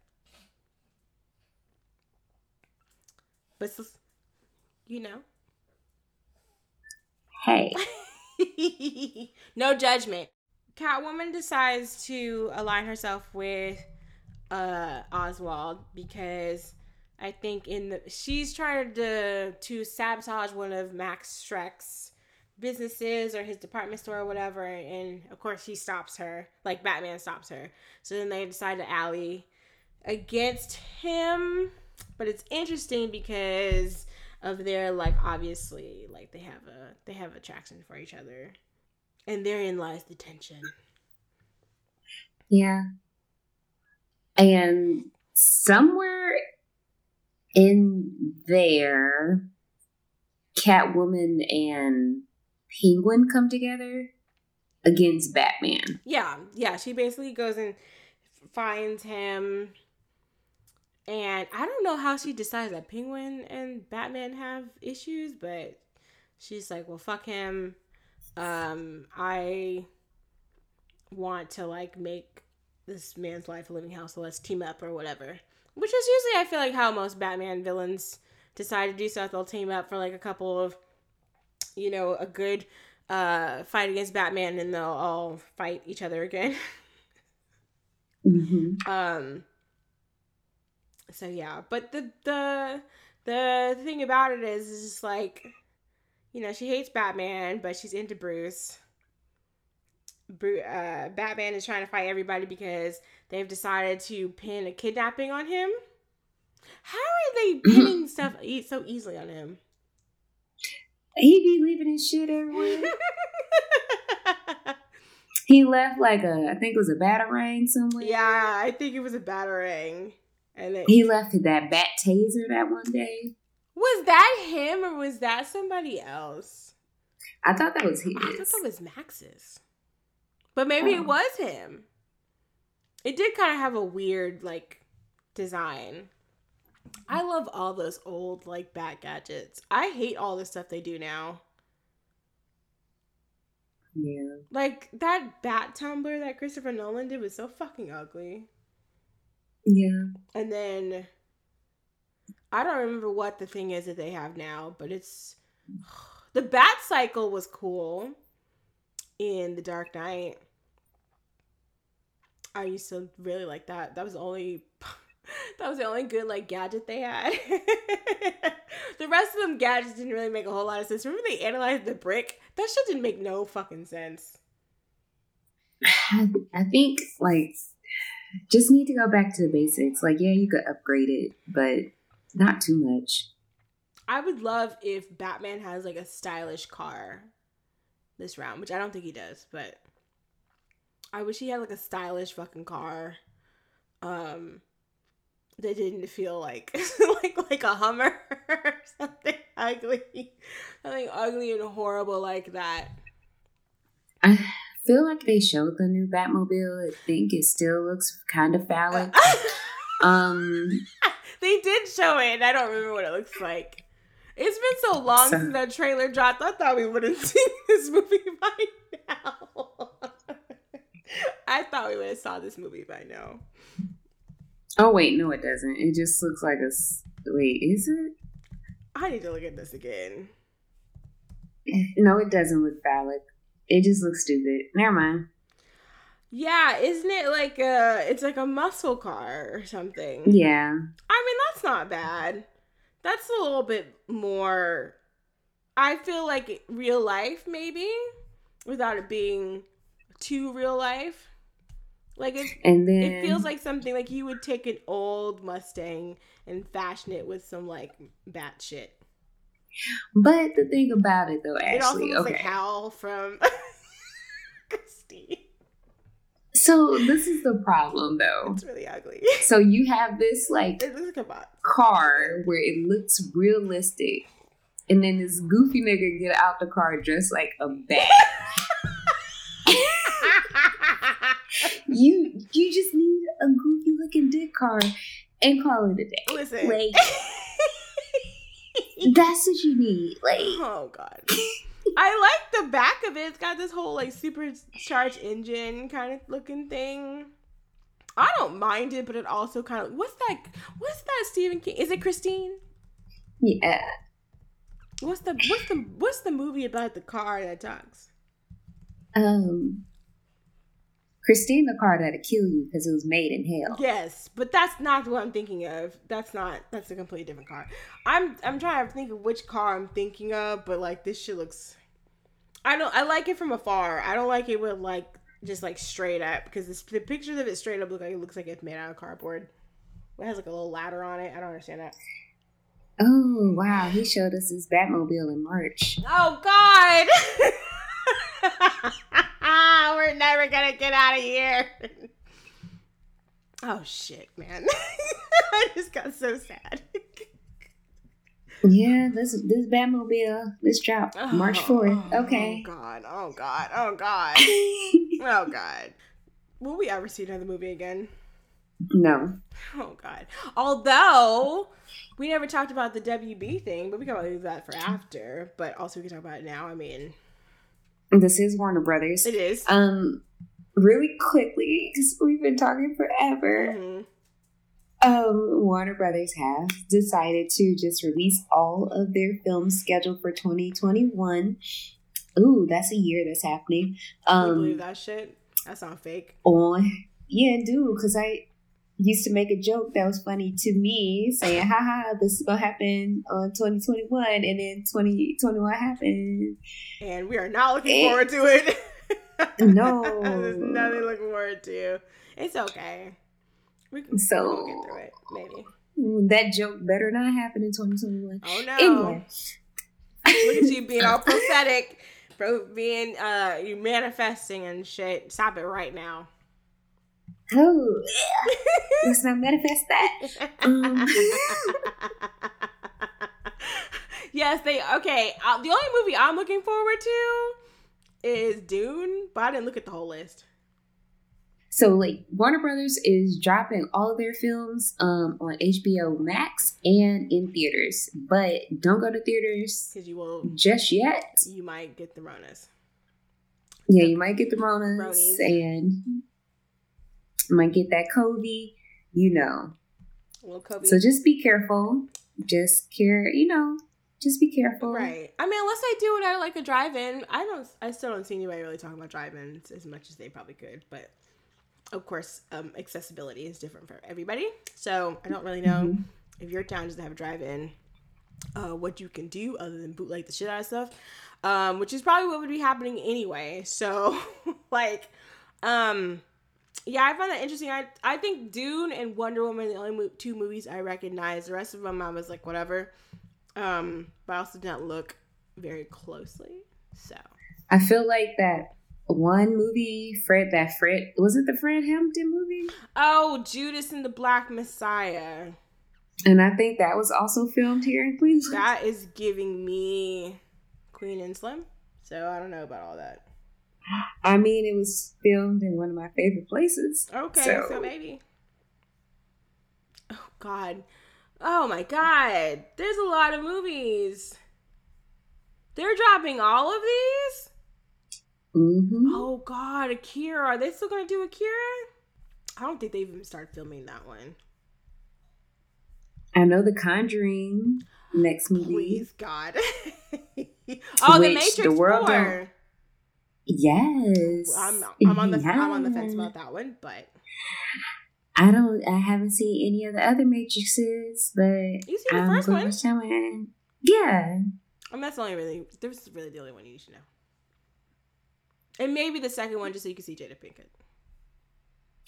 But, you know. Hey, no judgment. Catwoman decides to align herself with uh Oswald because I think in the she's trying to to sabotage one of Max Shreck's businesses or his department store or whatever and of course he stops her like Batman stops her. So then they decide to ally against him. But it's interesting because of their like obviously like they have a they have attraction for each other. And therein lies the tension. Yeah, and somewhere in there, Catwoman and Penguin come together against Batman. yeah yeah she basically goes and finds him. And i don't know how she decides that penguin and batman have issues but she's like well fuck him. Um i want to like make this man's life a living hell so let's team up or whatever which is usually i feel like how most batman villains decide to do stuff. They'll team up for like a couple of you know a good uh fight against batman and they'll all fight each other again. Hmm um so yeah. But the the the thing about it is is just like you know she hates batman but she's into bruce. Bru- uh, batman is trying to fight everybody because they've decided to pin a kidnapping on him how are they pinning stuff so easily on him He be leaving his shit everywhere. he left like a, I think it was a batarang somewhere. yeah i think it was a batarang and then He left that bat taser that one day. was that him or was that somebody else I thought that was his. I thought that was Max's. But maybe Oh. it was him. It did kind of have a weird like design. I love all those old like bat gadgets. I hate all the stuff they do now. yeah. Like that bat tumbler that Christopher Nolan did was so fucking ugly. Yeah. And then I don't remember what the thing is that they have now, but it's the bat cycle was cool in the Dark Knight. I used to really like that. That was the only that was the only good like gadget they had. the rest of them gadgets didn't really make a whole lot of sense. Remember they analyzed the brick? That shit didn't make no fucking sense. I, I think like just need to go back to the basics. Like, yeah, you could upgrade it, but not too much. I would love if Batman has like a stylish car this round, which I don't think he does, but I wish he had like a stylish fucking car. Um that didn't feel like like like a Hummer or something ugly. Something ugly and horrible like that. I feel like they showed the new Batmobile. I think it still looks kind of phallic. um, they did show it, and I don't remember what it looks like. It's been so long So- since that trailer dropped. I thought we would have seen this movie by now. I thought we would have saw this movie by now. oh wait, no, it doesn't. It just looks like a. s- Wait, is it? I need to look at this again. No, it doesn't look phallic. It just looks stupid. Never mind. Yeah, isn't it like a? It's like a muscle car or something. Yeah. I mean, that's not bad. That's a little bit more. I feel like real life, maybe, without it being too real life. Like it, And then it feels like something like you would take an old Mustang and fashion it with some like bat shit. But the thing about it though, actually. it also looks okay. like Hal from Christine. So this is the problem though. It's really ugly. So you have this like like a box. car where it looks realistic, and then this goofy nigga get out the car dressed like a bat. you you just need a goofy looking dick car and call it a day. Listen. Like that's what you need. Like Oh god. I like the back of it. It's got this whole like supercharged engine kind of looking thing. I don't mind it, but it also kind of what's that? What's that Stephen King? Is it Christine? yeah. What's the what's the what's the movie about the car that talks? Um Christine the car that'll kill you because it was made in hell. Yes, but that's not what I'm thinking of. That's not. That's a completely different car. I'm I'm trying to think of which car I'm thinking of, but like this shit looks. I don't. I like it from afar. I don't like it with like just like straight up because this, the pictures of it straight up look like it looks like it's made out of cardboard. It has like a little ladder on it. I don't understand that. Oh wow, he showed us his Batmobile in March. Oh God. We're never gonna get out of here. Oh shit, man. I just got so sad. Yeah, this this Batmobile, this drop March oh, fourth. Oh, Okay. Oh god. Oh god. Oh god. oh god. Will we ever see another movie again? no. Oh god. Although we never talked about the WB thing, but we can leave that for after. But also we can talk about it now. I mean, This is Warner Brothers. it is. Um, really quickly, because we've been talking forever. Mhm. Um, Warner Brothers have decided to just release all of their films scheduled for 2021. Ooh, that's a year that's happening. Can you believe Um, that shit? That sounds fake. on yeah, dude, because I used to make a joke that was funny to me, saying, "Haha, this is gonna happen on 2021," and then 2021 happened. And we are not looking forward to it. No. There's nothing looking forward to. It's okay. We can So- we'll get through it, maybe. That joke better not happen in 2021. Oh no. Anyway, Look at you being all prophetic, being uh you manifesting and shit. Stop it right now. Oh, let's not manifest that. Um. yes, they okay. Uh, the only movie I'm looking forward to is Dune, but I didn't look at the whole list. So, like, Warner Brothers is dropping all of their films um, on HBO Max and in theaters, but don't go to theaters Because you won't just yet. you might get the Ronas. Yeah, you might get the Ronas and might get that COVID, you know. Kobe. So just be careful. Just care, you know, just be careful. Right. I mean, unless I do it at like a drive-in, I don't. I still don't see anybody really talking about drive-ins as much as they probably could. But of course, um, accessibility is different for everybody. So I don't really know Mhm. if your town doesn't have a drive-in, uh, what you can do other than bootleg the shit out of stuff, um, which is probably what would be happening anyway. So like, um, yeah, I found that interesting. I I think Dune and Wonder Woman are the only mo- two movies I recognize. The rest of them, I was like, whatever. Um, but I also did not look very closely. So I feel like that one movie, Fred, that Fred, was it the Fred Hampton movie? Oh, Judas and the Black Messiah. And I think that was also filmed here in Queensland. That is giving me Queen and Slim. So I don't know about all that. I mean, it was filmed in one of my favorite places. Okay, So- so, maybe. Oh God. Oh my God. There's a lot of movies. They're dropping all of these? hmm Oh God, Akira. Are they still gonna do Akira? I don't think they've even started filming that one. I know The Conjuring next movie. Please, God. oh, The Which Matrix the world 4. Yes. I'm, I'm on the I'm on the fence about that one, but I don't. I haven't seen any of the other Matrices, but you see the I'm first one. to. Yeah. And that's the only really this is really the only one you should know. And maybe the second one just so you can see Jada Pinkett.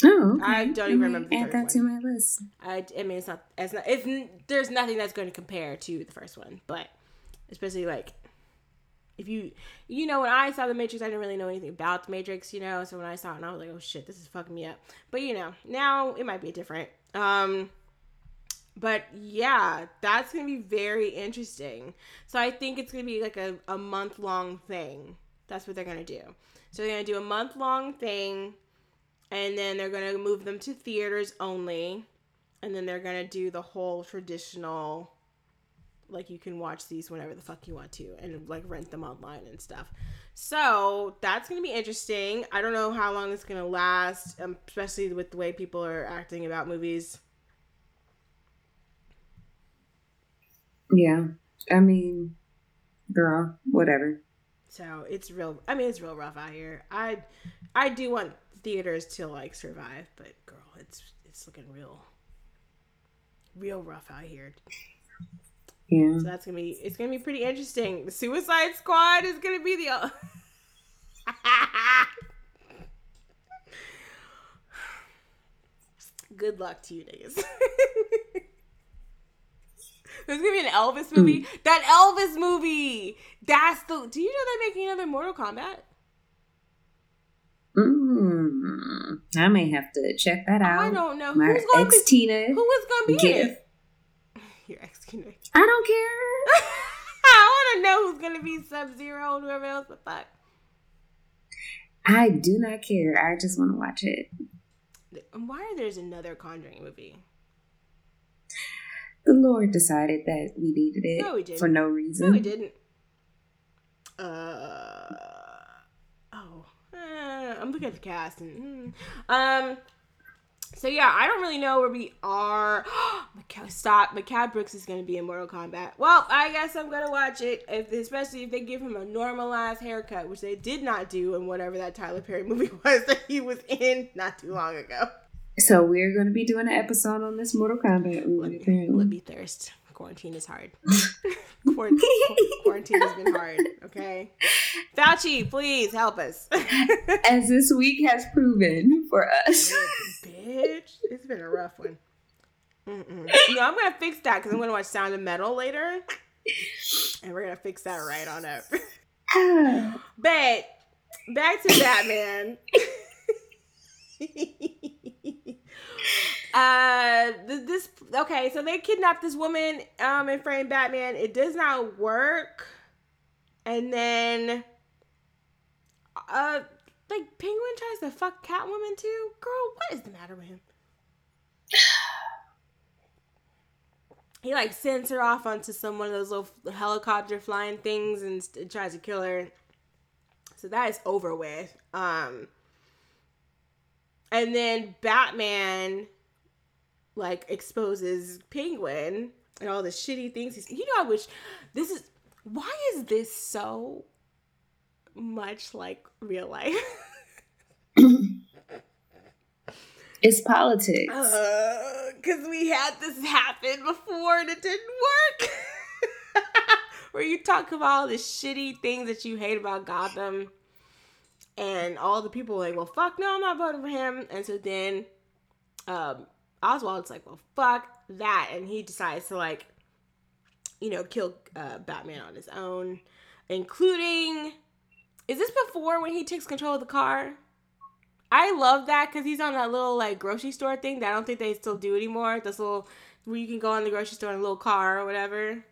Oh, okay. I don't even remember the Add that to my list. I, I mean, it's not. It's not. It's there's nothing that's going to compare to the first one, but especially like if you, you know, when I saw the Matrix, I didn't really know anything about the Matrix, you know. So when I saw it, and I was like, oh shit, this is fucking me up. But you know, now it might be different. Um, but yeah, that's gonna be very interesting. So I think it's gonna be like a, a month long thing. That's what they're gonna do. So they're gonna do a month long thing, and then they're gonna move them to theaters only, and then they're gonna do the whole traditional, like you can watch these whenever the fuck you want to, and like rent them online and stuff. So that's gonna be interesting. I don't know how long it's gonna last, um, especially with the way people are acting about movies. Yeah. I mean, girl, whatever. So it's real. I mean, it's real rough out here. I, I do want theaters to like survive, but girl, it's it's looking real, real rough out here. Yeah. So that's gonna be it's gonna be pretty interesting. The Suicide Squad is gonna be the. Good luck to you niggas. There's gonna be an Elvis movie. That Elvis movie. That's the. Do you know they're making another Mortal Kombat? Mm, I may have to check that out. I don't know My who's gonna ex be. Tina. Who is gonna be in it? Your ex be. I don't care. I want to know who's gonna be Sub Zero and whoever else the fuck. I do not care. I just want to watch it. And Why there's another Conjuring movie? The Lord decided that we needed it No, didn't. for no reason. No, we didn't. Uh oh, uh, I'm looking at the cast and mm. um. So yeah, I don't really know where we are. Stop. Mehcad Brooks is gonna be in Mortal Kombat. Well, I guess I'm gonna watch it, if, especially if they give him a normalized haircut, which they did not do in whatever that Tyler Perry movie was that he was in not too long ago. So we're going to be doing an episode on this Mortal Kombat movie. Let me, let me thirst. Quarantine is hard. Quarantine, quarantine has been hard. Okay, Fauci, please help us. As this week has proven for us. Bitch, it's been a rough one. Mm-mm. No, I'm gonna fix that because I'm gonna watch Sound of Metal later, and we're gonna fix that right on up. but back to Batman. Uh, this okay. So they kidnapped this woman um and frame Batman. It does not work, and then uh like Penguin tries to fuck Catwoman too. Girl, what is the matter with him? He like sends her off onto some one of those little helicopter flying things and, st- tries to kill her. So that is over with. Um, and then Batman like exposes Penguin and all the shitty things. He's, you know, I wish this is why is this so much like real life? It's politics. Because we had this happen before and it didn't work. Where you talk about all the shitty things that you hate about Gotham, and all the people are like, well, fuck no, I'm not voting for him. And so then um, Oswald's like, well, fuck that. And he decides to like you know, kill uh, Batman on his own, including. Is this before when he takes control of the car? I love that because he's on that little like grocery store thing that I don't think they still do anymore. This little where you can go in the grocery store in a little car or whatever.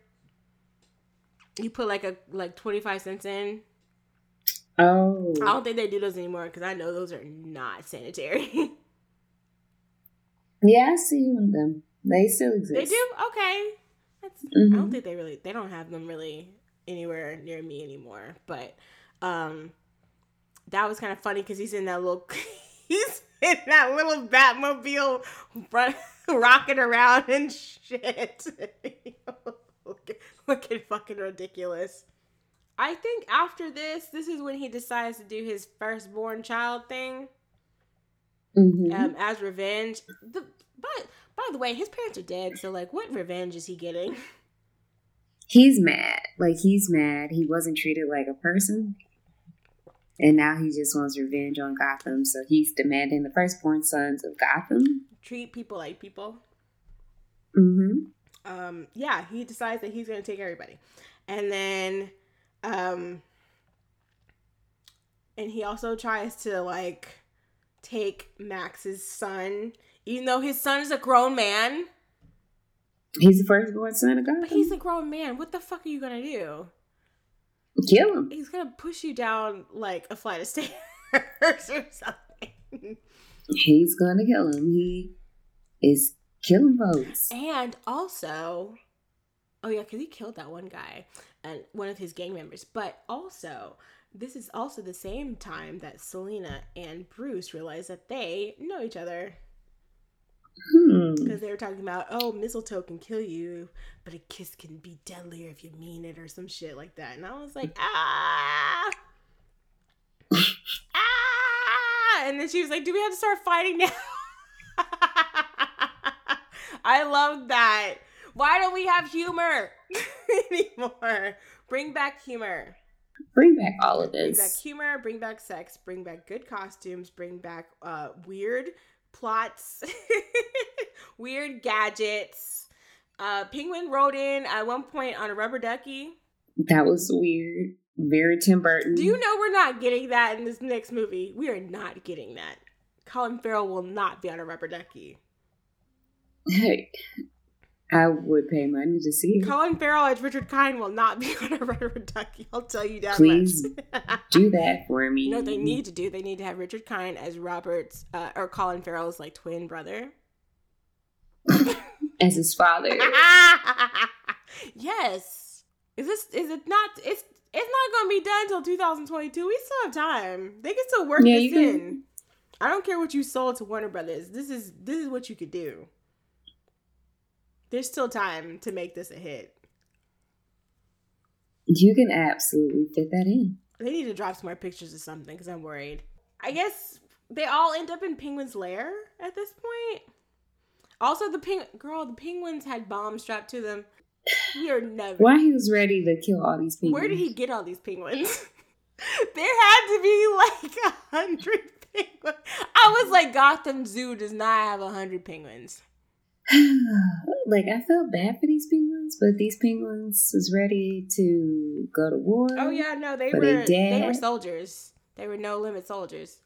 You put like a like twenty five cents in. Oh, I don't think they do those anymore because I know those are not sanitary. yeah, I see one of them. They still exist. they do okay. That's, I don't think they really they don't have them really anywhere near me anymore. But um, that was kind of funny because he's in that little he's in that little Batmobile run, rocking around and shit. looking, looking fucking ridiculous. I think after this, this is when he decides to do his firstborn child thing Mhm. um, as revenge. The but by the way, his parents are dead, so like, what revenge is he getting? He's mad. Like he's mad. He wasn't treated like a person. And now he just wants revenge on Gotham. So he's demanding the firstborn sons of Gotham. Treat people like people. Mm-hmm. Um, yeah, he decides that he's gonna take everybody, and then, um, and he also tries to like take Max's son, even though his son is a grown man. He's the firstborn son of God. But he's a grown man. What the fuck are you gonna do? Kill him. He's gonna push you down like a flight of stairs or something. He's gonna kill him. He is killing folks. And also, oh yeah, because he killed that one guy and one of his gang members. But also, this is also the same time that Selina and Bruce realize that they know each other Hmm. because they were talking about, oh, mistletoe can kill you, but a kiss can be deadlier if you mean it or some shit like that. And I was like, ah. ah! And then she was like, do we have to start fighting now? I love that. Why don't we have humor anymore? Bring back humor. Bring back all of this. Bring back humor, bring back sex, bring back good costumes, bring back uh, weird plots, weird gadgets. Uh, Penguin rode in at one point on a rubber ducky. That was weird. Very Tim Burton. Do you know we're not getting that in this next movie? We are not getting that. Colin Farrell will not be on a rubber ducky. Hey, I would pay money to see it. Colin Farrell as Richard Kind will not be on a rubber ducky. I'll tell you that Please much. Do that for me. You know what they need to do? They need to have Richard Kind as Robert's uh, or Colin Farrell's like twin brother. as his father. yes. Is this is it not it's it's not gonna be done until 2022. We still have time. They can still work Yeah, this you can- in. I don't care what you sold to Warner Brothers. This is this is what you could do. There's still time to make this a hit. You can absolutely fit that in. They need to drop some more pictures or something because I'm worried. I guess they all end up in Penguin's lair at this point. Also, the ping girl, the penguins had bombs strapped to them. We are never. Why he was ready to kill all these people? Where did he get all these penguins? there had to be like a hundred penguins. I was like, Gotham Zoo does not have a hundred penguins. like I felt bad for these penguins, but these penguins was ready to go to war. Oh yeah, no, they were they they were soldiers. They were no limit soldiers.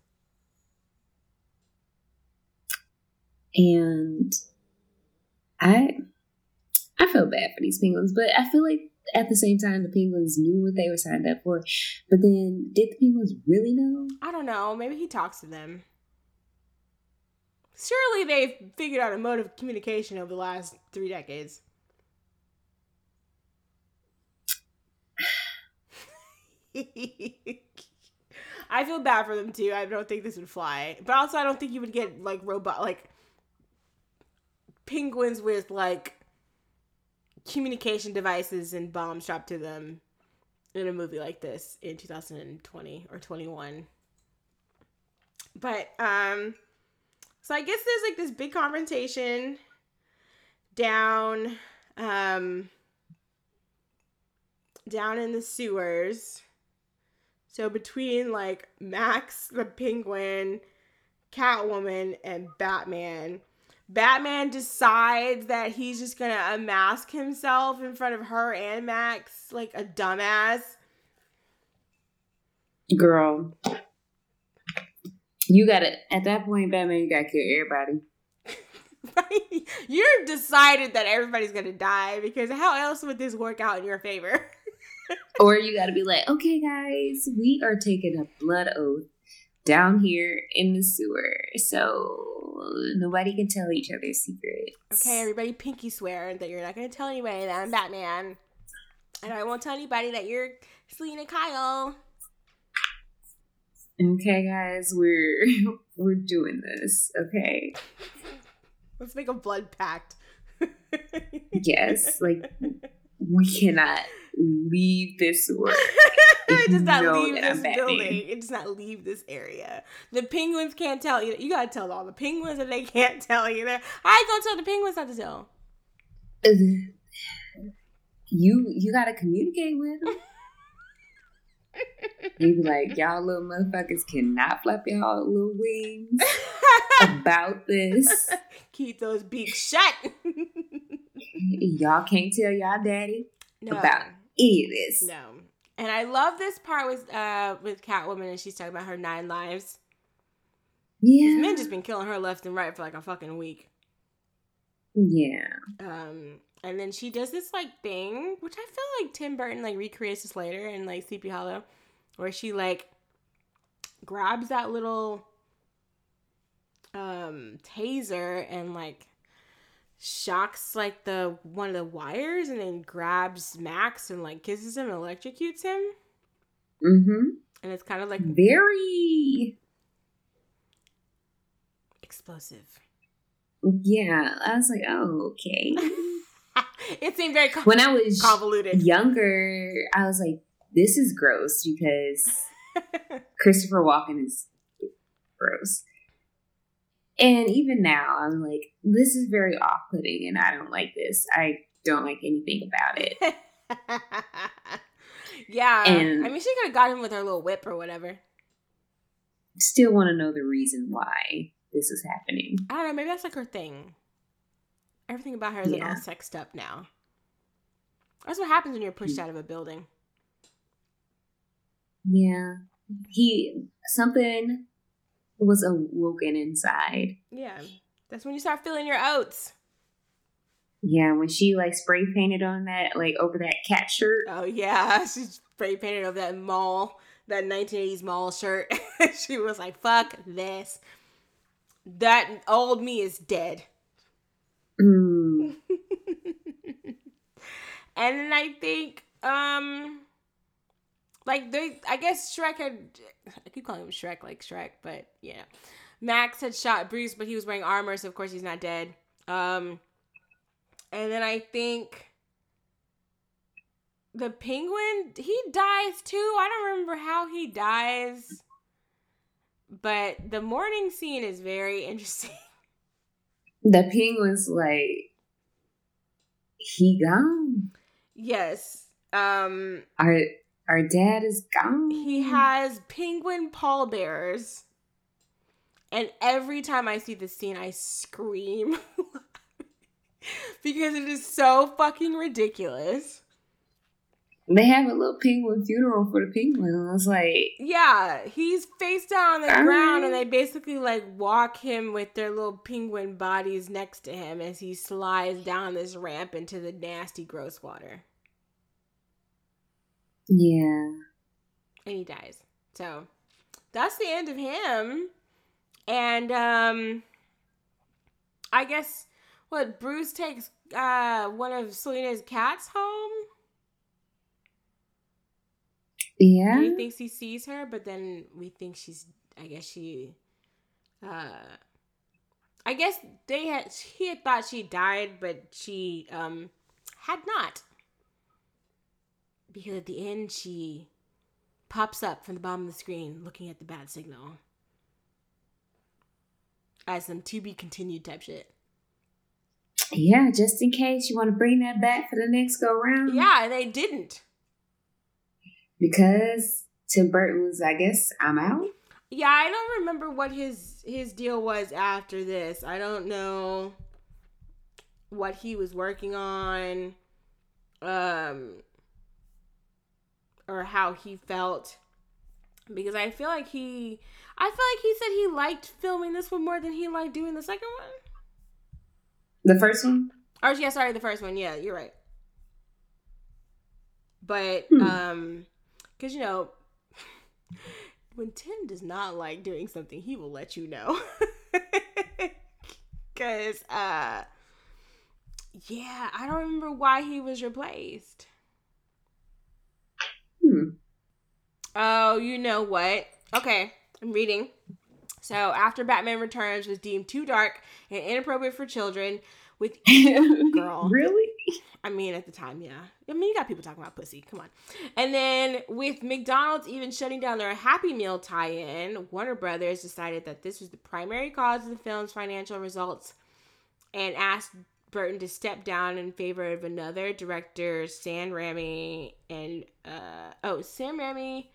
and I I feel bad for these penguins, but I feel like at the same time the penguins knew what they were signed up for. But then did the penguins really know? I don't know. Maybe he talks to them. Surely they've figured out a mode of communication over the last three decades. I feel bad for them too. I don't think this would fly, but also I don't think you would get like robot like penguins with like communication devices and bombs strapped to them in a movie like this in 2020 or 21. But um so I guess there's like this big confrontation down um down in the sewers. So between like Max the penguin, Catwoman and Batman. Batman decides that he's just gonna unmask himself in front of her and Max like a dumbass. Girl. You got it. at that point, Batman, you gotta kill everybody. You've decided that everybody's gonna die because how else would this work out in your favor? or you gotta be like, okay, guys, we are taking a blood oath down here in the sewer, so nobody can tell each other secrets. Okay, everybody, pinky swear that you're not gonna tell anybody that I'm Batman, and I won't tell anybody that you're Selina Kyle. Okay, guys, we're we're doing this. Okay. Let's make a blood pact. yes, like we cannot leave this work. it does not leave this building. It does not leave this area. The penguins can't tell you. You gotta tell all the penguins that they can't tell either. I gonna tell the penguins not to tell. You you gotta communicate with them. you be like, y'all little motherfuckers cannot flap y'all little wings about this. Keep those beaks shut. y'all can't tell y'all daddy no. about any of this. No. And I love this part with uh with Catwoman and she's talking about her nine lives. Yeah. Men just been killing her left and right for like a fucking week. Yeah. Um and then she does this like thing, which I feel like Tim Burton like recreates this later in like Sleepy Hollow, where she like grabs that little um taser and like shocks like the one of the wires and then grabs Max and like kisses him and electrocutes him. Mm-hmm. And it's kind of like very explosive. Yeah, I was like, oh, okay. it seemed very when I was convoluted. Younger, I was like, this is gross because Christopher Walken is gross. And even now, I'm like, this is very off putting and I don't like this. I don't like anything about it. yeah. And I mean, she could have got him with her little whip or whatever. Still want to know the reason why this is happening. I don't know. Maybe that's like her thing. Everything about her is yeah. all sexed up now. That's what happens when you're pushed mm. out of a building. Yeah. He, something was awoken inside. Yeah. That's when you start feeling your oats. Yeah, when she like spray painted on that, like over that cat shirt. Oh yeah, she spray painted over that mall, that 1980s mall shirt. she was like, "Fuck this." That old me is dead. Mm. and then I think, um, like they, I guess Shrek had. I keep calling him Shrek, like Shrek, but yeah. Max had shot Bruce, but he was wearing armor, so of course he's not dead. Um, and then I think the penguin he dies too. I don't remember how he dies, but the morning scene is very interesting. The penguin's like he gone. Yes. Um. Our our dad is gone. He has penguin pallbearers. And every time I see this scene, I scream because it is so fucking ridiculous. They have a little penguin funeral for the penguin. I was like, yeah, he's face down on the ground, and they basically like walk him with their little penguin bodies next to him as he slides down this ramp into the nasty, gross water. Yeah. And he dies. So that's the end of him. And um I guess what Bruce takes uh one of Selina's cats home. Yeah. he thinks he sees her, but then we think she's I guess she uh I guess they had he had thought she died, but she um had not because at the end she pops up from the bottom of the screen looking at the bad signal as some to be continued type shit. Yeah, just in case you want to bring that back for the next go round. Yeah, they didn't. Because Tim Burton was, I guess, I'm out. Yeah, I don't remember what his his deal was after this. I don't know what he was working on um or how he felt because I feel like he I feel like he said he liked filming this one more than he liked doing the second one. The first one? Or yeah, sorry, the first one. Yeah, you're right. But Hmm. um cuz you know when Tim does not like doing something, he will let you know. cuz uh yeah, I don't remember why he was replaced. Hmm. Oh, you know what? Okay, I'm reading. So, after Batman Returns was deemed too dark and inappropriate for children, with Girl. Really? Mean, at the time, yeah. I mean, you got people talking about pussy. Come on. And then with McDonald's even shutting down their Happy Meal tie-in, Warner Brothers decided that this was the primary cause of the film's financial results, and asked Burton to step down in favor of another director, Sam Raimi, and uh oh, Sam Raimi,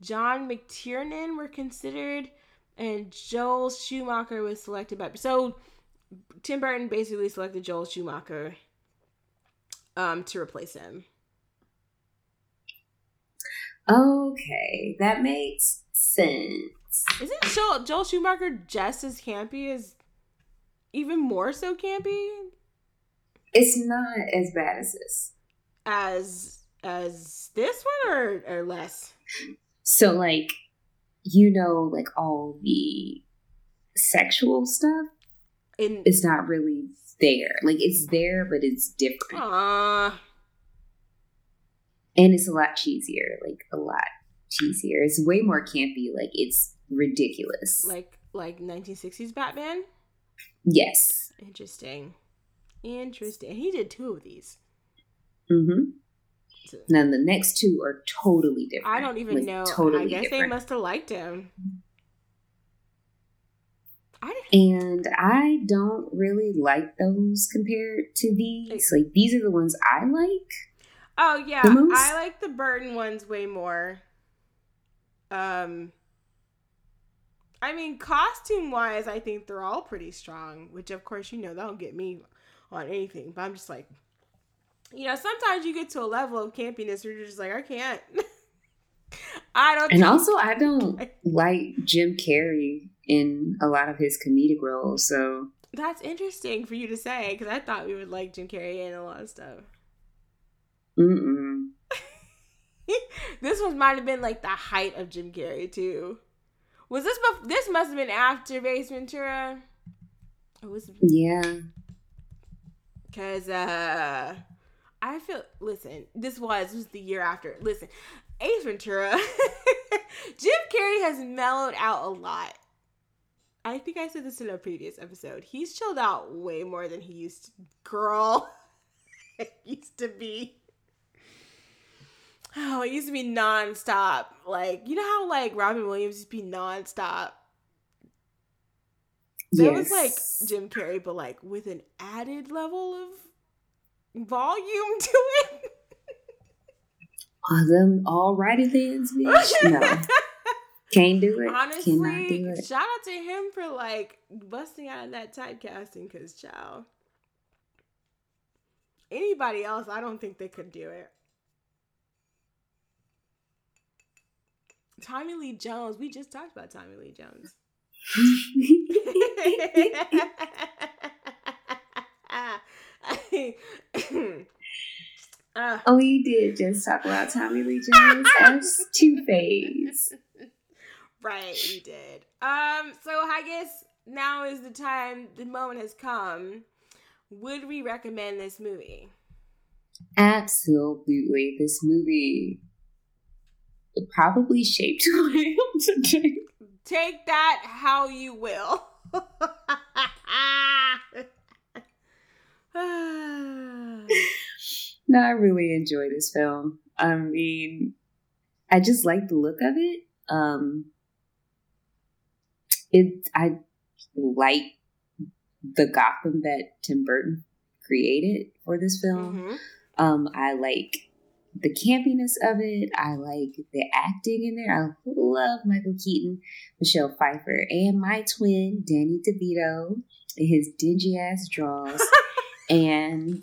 John McTiernan were considered, and Joel Schumacher was selected by. So Tim Burton basically selected Joel Schumacher um to replace him. Okay, that makes sense. Isn't Joel, Joel Schumacher just as campy as even more so campy It's not as bad as this. as as this one or or less? So, like, you know, like all the sexual stuff, In it's not really there. Like, it's there, but it's different. uh And it's a lot cheesier. Like, a lot cheesier. It's way more campy. Like, it's ridiculous. like like 1960s Batman. yes. Interesting. Interesting. He did two of these. Mm-hmm. So- Now, the next two are totally different. I don't even Like, know. I Totally guess they must have liked him. And I don't really like those compared to these. Like, these are the ones I like. Oh yeah, I like the Burton ones way more. Um, I mean, costume wise, I think they're all pretty strong. Which, of course, you know that'll get me on anything. But I'm just like, you know, sometimes you get to a level of campiness where you're just like, I can't. I don't. And also, I don't like Jim Carrey in a lot of his comedic roles. So, That's interesting for you to say because I thought we would like Jim Carrey and a lot of stuff. mm-mm. this one might have been like the height of Jim Carrey too. Was this bef- this must have been after Ace Ventura? Or was yeah. because uh I feel listen, this was was the year after. Listen, Ace Ventura, Jim Carrey has mellowed out a lot. I think I said this in a previous episode. He's chilled out way more than he used to. Girl, it used to be. Oh, it used to be nonstop. Like, you know how like Robin Williams used to be nonstop? That was like Jim Carrey, but like with an added level of volume to it. Are them all righty thens, bitch? No. Can't do it. Honestly, do it. shout out to him for like busting out of that typecasting because, child, anybody else, I don't think they could do it. Tommy Lee Jones, we just talked about Tommy Lee Jones. uh, oh, you did just talk about Tommy Lee Jones as Two Face. Right, we did. Um, so I guess now is the time, the moment has come. Would we recommend this movie? Absolutely. This movie probably shaped who I am today. Take that how you will. No, I really enjoy this film. I mean, I just like the look of it. Um, it I like the Gotham that Tim Burton created for this film. Mhm. Um, I like the campiness of it. I like the acting in there. I love Michael Keaton, Michelle Pfeiffer, and my twin, Danny DeVito, in his dingy ass draws. and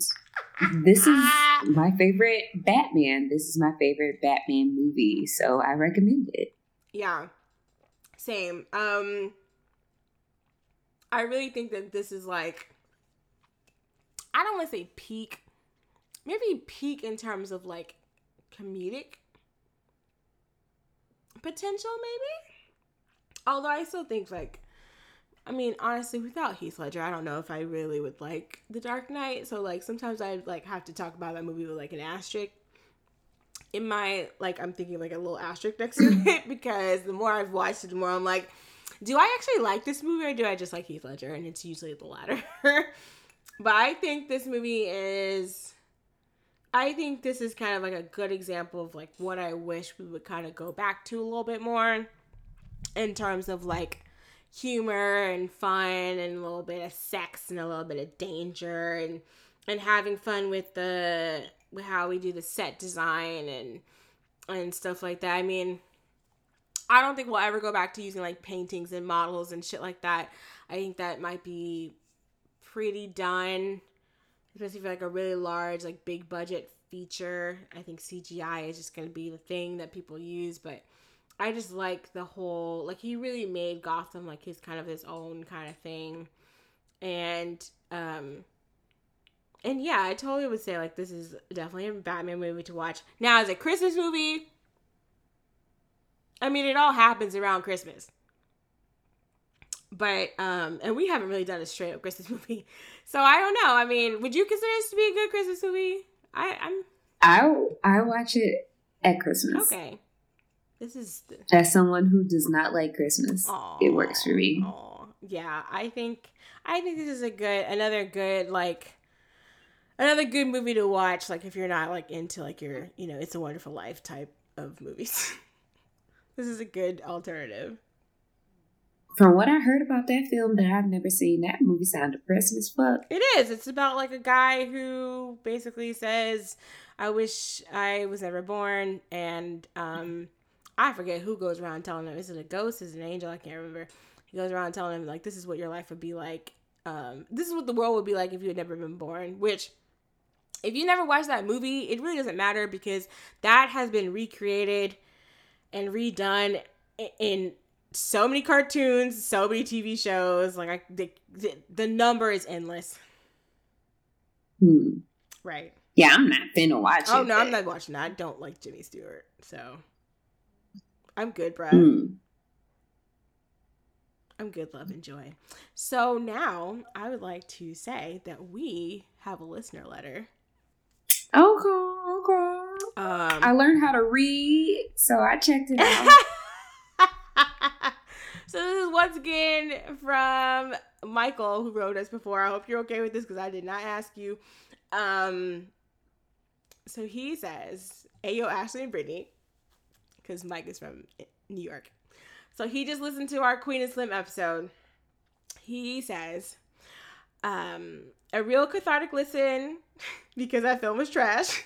this is my favorite Batman. This is my favorite Batman movie, so I recommend it. Yeah. Same. Um I really think that this is like I don't want to say peak. Maybe peak in terms of like comedic potential maybe. Although I still think like I mean, honestly, without Heath Ledger, I don't know if I really would like The Dark Knight. So like sometimes I like have to talk about that movie with like an asterisk. In my like, I'm thinking like a little asterisk next to it because the more I've watched it, the more I'm like, do I actually like this movie or do I just like Heath Ledger? And it's usually the latter. but I think this movie is. I think this is kind of like a good example of like what I wish we would kind of go back to a little bit more in terms of like humor and fun and a little bit of sex and a little bit of danger and and having fun with the how we do the set design and and stuff like that. I mean, I don't think we'll ever go back to using like paintings and models and shit like that. I think that might be pretty done, especially for like a really large, like big budget feature. I think CGI is just gonna be the thing that people use, but I just like the whole like he really made Gotham like his kind of his own kind of thing. And um and yeah, I totally would say like this is definitely a Batman movie to watch. Now as a Christmas movie, I mean it all happens around Christmas. But um and we haven't really done a straight up Christmas movie. So I don't know. I mean, would you consider this to be a good Christmas movie? I I'm I I watch it at Christmas. Okay. This is the, As someone who does not like Christmas, Aw, it works for me. aw. Yeah, I think I think this is a good another good like another good movie to watch like if you're not like into like your you know it's a wonderful life type of movies. this is a good alternative. From what I heard about that film that I've never seen, that movie sounded depressing as fuck. It is. It's about like a guy who basically says, "I wish I was never born," and um, I forget who goes around telling him. Is it a ghost? Is it an angel? I can't remember. He goes around telling him like, "This is what your life would be like. Um, this is what the world would be like if you had never been born." Which, if you never watched that movie, it really doesn't matter because that has been recreated and redone in so many cartoons, so many TV shows. Like I, the, the, the number is endless. Hmm. Right. Yeah, I'm not finna watch it. Oh no, I'm not watching that. I don't like Jimmy Stewart, so I'm good, bro. Hmm. I'm good, love and joy. So now I would like to say that we have a listener letter. Okay, okay. Um, I learned how to read, so I checked it out. so this is once again from Michael who wrote us before. I hope you're okay with this because I did not ask you. Um, so he says, "Hey yo, Ashley and Brittany," because Mike is from New York. So he just listened to our Queen and Slim episode. He says, um, "A real cathartic listen because that film was trash."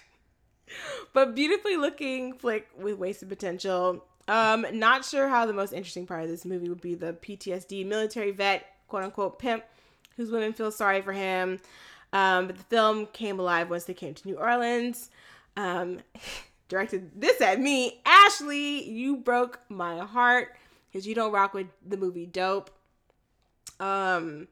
but beautifully looking flick with wasted potential. Um, not sure how the most interesting part of this movie would be the PTSD military vet, quote unquote pimp, whose women feel sorry for him. Um, but the film came alive once they came to New Orleans. Um, directed this at me, Ashley. You broke my heart because you don't rock with the movie Dope. Um,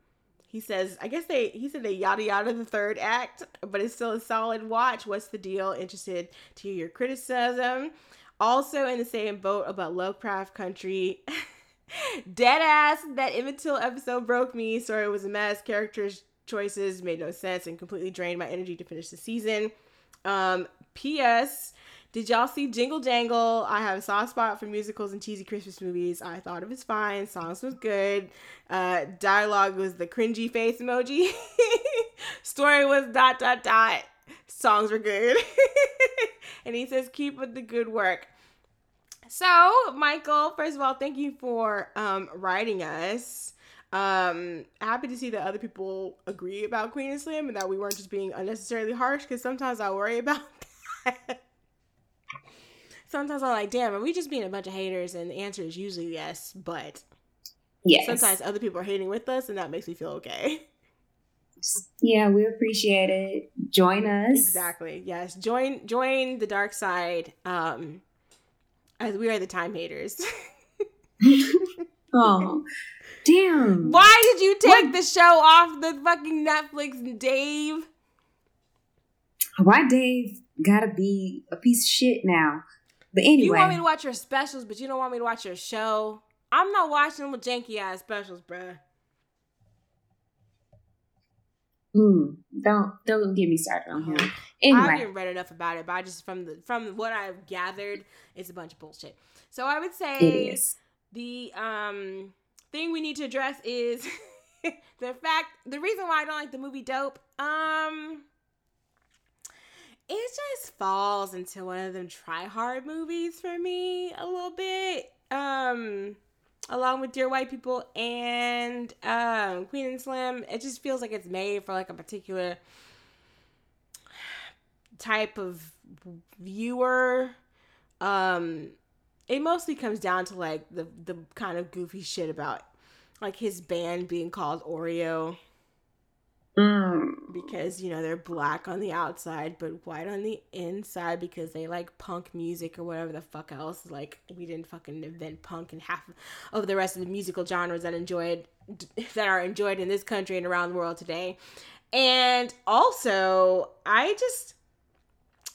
he says, I guess they he said they yada yada the third act, but it's still a solid watch. What's the deal? Interested to hear your criticism. Also in the same boat about Lovecraft Country. Dead ass, that Emmett episode broke me. Sorry, it was a mess. Characters choices made no sense and completely drained my energy to finish the season. Um, P.S. Did y'all see Jingle Jangle? I have a soft spot for musicals and cheesy Christmas movies. I thought it was fine. Songs was good. Uh, dialogue was the cringy face emoji. Story was dot dot dot. Songs were good. and he says, keep with the good work. So, Michael, first of all, thank you for um, writing us. Um, happy to see that other people agree about Queen and Slim and that we weren't just being unnecessarily harsh because sometimes I worry about that. Sometimes I'm like, damn, are we just being a bunch of haters? And the answer is usually yes, but Yes. sometimes other people are hating with us, and that makes me feel okay. Yeah, we appreciate it. Join us. Exactly. Yes. Join join the dark side. Um, as we are the time haters. Oh, damn. Why did you take What? the show off the fucking Netflix, Dave? Why Dave gotta be a piece of shit now? But anyway, You want me to watch your specials, but you don't want me to watch your show. I'm not watching them janky ass specials, bruh. mm, don't don't get me started on him. I Anyway, haven't read enough about it, but I just from the from what I've gathered, it's a bunch of bullshit. So I would say the um thing we need to address is the fact the reason why I don't like the movie Dope. Um falls into one of them try hard movies for me a little bit. Um along with Dear White People and um Queen and Slim, it just feels like it's made for like a particular type of viewer. Um it mostly comes down to like the the kind of goofy shit about like his band being called Oreo Mm, because you know they're black on the outside but white on the inside because they like punk music or whatever the fuck else. Like we didn't fucking invent punk and half of the rest of the musical genres that enjoyed that are enjoyed in this country and around the world today. And also i just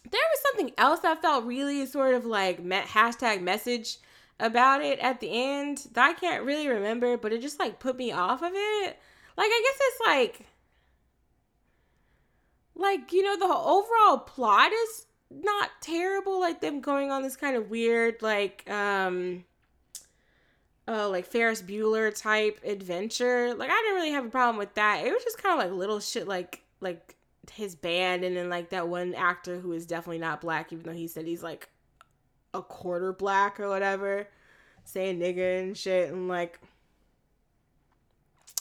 there was something else that felt really sort of like me- hashtag message about it at the end that i can't really remember but it just like put me off of it. Like i guess it's like like you know the overall plot is not terrible like them going on this kind of weird like um uh like Ferris Bueller type adventure. Like I didn't really have a problem with that. It was just kind of like little shit like like his band and then like that one actor who is definitely not black even though he said he's like a quarter black or whatever saying nigga and shit and like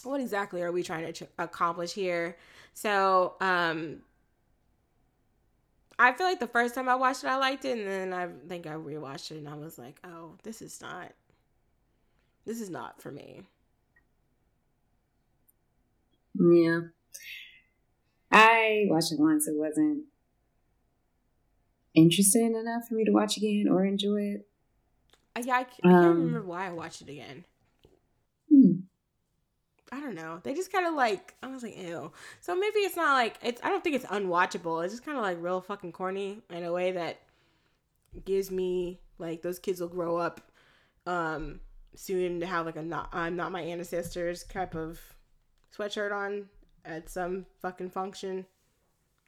what exactly are we trying to ch- accomplish here so, um, I feel like the first time I watched it, I liked it, and then I think I rewatched it, and I was like, "Oh, this is not, this is not for me." yeah. I watched it once. It wasn't interesting enough for me to watch again or enjoy it. Uh, yeah, I, c- I can't Um, remember why I watched it again. I don't know. They just kind of like I was like, ew. So maybe it's not like it's. I don't think it's unwatchable. It's just kind of like real fucking corny in a way that gives me like those kids will grow up um soon to have like a not I'm not my ancestors type of sweatshirt on at some fucking function.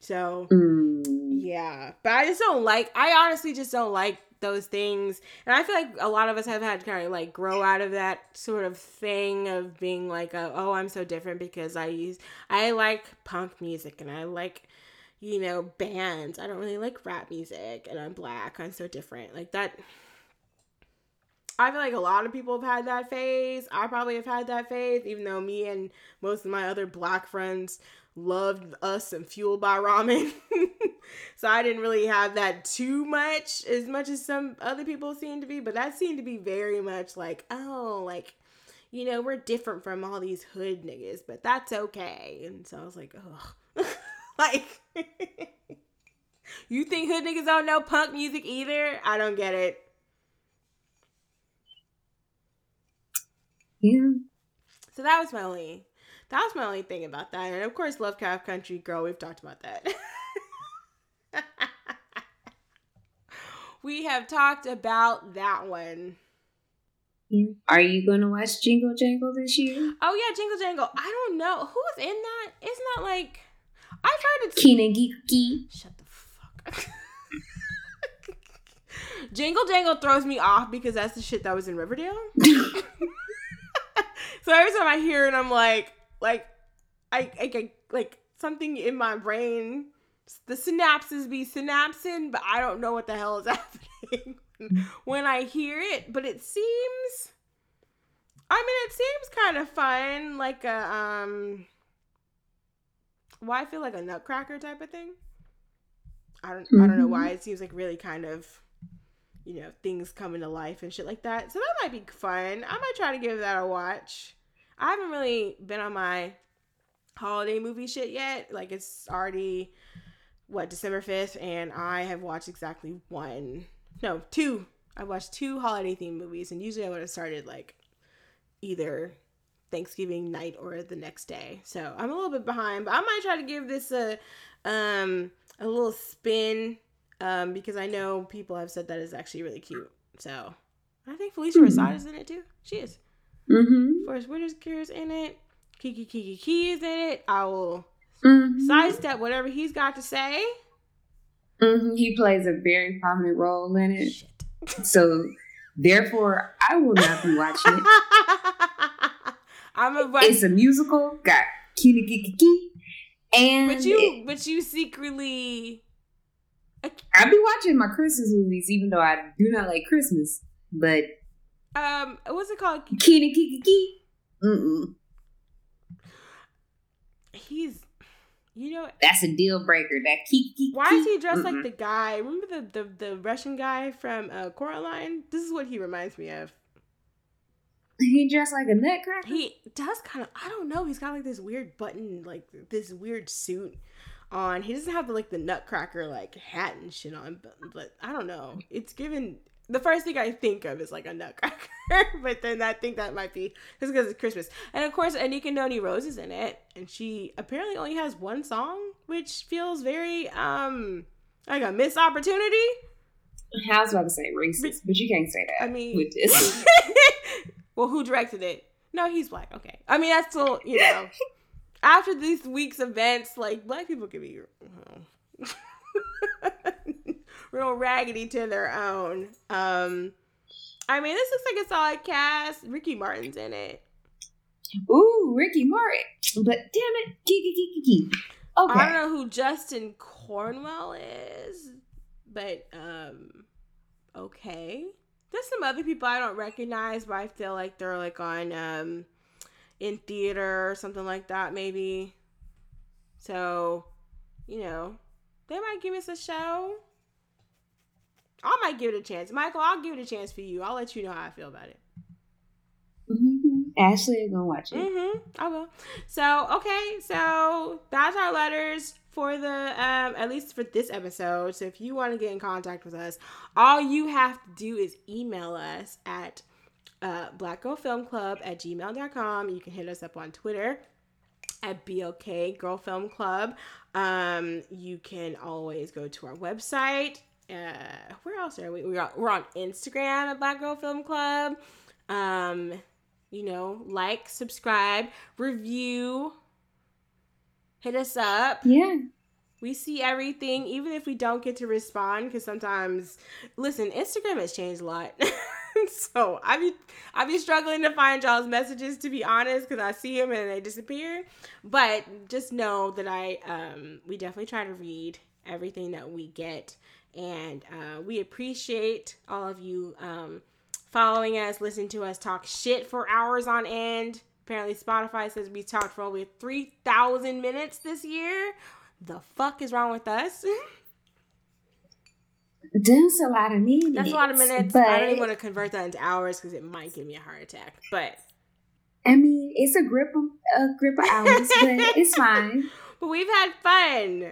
So Mm. yeah, but I just don't like. I honestly just don't like those things, and I feel like a lot of us have had kind of like grow out of that sort of thing of being like, a, oh, I'm so different because I use I like punk music and I like you know bands. I don't really like rap music, and I'm black. I'm so different. Like that. I feel like a lot of people have had that phase. I probably have had that phase, even though me and most of my other black friends loved us and fueled by ramen. so I didn't really have that too much, as much as some other people seem to be. But that seemed to be very much like, oh, like, you know, we're different from all these hood niggas, but that's okay. And so I was like, ugh. like, you think hood niggas don't know punk music either? I don't get it. Yeah. So that was my only that was my only thing about that. And of course Lovecraft Country Girl, we've talked about that. we have talked about that one. Are you going to watch Jingle Jangle this year? Oh yeah, Jingle Jangle. I don't know. Who's in that? It's not like I've heard it's Keenan Geeky. Shut the fuck up. Jingle Jangle throws me off because that's the shit that was in Riverdale. so every time I hear it, I'm like, like, I, I, I like something in my brain. The synapses be synapsing, but I don't know what the hell is happening when I hear it. But it seems, I mean, it seems kind of fun, like a um. Why I feel like a Nutcracker type of thing. I don't. I don't know why. It seems like really kind of you know, things coming to life and shit like that. So that might be fun. I might try to give that a watch. I haven't really been on my holiday movie shit yet. Like it's already what December 5th and I have watched exactly one no, two. I watched two holiday themed movies and usually I would have started like either Thanksgiving night or the next day. So I'm a little bit behind, but I might try to give this a um a little spin um because I know people have said that is actually really cute. So I think Phylicia Hmm. Rashad is in it too. She is. Mm-hmm. Whitaker's in it. Kiki Kiki Key is in it. I will mm-hmm. sidestep whatever he's got to say. hmm He plays a very prominent role in it. Shit. So therefore I will not be watching it. I'm a but, It's a musical, got kiki kiki kiki. And but you but you secretly I be watching my Christmas movies, even though I do not like Christmas. But um what's it called? Kini Kiki Kiki, mm-mm, He's you know that's a deal breaker. That Kiki why is he dressed like mm-mm. the guy? Remember the the, the Russian guy from uh, Coraline? This is what he reminds me of. He dressed like a nutcracker. He does kind of. I don't know. He's got like this weird button, like this weird suit on. He doesn't have like the Nutcracker like hat and shit on, but, but I don't know. It's given. The first thing I think of is like a Nutcracker, but then I think that might be just because it's Christmas. And of course, Anika Noni Rose is in it, and she apparently only has one song, which feels very um like a missed opportunity. I was about to say racist, but you can't say that I mean, with this. well, who directed it? No, he's black. Okay. I mean, that's still, you know, after these week's events, like, black people can be real raggedy to their own. Um, I mean, this looks like a solid cast. Ricky Martin's in it. Ooh, Ricky Martin. But damn it, Kiki Kiki Kiki. Okay. I don't know who Justin Cornwell is, but um, okay. There's some other people I don't recognize, but I feel like they're like on um in theater or something like that, maybe. So, you know, they might give us a show. I might give it a chance, Michael. I'll give it a chance for you. I'll let you know how I feel about it. Mhm. Ashley is gonna watch it. Mm-hmm. I will. So okay, so that's our letters for the um at least for this episode. So if you want to get in contact with us, all you have to do is email us at uh black girl film club at gmail.com. You can hit us up on Twitter at BLK Girl Film Club. Um, you can always go to our website. Uh, where else are we? We're on, we're on Instagram at Black Girl Film Club. Um, you know, like, subscribe, review, hit us up. Yeah. We see everything, even if we don't get to respond, because sometimes, listen, Instagram has changed a lot. so I be I be struggling to find y'all's messages to be honest, because I see them and they disappear. But just know that I um we definitely try to read everything that we get, and uh, we appreciate all of you um following us, listening to us talk shit for hours on end. Apparently, Spotify says we talked for over 3,000 minutes this year. The fuck is wrong with us? That's a lot of minutes. That's a lot of minutes. But I don't even want to convert that into hours because it might give me a heart attack. But I mean, it's a grip of a grip of hours, but it's fine. but we've had fun.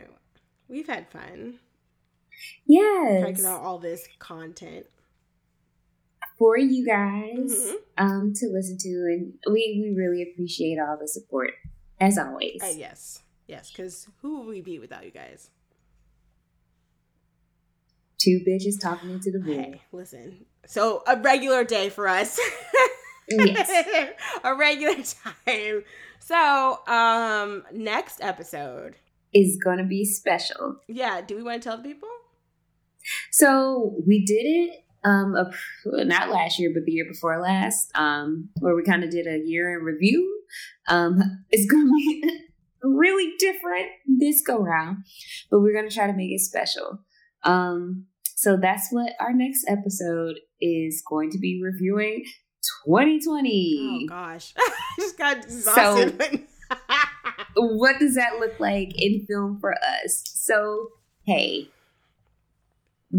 We've had fun Yes, checking out all this content. for you guys Mhm. um to listen to, and we we really appreciate all the support as always. Uh, yes, yes. Because who would we be without you guys? Two bitches talking into the void. Hey, listen. So a regular day for us. Yes. a regular time. So, um, next episode. Is gonna be special. Yeah, do we want to tell the people? So we did it um a, not last year, but the year before last, um, where we kind of did a year in review. Um, it's gonna be really different this go round, but we're gonna try to make it special. Um, so that's what our next episode is going to be reviewing 2020. Oh gosh, I just got exhausted. what does that look like in film for us? So, hey,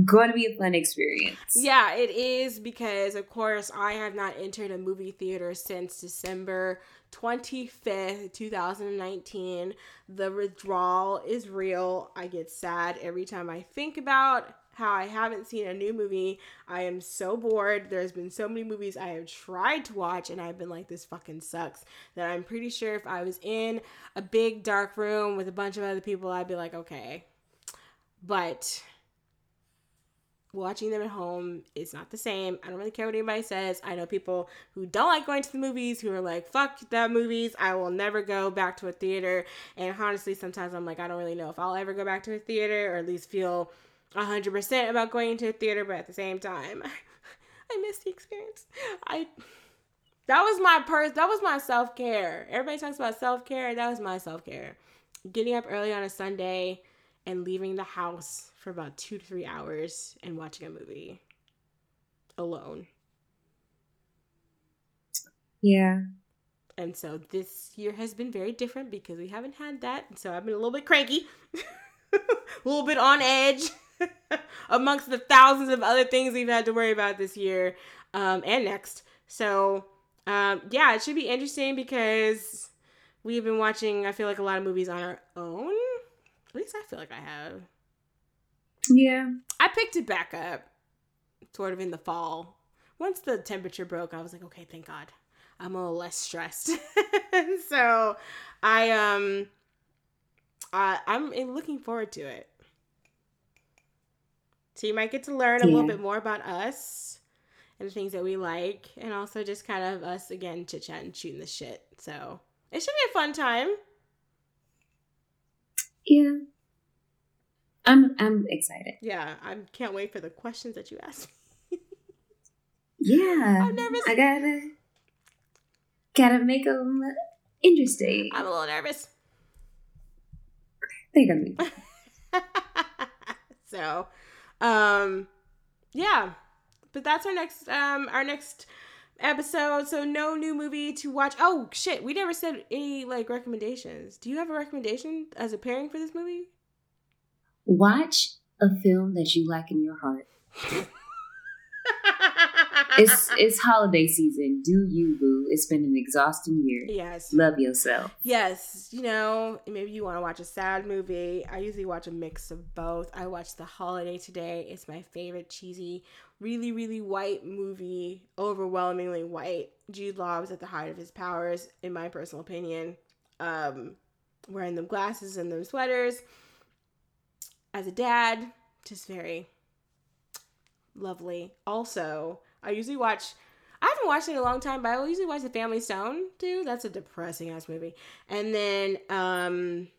going to be a fun experience. Yeah, it is because, of course, I have not entered a movie theater since December 25th, 2019. The withdrawal is real. I get sad every time I think about how I haven't seen a new movie. I am so bored. There's been so many movies I have tried to watch, and I've been like, this fucking sucks. That I'm pretty sure if I was in a big dark room with a bunch of other people, I'd be like, okay. But watching them at home is not the same. I don't really care what anybody says. I know people who don't like going to the movies who are like, fuck the movies. I will never go back to a theater. And honestly, sometimes I'm like, I don't really know if I'll ever go back to a theater or at least feel 100% about going to a theater, but at the same time, I miss the experience. I that was my purse. That was my self care. Everybody talks about self care. That was my self care. Getting up early on a Sunday and leaving the house for about two to three hours and watching a movie alone. Yeah. And so this year has been very different because we haven't had that. So I've been a little bit cranky, a little bit on edge amongst the thousands of other things we've had to worry about this year um, and next. So um, yeah, it should be interesting because we've been watching, I feel like, a lot of movies on our own. At least I feel like I have. Yeah. I picked it back up sort of in the fall. Once the temperature broke, I was like, okay, thank God. I'm a little less stressed. so I um I I'm looking forward to it. So you might get to learn a little bit more about us and the things that we like, and also just kind of us again chit chat and shooting the shit. So it should be a fun time. Yeah. I'm I'm excited. Yeah, I can't wait for the questions that you ask me. Yeah. I'm nervous. I gotta gotta make them interesting. I'm a little nervous. They're gonna be. so, um, yeah, but that's our next um our next episode. So no new movie to watch. Oh shit, we never said any like recommendations. Do you have a recommendation as a pairing for this movie? Watch a film that you like in your heart. It's it's holiday season. Do you, boo? It's been an exhausting year. yes. Love yourself. Yes, you know, maybe you want to watch a sad movie. I usually watch a mix of both. I watched The Holiday today. It's my favorite cheesy, really, really white movie, overwhelmingly white. Jude Law was at the height of his powers, in my personal opinion. Um, wearing them glasses and them sweaters. As a dad, just very lovely. Also, I usually watch. I haven't watched it in a long time, but I will usually watch The Family Stone too. That's a depressing ass movie. And then um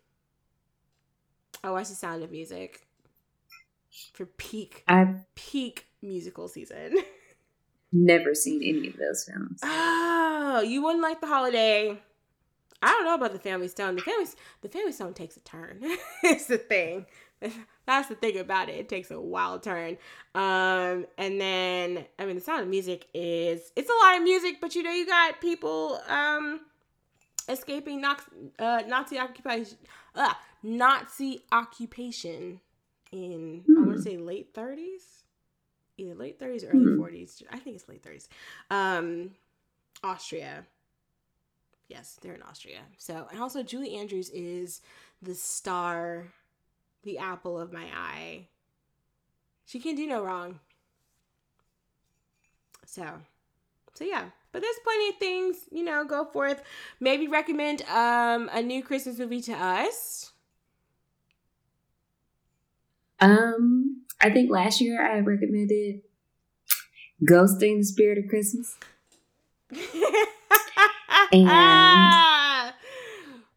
I watch The Sound of Music for peak I've peak musical season. never seen any of those films. oh, you wouldn't like The Holiday. I don't know about The Family Stone. The Family The Family Stone takes a turn. it's the thing. That's the thing about it. It takes a wild turn. Um, and then I mean, the sound of music is it's a lot of music, but you know, you got people um escaping Nazi, uh, Nazi occupation, uh, Nazi occupation in I want Hmm. to say late thirties, either late thirties or early Hmm. forties. I think it's late thirties. Um, Austria. Yes, they're in Austria. So, and also Julie Andrews is the star, the apple of my eye. She can do no wrong. So, so yeah. But there's plenty of things, you know, go forth. Maybe recommend um a new Christmas movie to us. Um, I think last year I recommended Ghosting the Spirit of Christmas. And-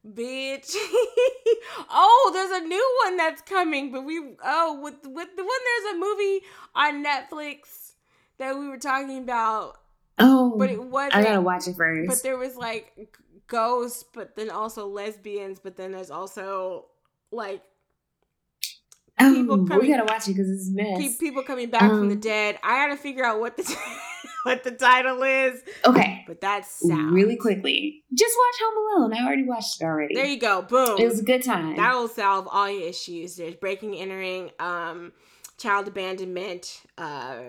bitch. oh, there's a new one that's coming, but we oh with with the one there's a movie on Netflix that we were talking about, Oh, but it wasn't. I gotta watch it first. but there was like ghosts, but then also lesbians, but then there's also like oh, people coming- we gotta watch it because it's mess. pe- people coming back from the Um, dead. I gotta figure out what the what the title is, okay, but that's really quickly. Just watch Home Alone. I already watched it already. There you go, boom. it was a good time. That will solve all your issues. There's breaking, entering, um, child abandonment. Uh,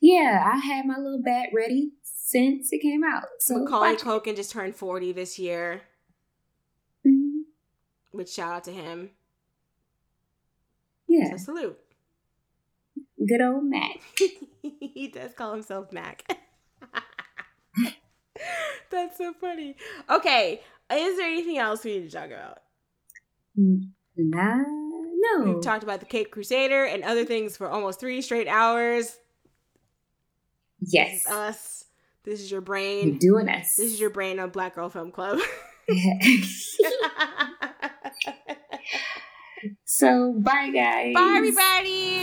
Yeah, I had my little bat ready since it came out. So Macaulay. Culkin just turned 40 this year, Mhm. which shout out to him. Yeah, So salute. good old Matt. he does call himself Mac. That's so funny. Okay, is there anything else we need to talk about? Mm, nah, no. We've talked about the Caped Crusader and other things for almost three straight hours. This yes, is us. This is your you're brain. doing us. This is your brain on Black Girl Film Club. so bye, guys. Bye, everybody.